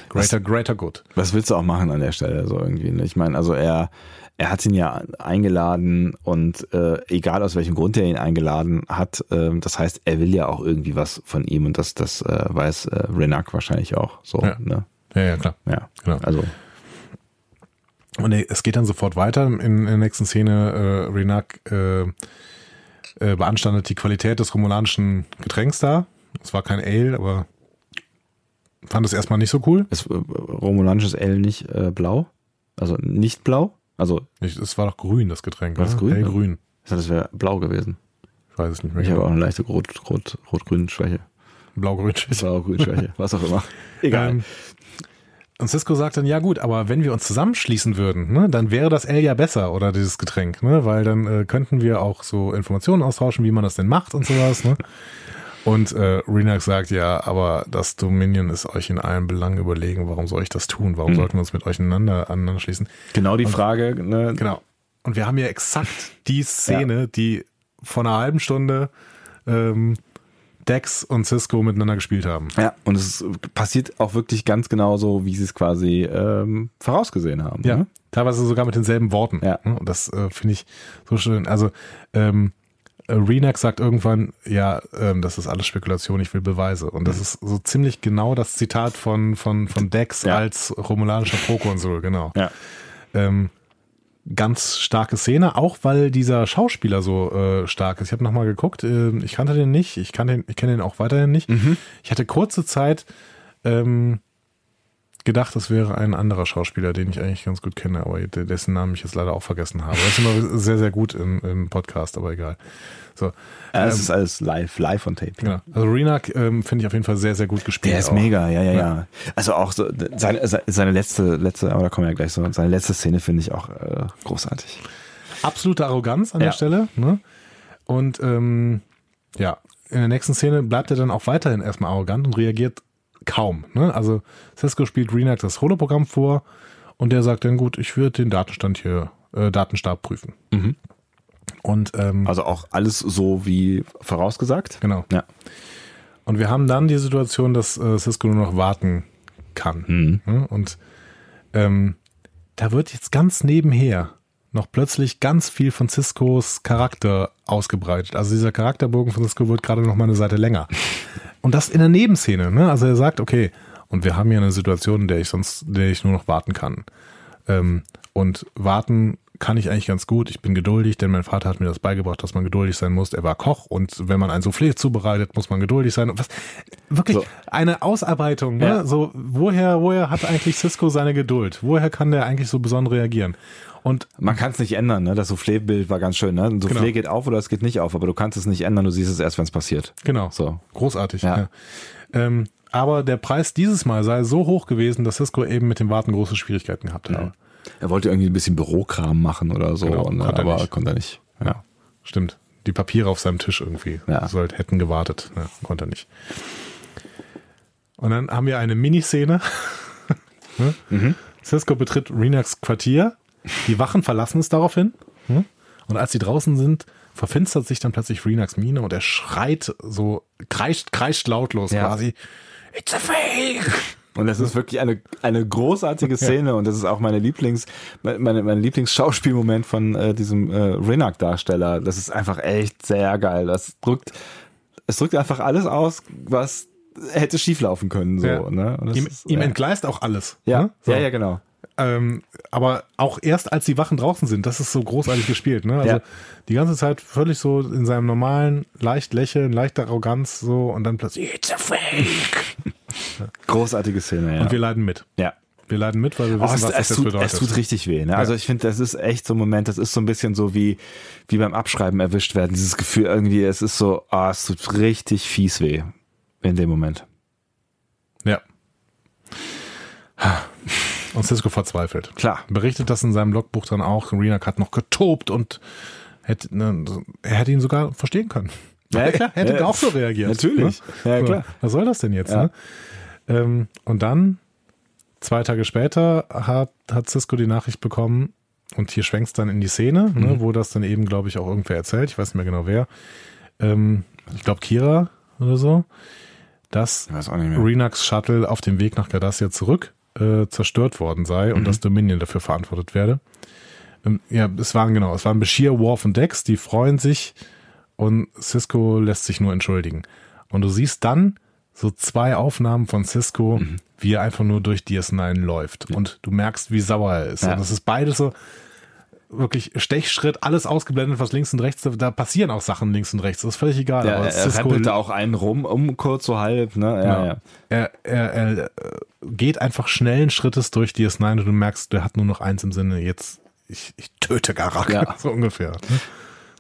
greater, greater good. Was willst du auch machen an der Stelle so irgendwie? Ne? Ich meine, also er, er hat ihn ja eingeladen und äh, egal aus welchem Grund er ihn eingeladen hat, ähm, das heißt, er will ja auch irgendwie was von ihm und das, das äh, weiß äh, Renak wahrscheinlich auch. So, Ja. ne? Ja, ja, klar. Ja, Genau. also Und es geht dann sofort weiter. In, in der nächsten Szene, äh, Renak äh, äh, beanstandet die Qualität des romulanischen Getränks da. Es war kein Ale, aber fand es erstmal nicht so cool. ist äh, romulanisches L nicht äh, blau? Also nicht blau? Also, Ich, es war doch grün, das Getränk. War es oder? grün? Hellgrün. ich dachte, das wäre blau gewesen. Ich weiß es nicht mehr. Ich habe genau. auch eine leichte Rot, Rot, Rot-Grün-Schwäche. Blau-grün. Blau-Grün-Schwäche, was auch immer. Egal. Ähm, und Cisco sagt dann, ja gut, aber wenn wir uns zusammenschließen würden, ne, dann wäre das L ja besser oder dieses Getränk, ne, weil dann äh, könnten wir auch so Informationen austauschen, wie man das denn macht und sowas, ne. Und äh, Renak sagt, ja, aber das Dominion ist euch in allen Belangen überlegen, warum soll ich das tun? Warum sollten wir uns mit euch einander, aneinander schließen? genau die Frage, ne? Genau. Und wir haben ja exakt die Szene, die vor einer halben Stunde ähm, Dex und Cisco miteinander gespielt haben. Ja, und es passiert auch wirklich ganz genau so, wie sie es quasi ähm, vorausgesehen haben. Ja, Ne? teilweise sogar mit denselben Worten. Ja. Und das äh, finde ich so schön. Also ähm, äh, Renak sagt irgendwann, ja, ähm, das ist alles Spekulation, ich will Beweise. Und das ist so ziemlich genau das Zitat von, von, von Dex Ja. als romulanischer Prokonsul, genau. Ja. Ähm, ganz starke Szene, auch weil dieser Schauspieler so äh, stark ist. Ich habe nochmal geguckt, äh, ich kannte den nicht, ich, kann den, ich kenne den auch weiterhin nicht. Ich hatte kurze Zeit ähm, gedacht, das wäre ein anderer Schauspieler, den ich eigentlich ganz gut kenne, aber de- dessen Namen ich jetzt leider auch vergessen habe. Das ist immer sehr, sehr gut im, im Podcast, aber egal. So, Ja, es ist alles live, live on tape. genau. Also Renak ähm, finde ich auf jeden Fall sehr, sehr gut gespielt. Der ist auch. mega, ja, ja, ja. Also auch so seine, seine letzte, letzte, aber da kommen wir ja gleich so, seine letzte Szene finde ich auch äh, großartig. absolute Arroganz an Ja. der Stelle. Ne? Und ähm, ja, in der nächsten Szene bleibt er dann auch weiterhin erstmal arrogant und reagiert kaum. Ne? Also Cisco spielt Renak das Holoprogramm vor und der sagt dann gut, ich würde den Datenstand hier, äh, Datenstab prüfen. Und ähm, Also auch alles so wie vorausgesagt. genau. Ja. Und wir haben dann die Situation, dass äh, Cisco nur noch warten kann. Ne? Und ähm, da wird jetzt ganz nebenher noch plötzlich ganz viel von Ciscos Charakter ausgebreitet. Also dieser Charakterbogen von Cisco wird gerade noch mal eine Seite länger. Und das in der Nebenszene. Ne? Also er sagt, okay, und wir haben hier eine Situation, in der ich sonst, in der ich nur noch warten kann. Ähm, und warten kann ich eigentlich ganz gut. Ich bin geduldig, denn mein Vater hat mir das beigebracht, dass man geduldig sein muss. Er war Koch und wenn man ein Soufflé zubereitet, muss man geduldig sein. Was, wirklich So. eine Ausarbeitung. Ne? Ja. So, woher, woher hat eigentlich Cisco seine Geduld? Woher kann der eigentlich so besonders reagieren? Und Man kann es nicht ändern, ne? Das Soufflé-Bild war ganz schön, ne? Ein Soufflé Genau. geht auf oder es geht nicht auf, aber du kannst es nicht ändern, du siehst es erst, wenn es passiert. genau, So. großartig. Ja. Ja. Ähm, aber der Preis dieses Mal sei so hoch gewesen, dass Cisco eben mit dem Warten große Schwierigkeiten gehabt hat. Er wollte irgendwie ein bisschen Bürokram machen oder so, Genau, ne? konnte er aber nicht. konnte er nicht. Ja. Stimmt. Die Papiere auf seinem Tisch irgendwie. Ja. Sollt, hätten gewartet. Ja, konnte er nicht. Und dann haben wir eine Miniszene. Ne? Mhm. Cisco betritt Renax Quartier. Die Wachen verlassen es daraufhin. Ne? Und als sie draußen sind, verfinstert sich dann plötzlich Renax Miene und er schreit so, kreischt, kreischt lautlos Ja. quasi. It's a fake! Und das ist wirklich eine, eine großartige Szene und das ist auch meine Lieblings, meine, mein Lieblingsschauspielmoment von äh, diesem äh, Renak-Darsteller. Das ist einfach echt sehr geil. Das drückt, es drückt einfach alles aus, was hätte schieflaufen können. So, Ja. ne? Ihm, ist, ihm ja. entgleist auch alles. ja, Ne? So. ja, ja, genau. Ähm, aber auch erst als die Wachen draußen sind, das ist so großartig gespielt. Ne? Also Ja. die ganze Zeit völlig so in seinem normalen, leicht lächeln, leichte Arroganz so und dann plötzlich It's a fake. Großartige Szene, ja. Und wir leiden mit. ja. Wir leiden mit, weil wir Oh, wissen, es, was das es, jetzt tut, bedeutet. es tut richtig weh. Ne? Also ich finde, das ist echt so ein Moment, das ist so ein bisschen so wie, wie beim Abschreiben erwischt werden. Dieses Gefühl irgendwie, es ist so, ah, es tut richtig fies weh in dem Moment. ja. Und Cisco verzweifelt. Klar. Berichtet das in seinem Logbuch dann auch. Renak hat noch getobt und hätte, ne, er hätte ihn sogar verstehen können. Ja, klar. Hätte Ja, auch so reagiert. natürlich. Ne? Ja, klar. Was soll das denn jetzt? Ja. Ne? Ähm, und dann, zwei Tage später, hat, hat Cisco die Nachricht bekommen, und hier schwenkt dann in die Szene, ne, Mhm. wo das dann eben, glaube ich, auch irgendwer erzählt. Ich weiß nicht mehr genau wer. Ähm, ich glaube Kira oder so, dass. Renax Shuttle auf dem Weg nach Cardassia zurück äh, zerstört worden sei Mhm. und das Dominion dafür verantwortet werde. Ähm, ja, es waren genau, es waren Bashir, Worf und Dex, die freuen sich und Cisco lässt sich nur entschuldigen. Und du siehst dann so zwei Aufnahmen von Cisco, Mhm. wie er einfach nur durch DS9 läuft und du merkst, wie sauer er ist. Ja. Und das ist beides so wirklich Stechschritt, alles ausgeblendet, was links und rechts, da, da passieren auch Sachen links und rechts, das ist völlig egal. Ja, aber er Cisco da auch einen rum, um kurz so halb, ne? Ja, Genau. ja. Er, er, er äh, geht einfach schnellen Schrittes durch DS9 und du merkst, der hat nur noch eins im Sinne, jetzt, ich, ich töte Garak, Ja. so ungefähr.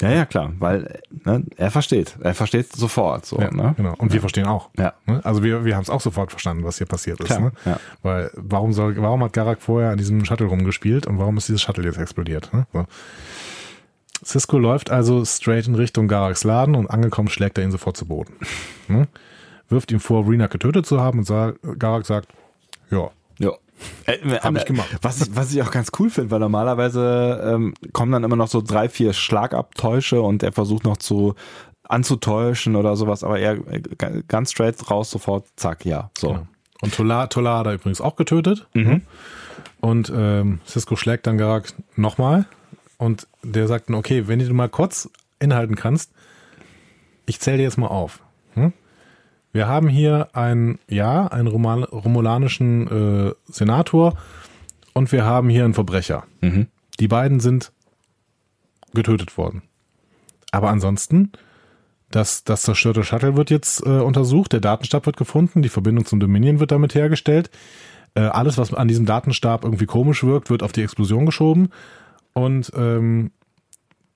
Ja, ja, klar, weil ne, er versteht. Er versteht sofort so, Ja, ne? Genau. Und wir verstehen auch. Ja. Ne? Also wir, wir haben es auch sofort verstanden, was hier passiert ist. Klar, Ne? ja. Weil warum soll, warum hat Garak vorher an diesem Shuttle rumgespielt und warum ist dieses Shuttle jetzt explodiert? Ne? So. Cisco läuft also straight in Richtung Garaks Laden und angekommen schlägt er ihn sofort zu Boden. Ne? Wirft ihm vor, Rena getötet zu haben und sagt, Garak sagt, ja, Ja. Äh, Hab ich gemacht. Was ich, was ich auch ganz cool finde, weil normalerweise ähm, kommen dann immer noch so drei, vier Schlagabtäusche und er versucht noch zu anzutäuschen oder sowas, aber er äh, ganz straight raus, sofort, zack, ja. So. Genau. Und Tola, Tola hat er übrigens auch getötet. Mhm. Und ähm, Cisco schlägt dann Garak nochmal. Und der sagt dann, okay, wenn du mal kurz inhalten kannst, ich zähle dir jetzt mal auf. Wir haben hier ein, ja, einen Roman, romulanischen äh, Senator und wir haben hier einen Verbrecher. Mhm. Die beiden sind getötet worden. Aber ansonsten, das, das zerstörte Shuttle wird jetzt äh, untersucht, der Datenstab wird gefunden, die Verbindung zum Dominion wird damit hergestellt. Äh, alles, was an diesem Datenstab irgendwie komisch wirkt, wird auf die Explosion geschoben. Und ähm,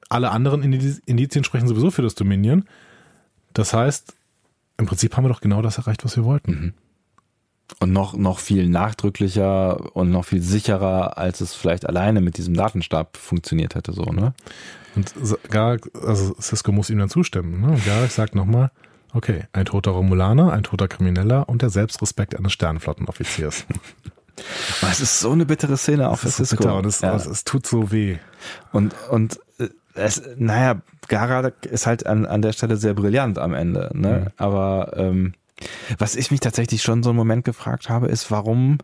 alle anderen Indiz- Indizien sprechen sowieso für das Dominion. Das heißt, im Prinzip haben wir doch genau das erreicht, was wir wollten. Und noch, noch viel nachdrücklicher und noch viel sicherer, als es vielleicht alleine mit diesem Datenstab funktioniert hätte, so, ne? Und Garak, also Cisco muss ihm dann zustimmen. Ne? Und Garak sagt nochmal, okay, ein toter Romulaner, ein toter Krimineller und der Selbstrespekt eines Sternflottenoffiziers. Aber es ist so eine bittere Szene auch für ist so Cisco. bitter und es, ja. es, es tut so weh. Und, und äh, es, naja, Gara ist halt an, an der Stelle sehr brillant am Ende. Ne? Aber ähm, was ich mich tatsächlich schon so einen Moment gefragt habe, ist, warum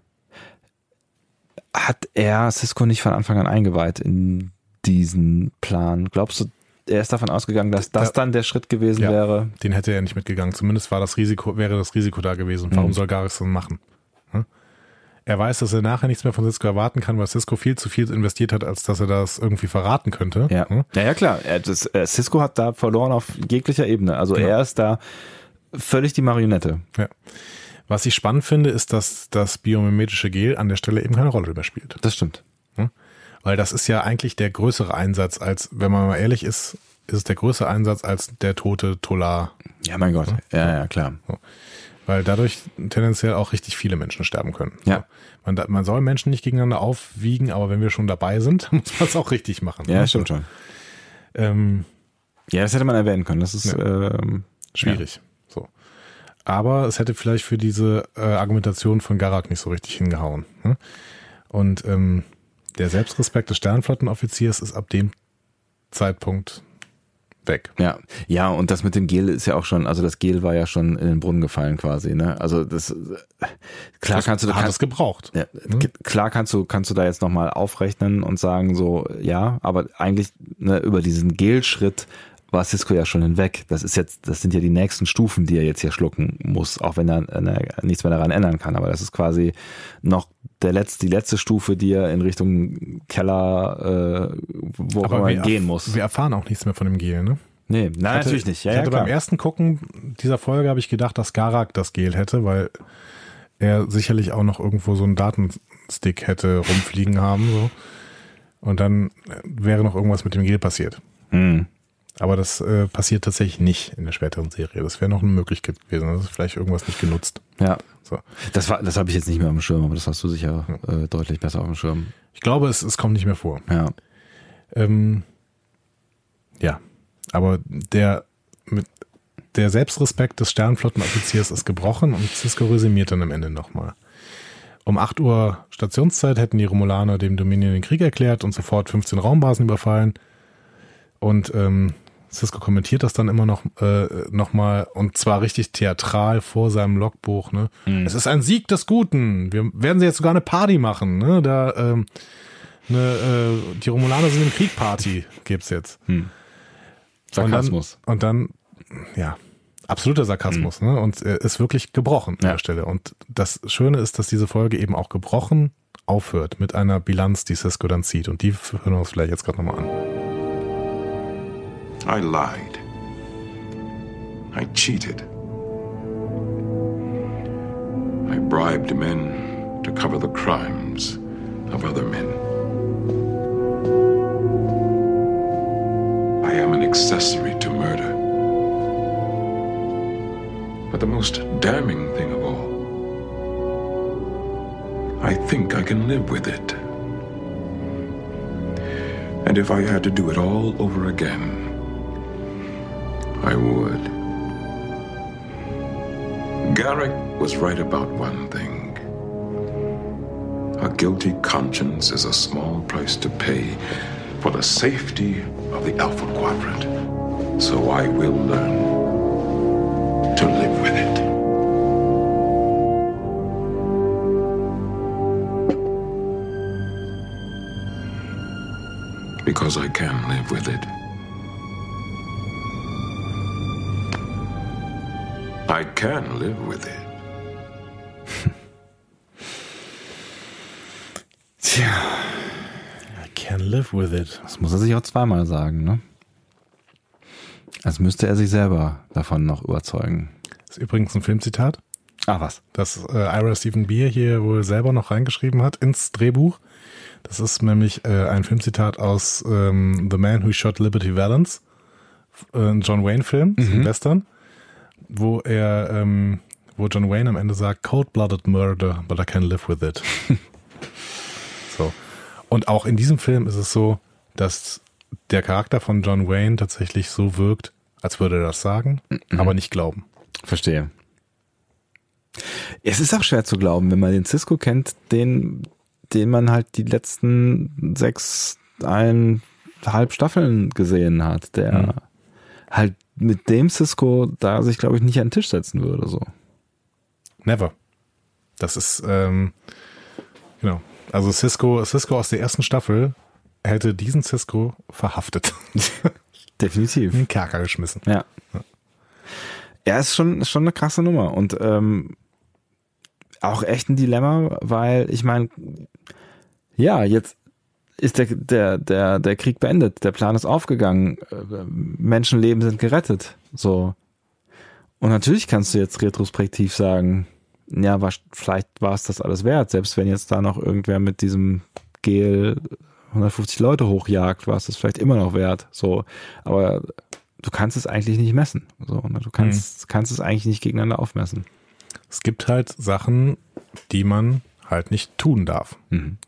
hat er Cisco nicht von Anfang an eingeweiht in diesen Plan? Glaubst du, er ist davon ausgegangen, dass das Da- dann der Schritt gewesen Ja. wäre? Den hätte er nicht mitgegangen. Zumindest war das Risiko, wäre das Risiko da gewesen. Warum Mhm. soll das machen? Hm? Er weiß, dass er nachher nichts mehr von Cisco erwarten kann, weil Cisco viel zu viel investiert hat, als dass er das irgendwie verraten könnte. Ja, Hm? ja, ja klar. Das, äh, Cisco hat da verloren auf jeglicher Ebene. Also Ja. er ist da völlig die Marionette. Ja. Was ich spannend finde, ist, dass das biomimetische Gel an der Stelle eben keine Rolle mehr spielt. Das stimmt. Weil das ist ja eigentlich der größere Einsatz, als, wenn man mal ehrlich ist, ist es der größere Einsatz als der tote Tolar. Ja, mein Gott. Ja, ja, klar. Weil dadurch tendenziell auch richtig viele Menschen sterben können. Ja. Man, man soll Menschen nicht gegeneinander aufwiegen, aber wenn wir schon dabei sind, muss man es auch richtig machen. Ja, stimmt schon. Ähm, Ja, das hätte man erwähnen können. Das ist, ähm, schwierig. So. Aber es hätte vielleicht für diese äh, Argumentation von Garak nicht so richtig hingehauen. Ne? Und ähm, der Selbstrespekt des Sternflottenoffiziers ist ab dem Zeitpunkt weg. Ja, ja, und das mit dem Gel ist ja auch schon, also das Gel war ja schon in den Brunnen gefallen quasi, ne? Also das äh, klar Das kannst du hat es gebraucht. ja, k- klar kannst du kannst du da jetzt nochmal aufrechnen und sagen so, ja, aber eigentlich ne, über diesen Gel-Schritt war Cisco ja schon hinweg. Das ist jetzt, das sind ja die nächsten Stufen, die er jetzt hier schlucken muss, auch wenn er äh, nichts mehr daran ändern kann. Aber das ist quasi noch der letzte, die letzte Stufe, die er in Richtung Keller, äh, wo auch immer wir, gehen muss. wir erfahren auch nichts mehr von dem Gel, ne? nee, nein, hatte- natürlich nicht. Ja, ich ja, hatte klar. beim ersten Gucken dieser Folge habe ich gedacht, dass Garak das Gel hätte, weil er sicherlich auch noch irgendwo so einen Datenstick hätte rumfliegen haben. So. Und dann wäre noch irgendwas mit dem Gel passiert. Hm. Aber das äh, passiert tatsächlich nicht in der späteren Serie. Das wäre noch eine Möglichkeit gewesen. Das ist vielleicht irgendwas nicht genutzt. Ja. So. Das war, das habe ich jetzt nicht mehr auf dem Schirm, aber das hast du sicher äh, deutlich besser auf dem Schirm. Ich glaube, es, es kommt nicht mehr vor. Ja. Ähm, ja, aber der mit der Selbstrespekt des Sternflottenoffiziers ist gebrochen und Cisco resümiert dann am Ende nochmal. Um 8 Uhr Stationszeit hätten die Romulaner dem Dominion den Krieg erklärt und sofort 15 Raumbasen überfallen. Und ähm, Cisco kommentiert das dann immer noch, äh, noch mal und zwar richtig theatral vor seinem Logbuch. Ne? Es ist ein Sieg des Guten. Wir werden sie jetzt sogar eine Party machen. Ne? Da ähm, eine, äh, die Romulaner sind im Krieg Party gibt's jetzt. Sarkasmus. Und dann, und dann ja, absoluter Sarkasmus, ne? Und er ist wirklich gebrochen an Ja. der Stelle. Und das Schöne ist, dass diese Folge eben auch gebrochen aufhört mit einer Bilanz, die Cisco dann zieht. Und die hören wir uns vielleicht jetzt gerade nochmal an. I lied. I cheated. I bribed men to cover the crimes of other men. I am an accessory to murder. But the most damning thing of all, I think I can live with it. And if I had to do it all over again, I would. Garrick was right about one thing. A guilty conscience is a small price to pay for the safety of the Alpha Quadrant. So I will learn to live with it. Because I can live with it. Can live with it. Tja, I can live with it. das muss er sich auch zweimal sagen, ne? Als müsste er sich selber davon noch überzeugen. Das ist übrigens ein Filmzitat, Ah, was? das äh, Ira Stephen Beer hier wohl selber noch reingeschrieben hat ins Drehbuch. Das ist nämlich äh, ein Filmzitat aus ähm, The Man Who Shot Liberty Valance, äh, ein John Wayne-Film, ein Western, wo er, ähm, wo John Wayne am Ende sagt, Cold-blooded murder, but I can live with it. so. Und auch in diesem Film ist es so, dass der Charakter von John Wayne tatsächlich so wirkt, als würde er das sagen, aber nicht glauben. Verstehe. Es ist auch schwer zu glauben, wenn man den Cisco kennt, den, den man halt die letzten sechs, eineinhalb Staffeln gesehen hat, der Mhm. halt mit dem Cisco da sich, glaube ich, nicht an den Tisch setzen würde, so. Never. Das ist, ähm, genau. Also Cisco, Cisco aus der ersten Staffel hätte diesen Cisco verhaftet. Definitiv. in den Kerker geschmissen. Ja. Ja, ist schon, ist schon eine krasse Nummer. Und ähm, auch echt ein Dilemma, weil ich meine, ja, jetzt ist der, der, der, der Krieg beendet, der Plan ist aufgegangen, äh, Menschenleben sind gerettet. So. Und natürlich kannst du jetzt retrospektiv sagen, ja, war, vielleicht war es das alles wert, selbst wenn jetzt da noch irgendwer mit diesem Gel 150 Leute hochjagt, war es das vielleicht immer noch wert. So, aber du kannst es eigentlich nicht messen. So, ne? Du kannst, mhm. kannst es eigentlich nicht gegeneinander aufmessen. Es gibt halt Sachen, die man halt nicht tun darf. Mhm.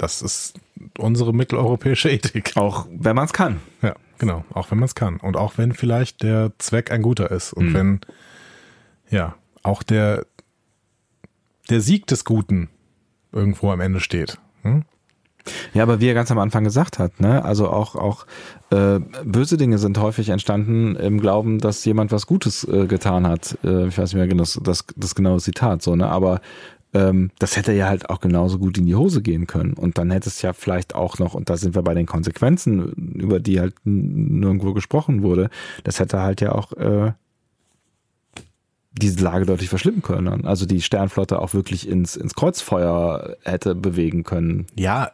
Das ist unsere mitteleuropäische Ethik. Auch wenn man es kann. Ja, genau. Auch wenn man es kann. Und auch wenn vielleicht der Zweck ein guter ist. Und mhm. wenn, ja, auch der, der Sieg des Guten irgendwo am Ende steht. Hm? Ja, aber wie er ganz am Anfang gesagt hat, ne, also auch auch äh, böse Dinge sind häufig entstanden im Glauben, dass jemand was Gutes äh, getan hat. Äh, ich weiß nicht mehr genau das, das, das genaue Zitat, so ne, aber ähm, das hätte ja halt auch genauso gut in die Hose gehen können. Und dann hätte es ja vielleicht auch noch, und da sind wir bei den Konsequenzen, über die halt nirgendwo gesprochen wurde, das hätte halt ja auch äh, diese Lage deutlich verschlimmen können. Also die Sternflotte auch wirklich ins, ins Kreuzfeuer hätte bewegen können. Ja,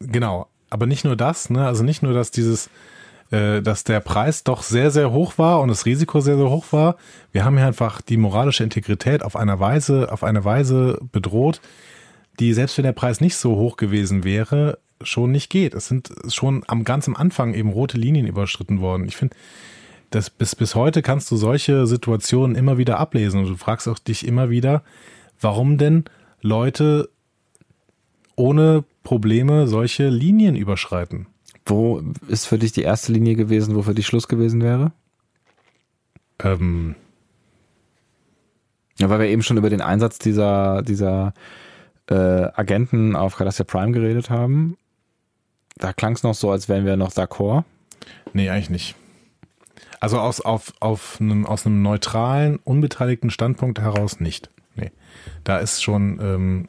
genau. Aber nicht nur das, ne? Also nicht nur, dass dieses äh, dass der Preis doch sehr, sehr hoch war und das Risiko sehr, sehr hoch war. Wir haben hier einfach die moralische Integrität auf einer Weise, auf eine Weise bedroht, die selbst wenn der Preis nicht so hoch gewesen wäre, schon nicht geht. Es sind schon am ganz am Anfang eben rote Linien überschritten worden. Ich finde, das bis, bis heute kannst du solche Situationen immer wieder ablesen und du fragst auch dich immer wieder, warum denn Leute ohne Probleme solche Linien überschreiten. Wo ist für dich die erste Linie gewesen, wo für dich Schluss gewesen wäre? Ähm. Ja, weil wir eben schon über den Einsatz dieser, dieser äh, Agenten auf Cardassia Prime geredet haben. Da klang es noch so, als wären wir noch d'accord. Nee, eigentlich nicht. Also aus, auf, auf einem, aus einem neutralen, unbeteiligten Standpunkt heraus nicht. Nee. Da ist schon, ähm,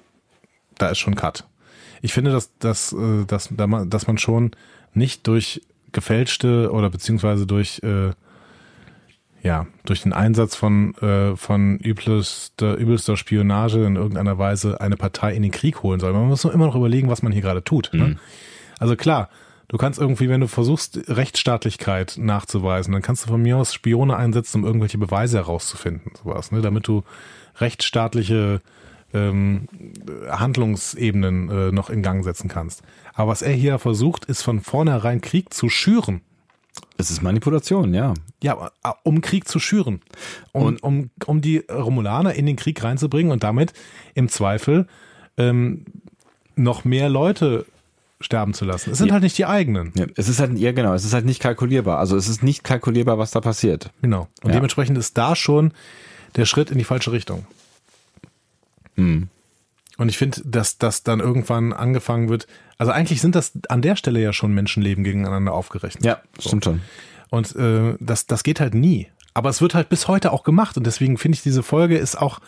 da ist schon Cut. Ich finde, dass, dass, äh, dass, dass man schon nicht durch gefälschte oder beziehungsweise durch äh, ja durch den Einsatz von äh, von übelster, übelster Spionage in irgendeiner Weise eine Partei in den Krieg holen soll. Man muss immer noch überlegen, was man hier gerade tut. Ne? Mhm. Also klar, du kannst irgendwie, wenn du versuchst Rechtsstaatlichkeit nachzuweisen, dann kannst du von mir aus Spione einsetzen, um irgendwelche Beweise herauszufinden, sowas, ne? damit du rechtsstaatliche ähm, Handlungsebenen äh, noch in Gang setzen kannst. Aber was er hier versucht, ist von vornherein Krieg zu schüren. Es ist Manipulation, ja. Ja, äh, um Krieg zu schüren. Um, und, um, um die Romulaner in den Krieg reinzubringen und damit im Zweifel ähm, noch mehr Leute sterben zu lassen. Es sind ja. halt nicht die eigenen. Ja, es ist halt, ja genau, es ist halt nicht kalkulierbar. Also es ist nicht kalkulierbar, was da passiert. Genau. Und ja. dementsprechend ist da schon der Schritt in die falsche Richtung. Hm. Und ich finde, dass das dann irgendwann angefangen wird. Also eigentlich sind das an der Stelle ja schon Menschenleben gegeneinander aufgerechnet. Ja, stimmt so. schon. Und äh, das, das geht halt nie. Aber es wird halt bis heute auch gemacht. Und deswegen finde ich, diese Folge ist auch,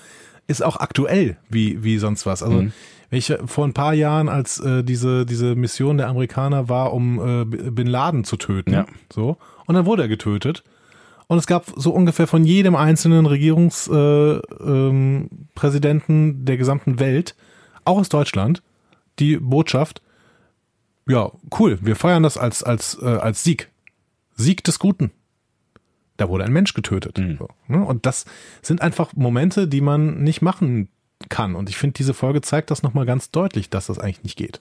ist auch aktuell wie, wie sonst was. Also, mhm. wenn ich vor ein paar Jahren, als äh, diese, diese Mission der Amerikaner war, um äh, Bin Laden zu töten, ja. so, und dann wurde er getötet. Und es gab so ungefähr von jedem einzelnen Regierungspräsidenten äh, ähm, der gesamten Welt, auch aus Deutschland, die Botschaft, ja, cool, wir feiern das als, als, äh, als Sieg. Sieg des Guten. Da wurde ein Mensch getötet. Mhm. So, ne? Und das sind einfach Momente, die man nicht machen kann. Und ich finde, diese Folge zeigt das nochmal ganz deutlich, dass das eigentlich nicht geht.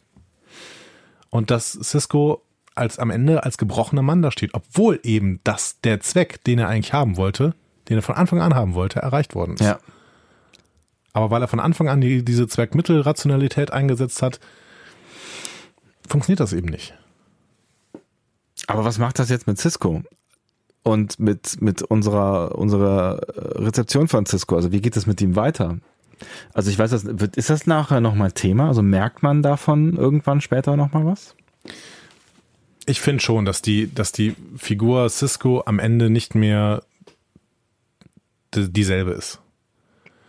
Und dass Cisco als am Ende als gebrochener Mann da steht, obwohl eben das der Zweck, den er eigentlich haben wollte, den er von Anfang an haben wollte, erreicht worden ist. Ja. Aber weil er von Anfang an die, diese Zweckmittelrationalität eingesetzt hat, funktioniert das eben nicht. Aber was macht das jetzt mit Cisco? Und mit, mit unserer, unserer Rezeption von Cisco? Also wie geht es mit ihm weiter? Also ich weiß, ist das nachher nochmal Thema? Also merkt man davon irgendwann später nochmal was? Ich finde schon, dass die, dass die Figur Cisco am Ende nicht mehr dieselbe ist.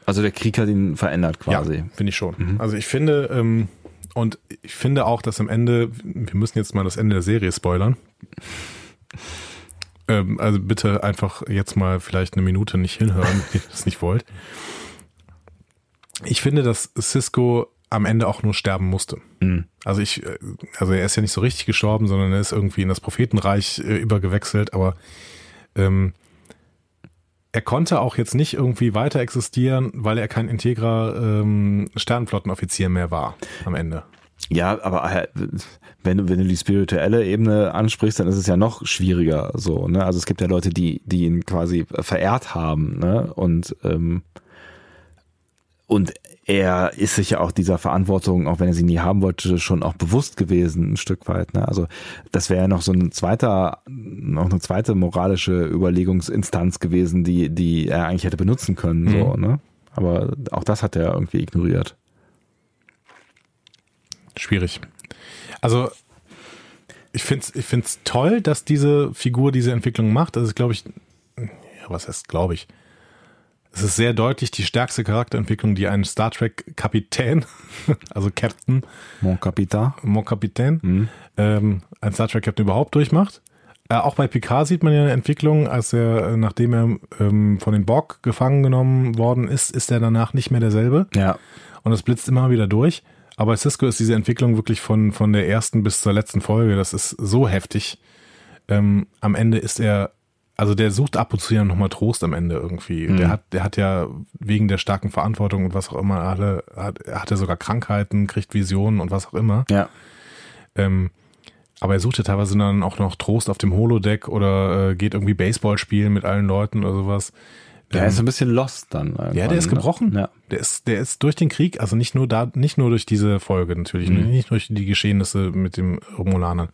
Also der Krieg hat ihn verändert quasi. Ja, finde ich schon. Mhm. Also ich finde, ähm, und ich finde auch, dass am Ende, wir müssen jetzt mal das Ende der Serie spoilern. ähm, also bitte einfach jetzt mal vielleicht eine Minute nicht hinhören, wenn ihr das nicht wollt. Ich finde, dass Cisco am Ende auch nur sterben musste. Mhm. Also ich, äh, also er ist ja nicht so richtig gestorben, sondern er ist irgendwie in das Prophetenreich äh, übergewechselt, aber ähm, er konnte auch jetzt nicht irgendwie weiter existieren, weil er kein integrer ähm, Sternenflottenoffizier mehr war am Ende. Ja, aber äh, wenn du, wenn du die spirituelle Ebene ansprichst, dann ist es ja noch schwieriger so, ne? Also es gibt ja Leute, die, die ihn quasi verehrt haben, ne? Und, ähm, und er ist sich ja auch dieser Verantwortung, auch wenn er sie nie haben wollte, schon auch bewusst gewesen, ein Stück weit. Ne? Also das wäre ja noch so ein zweiter, noch eine zweite moralische Überlegungsinstanz gewesen, die, die er eigentlich hätte benutzen können. Mhm. So, ne? Aber auch das hat er irgendwie ignoriert. Schwierig. Also ich finde es ich find's toll, dass diese Figur diese Entwicklung macht. Das ist, glaube ich, ja, was heißt, glaube ich, es ist sehr deutlich die stärkste Charakterentwicklung, die ein Star Trek Kapitän, also Captain, Mon Capitaine, Mon Capitaine, mhm. ähm, ein Star Trek Captain überhaupt durchmacht. Äh, auch bei Picard sieht man ja eine Entwicklung, als er, nachdem er ähm, von den Borg gefangen genommen worden ist, ist er danach nicht mehr derselbe. Ja. Und das blitzt immer wieder durch. Aber Cisco ist diese Entwicklung wirklich von, von der ersten bis zur letzten Folge, das ist so heftig. Ähm, am Ende ist er also der sucht ab und zu ja nochmal Trost am Ende irgendwie. Mhm. Der hat, der hat ja wegen der starken Verantwortung und was auch immer, alle, hat, hat er sogar Krankheiten, kriegt Visionen und was auch immer. Ja. Ähm, aber er sucht ja teilweise dann auch noch Trost auf dem Holodeck oder äh, geht irgendwie Baseball spielen mit allen Leuten oder sowas. Der ähm, ist ein bisschen lost dann. Ja, der ist ne? gebrochen. Ja. Der ist, der ist durch den Krieg, also nicht nur da, nicht nur durch diese Folge natürlich, mhm. nicht durch die Geschehnisse mit dem Romulanern,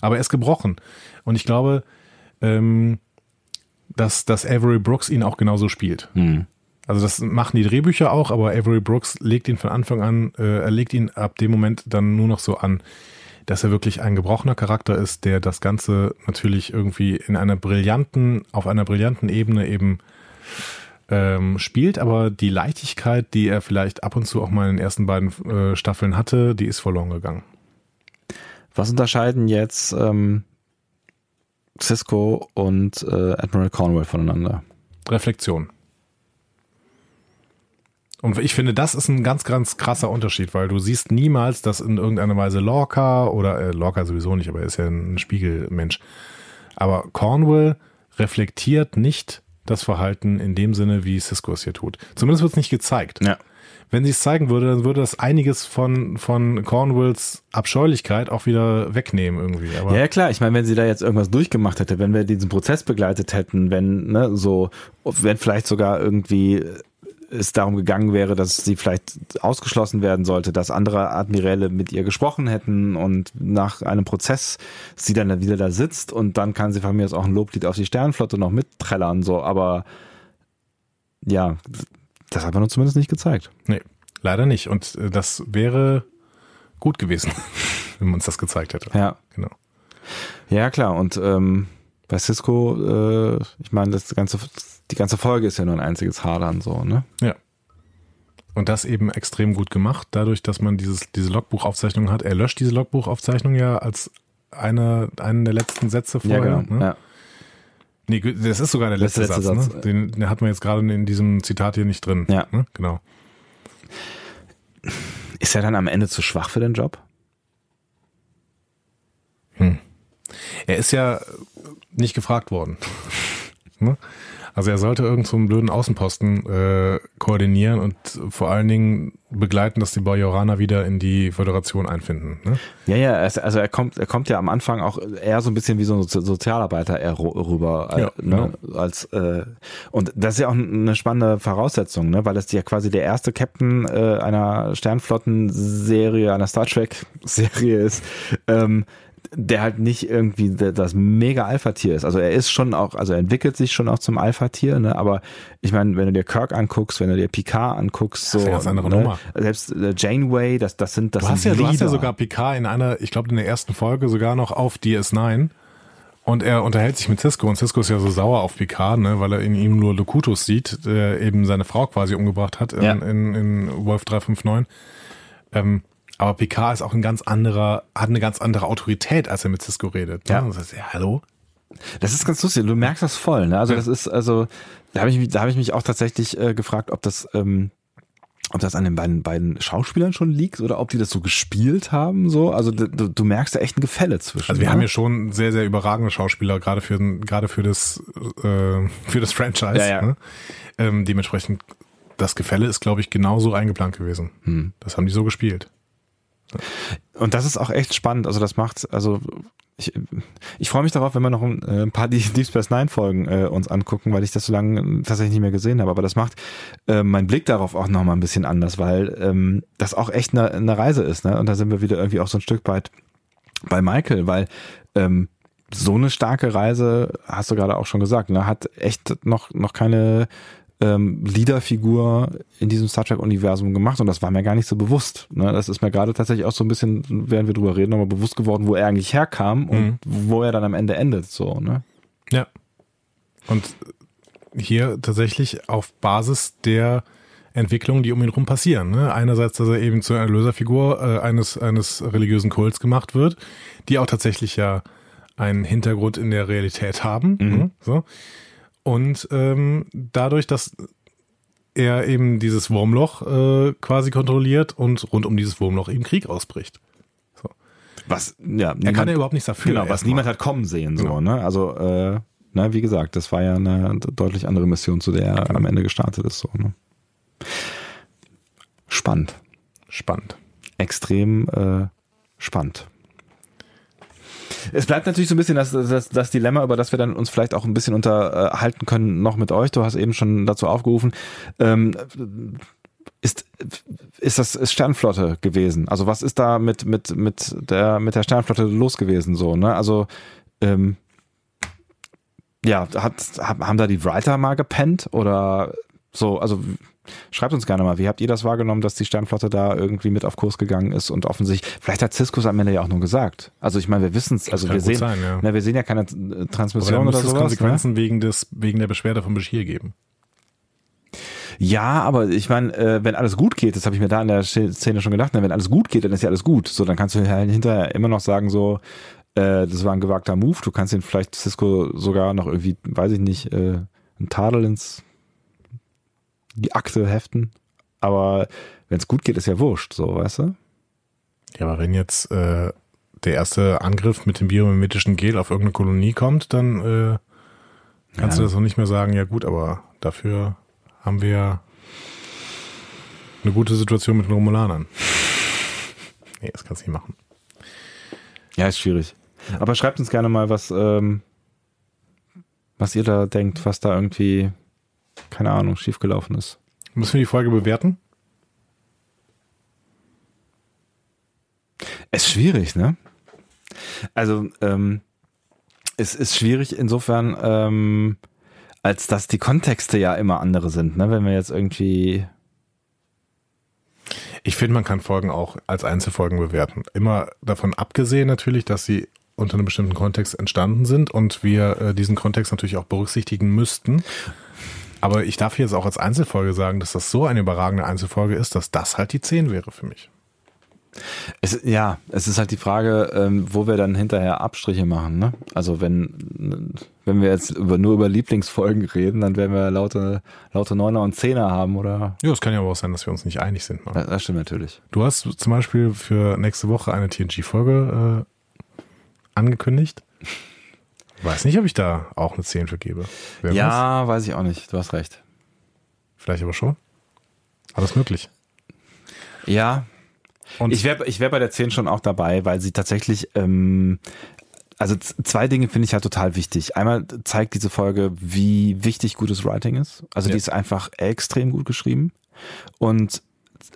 aber er ist gebrochen. Und ich glaube, ähm, dass, dass Avery Brooks ihn auch genauso spielt. Mhm. Also das machen die Drehbücher auch, aber Avery Brooks legt ihn von Anfang an, äh, er legt ihn ab dem Moment dann nur noch so an, dass er wirklich ein gebrochener Charakter ist, der das Ganze natürlich irgendwie in einer brillanten, auf einer brillanten Ebene eben ähm, spielt, aber die Leichtigkeit, die er vielleicht ab und zu auch mal in den ersten beiden äh, Staffeln hatte, die ist verloren gegangen. Was unterscheiden jetzt ähm, Cisco und äh, Admiral Cornwall voneinander. Reflexion. Und ich finde, das ist ein ganz, ganz krasser Unterschied, weil du siehst niemals, dass in irgendeiner Weise Lorca oder äh, Lorca sowieso nicht, aber er ist ja ein Spiegelmensch. Aber Cornwall reflektiert nicht das Verhalten in dem Sinne, wie Cisco es hier tut. Zumindest wird es nicht gezeigt. Ja wenn sie es zeigen würde, dann würde das einiges von, von Cornwalls Abscheulichkeit auch wieder wegnehmen irgendwie. Aber ja, klar. Ich meine, wenn sie da jetzt irgendwas durchgemacht hätte, wenn wir diesen Prozess begleitet hätten, wenn, ne, so, wenn vielleicht sogar irgendwie es darum gegangen wäre, dass sie vielleicht ausgeschlossen werden sollte, dass andere Admiräle mit ihr gesprochen hätten und nach einem Prozess sie dann wieder da sitzt und dann kann sie von mir aus auch ein Loblied auf die Sternenflotte noch mitträllern, so, aber ja, das hat man uns zumindest nicht gezeigt. Nee, leider nicht. Und äh, das wäre gut gewesen, wenn man uns das gezeigt hätte. Ja. Genau. Ja, klar. Und ähm, bei Cisco, äh, ich meine, das ganze, die ganze Folge ist ja nur ein einziges Hadern so, ne? Ja. Und das eben extrem gut gemacht, dadurch, dass man dieses, diese Logbuchaufzeichnung hat. Er löscht diese Logbuchaufzeichnung ja als eine, einen der letzten Sätze vorher. Ja, genau. Ne? Ja. Nee, das ist sogar der letzte, letzte Satz. Satz. Ne? Den, den hat man jetzt gerade in diesem Zitat hier nicht drin. Ja. Ne? Genau. Ist er dann am Ende zu schwach für den Job? Hm. Er ist ja nicht gefragt worden. ne? Also er sollte irgend so einen blöden Außenposten äh, koordinieren und vor allen Dingen begleiten, dass die Bajoraner wieder in die Föderation einfinden. Ne? Ja, ja, also er kommt, er kommt ja am Anfang auch eher so ein bisschen wie so ein Sozialarbeiter eher rüber, äh, ja, ne? Genau. als äh, und das ist ja auch eine spannende Voraussetzung, ne? weil das ja quasi der erste Captain äh, einer Sternflottenserie, einer Star Trek Serie ist. Ähm, der halt nicht irgendwie das mega Alpha-Tier ist. Also er ist schon auch, also er entwickelt sich schon auch zum Alpha-Tier, ne? aber ich meine, wenn du dir Kirk anguckst, wenn du dir Picard anguckst, so, das ist eine andere ne? Nummer. selbst äh, Janeway, das, das sind, das du sind hast ja, Du hast ja sogar Picard in einer, ich glaube in der ersten Folge sogar noch auf DS9 und er unterhält sich mit Cisco und Cisco ist ja so sauer auf Picard, ne, weil er in ihm nur Locutus sieht, der eben seine Frau quasi umgebracht hat in, ja. in, in Wolf 359. Ähm, aber Picard ist auch ein ganz anderer, hat eine ganz andere Autorität, als er mit Cisco redet. Ne? Ja. Das heißt, ja, hallo? Das ist ganz lustig. Du merkst das voll. Ne? Also das ist also, da habe ich, da habe ich mich auch tatsächlich äh, gefragt, ob das, ähm, ob das an den beiden, beiden Schauspielern schon liegt oder ob die das so gespielt haben, so. Also du, du merkst da echt ein Gefälle zwischen. Also wir ne? haben ja schon sehr, sehr überragende Schauspieler, gerade für, gerade für das, äh, für das Franchise. Ja, ja. Ne? Ähm, dementsprechend, das Gefälle ist, glaube ich, genauso eingeplant gewesen. Hm. Das haben die so gespielt. Und das ist auch echt spannend. Also das macht, also ich, ich freue mich darauf, wenn wir noch ein, äh, ein paar Deep Space Nine Folgen äh, uns angucken, weil ich das so lange tatsächlich nicht mehr gesehen habe. Aber das macht äh, mein Blick darauf auch nochmal ein bisschen anders, weil ähm, das auch echt eine, eine Reise ist. Ne? Und da sind wir wieder irgendwie auch so ein Stück weit bei Michael, weil ähm, so eine starke Reise, hast du gerade auch schon gesagt, ne, hat echt noch, noch keine ähm, Leaderfigur in diesem Star Trek-Universum gemacht und das war mir gar nicht so bewusst. Ne? Das ist mir gerade tatsächlich auch so ein bisschen, während wir drüber reden, nochmal bewusst geworden, wo er eigentlich herkam und Mhm. wo er dann am Ende endet. So, ne? Ja. Und hier tatsächlich auf Basis der Entwicklungen, die um ihn rum passieren. Ne? Einerseits, dass er eben zu einer Löserfigur äh, eines, eines religiösen Kults gemacht wird, die auch tatsächlich ja einen Hintergrund in der Realität haben. Ne? So. Und ähm, dadurch, dass er eben dieses Wurmloch äh, quasi kontrolliert und rund um dieses Wurmloch eben Krieg ausbricht. Was, ja, Er niemand- kann ja überhaupt nichts dafür. Genau, was erstmal. niemand hat kommen sehen, so, Genau. ne? Also, äh, na, wie gesagt, das war ja eine deutlich andere Mission, zu der er Genau. am Ende gestartet ist, so, ne? Spannend. Spannend. extrem äh, spannend. Es bleibt natürlich so ein bisschen das, das, das Dilemma, über das wir dann uns vielleicht auch ein bisschen unterhalten können, noch mit euch. Du hast eben schon dazu aufgerufen. Ähm, ist, ist das ist Sternflotte gewesen? Also was ist da mit, mit, mit, der, mit der Sternflotte los gewesen? So, ne? Also ähm, ja, hat, haben da die Writer mal gepennt oder so? Also Schreibt uns gerne mal, wie habt ihr das wahrgenommen, dass die Sternflotte da irgendwie mit auf Kurs gegangen ist und offensichtlich, vielleicht hat Cisco es am Ende ja auch nur gesagt. Also ich meine, wir wissen es, also wir sehen, sein, ja. na, wir sehen ja keine äh, Transmission oder es sowas. Ne? Konsequenzen wegen, des, wegen der Beschwerde von Bashir geben. Ja, aber ich meine, äh, wenn alles gut geht, das habe ich mir da in der Szene schon gedacht, ne, wenn alles gut geht, dann ist ja alles gut. So, dann kannst du hinterher immer noch sagen, so, äh, das war ein gewagter Move. Du kannst ihn vielleicht Cisco sogar noch irgendwie, weiß ich nicht, äh, einen Tadel ins die Akte heften. Aber wenn es gut geht, ist ja wurscht, so, weißt du? Ja, aber wenn jetzt äh, der erste Angriff mit dem biomimetischen Gel auf irgendeine Kolonie kommt, dann äh, kannst Ja. du das auch nicht mehr sagen, ja gut, aber dafür haben wir eine gute Situation mit den Romulanern. Nee, das kannst du nicht machen. Ja, ist schwierig. Aber schreibt uns gerne mal, was, ähm, was ihr da denkt, was da irgendwie, keine Ahnung, schiefgelaufen ist. Müssen wir die Folge bewerten? Ist schwierig, ne? Also, ähm, es ist schwierig insofern, ähm, als dass die Kontexte ja immer andere sind, ne? Wenn wir jetzt irgendwie, Ich finde, man kann Folgen auch als Einzelfolgen bewerten. Immer davon abgesehen natürlich, dass sie unter einem bestimmten Kontext entstanden sind und wir äh, diesen Kontext natürlich auch berücksichtigen müssten. Aber ich darf jetzt auch als Einzelfolge sagen, dass das so eine überragende Einzelfolge ist, dass das halt die 10 wäre für mich. es, ja, es ist halt die Frage, ähm, wo wir dann hinterher Abstriche machen, ne? Also wenn, wenn wir jetzt über, nur über Lieblingsfolgen reden, dann werden wir laute, laute Neuner und Zehner haben, oder? Ja, es kann ja aber auch sein, dass wir uns nicht einig sind. Das, das stimmt natürlich. Du hast zum Beispiel für nächste Woche eine TNG-Folge äh, angekündigt. Weiß nicht, ob ich da auch eine 10 für gebe. Wer? Ja, weiß ich auch nicht. Du hast recht. Vielleicht aber schon. Alles möglich. Ja, Und ich wäre ich wär bei der 10 schon auch dabei, weil sie tatsächlich, ähm, also zwei Dinge finde ich halt total wichtig. Einmal zeigt diese Folge, wie wichtig gutes Writing ist. Also Ja. die ist einfach extrem gut geschrieben. Und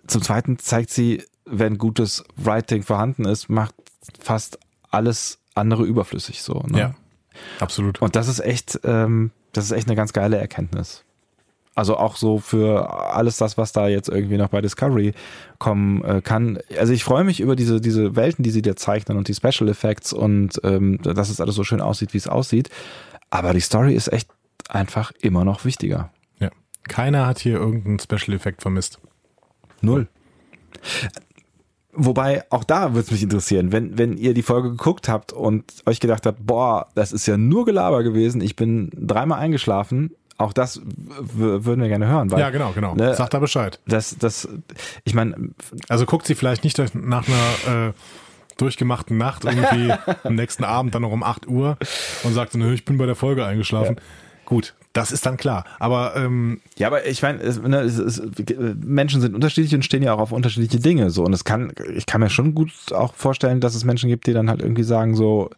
zum Zweiten zeigt sie, wenn gutes Writing vorhanden ist, macht fast alles andere überflüssig so. Ne? ja, absolut. Und das ist echt, ähm, das ist echt eine ganz geile Erkenntnis. Also auch so für alles das, was da jetzt irgendwie noch bei Discovery kommen äh, kann. Also ich freue mich über diese, diese Welten, die sie dir zeichnen und die Special Effects und ähm, dass es alles so schön aussieht, wie es aussieht. Aber die Story ist echt einfach immer noch wichtiger. Ja. Keiner hat hier irgendeinen Special Effekt vermisst. Null. Wobei, auch da würde es mich interessieren, wenn, wenn ihr die Folge geguckt habt und euch gedacht habt, boah, das ist ja nur Gelaber gewesen, ich bin dreimal eingeschlafen, Auch das würden wir gerne hören. Weil, ja, genau, genau. Ne, Sagt da Bescheid. Das, das, ich meine. Also guckt sie vielleicht nicht nach einer äh, durchgemachten Nacht irgendwie am nächsten Abend dann noch um 8 Uhr und sagt, nö, ich bin bei der Folge eingeschlafen. Ja. Gut, das ist dann klar. Aber ähm, ja, aber ich meine, ne, Menschen sind unterschiedlich und stehen ja auch auf unterschiedliche Dinge. So und es kann, ich kann mir schon gut auch vorstellen, dass es Menschen gibt, die dann halt irgendwie sagen so,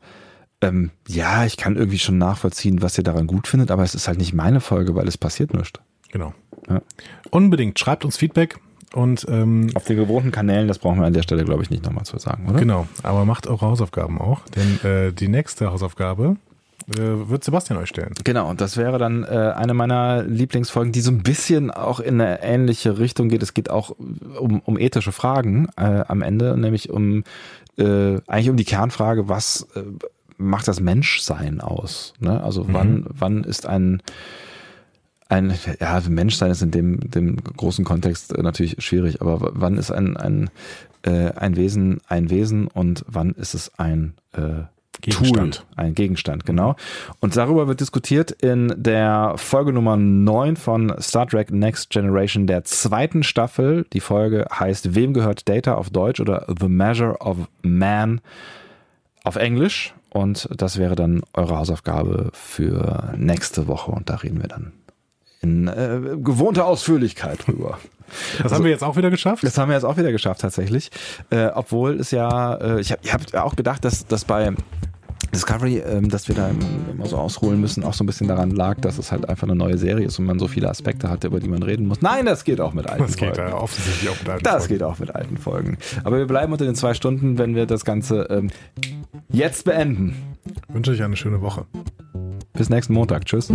ähm, ja, ich kann irgendwie schon nachvollziehen, was ihr daran gut findet, aber es ist halt nicht meine Folge, weil es passiert nichts. Genau. Ja. Unbedingt schreibt uns Feedback. Und ähm, auf den gewohnten Kanälen, das brauchen wir an der Stelle, glaube ich, nicht nochmal zu sagen, oder? Genau, aber macht eure Hausaufgaben auch, denn äh, die nächste Hausaufgabe wird Sebastian euch stellen. Genau, und das wäre dann äh, eine meiner Lieblingsfolgen, die so ein bisschen auch in eine ähnliche Richtung geht. Es geht auch um, um ethische Fragen äh, am Ende, nämlich um äh, eigentlich um die Kernfrage, was äh, macht das Menschsein aus? Ne? Also mhm. wann, wann ist ein ein, ja, Menschsein ist in dem, dem großen Kontext äh, natürlich schwierig, aber wann ist ein, ein, äh, ein Wesen ein Wesen und wann ist es ein äh, Gegenstand. Tool, ein Gegenstand, genau. Und darüber wird diskutiert in der Folge Nummer 9 von Star Trek Next Generation der zweiten Staffel. Die Folge heißt Wem gehört Data auf Deutsch oder The Measure of Man auf Englisch. Und das wäre dann eure Hausaufgabe für nächste Woche. Und da reden wir dann in äh, gewohnter Ausführlichkeit drüber. Das also, haben wir jetzt auch wieder geschafft? Das haben wir jetzt auch wieder geschafft, tatsächlich. Äh, obwohl es ja, äh, ich habe hab auch gedacht, dass, dass bei Discovery, ähm, dass wir da immer so ausholen müssen, auch so ein bisschen daran lag, dass es halt einfach eine neue Serie ist und man so viele Aspekte hat, über die man reden muss. Nein, das geht auch mit alten das Folgen. Das geht äh, offensichtlich auch mit alten Das Folgen. geht auch mit alten Folgen. Aber wir bleiben unter den zwei Stunden, wenn wir das Ganze ähm, jetzt beenden. Ich wünsche euch eine schöne Woche. Bis nächsten Montag. Tschüss.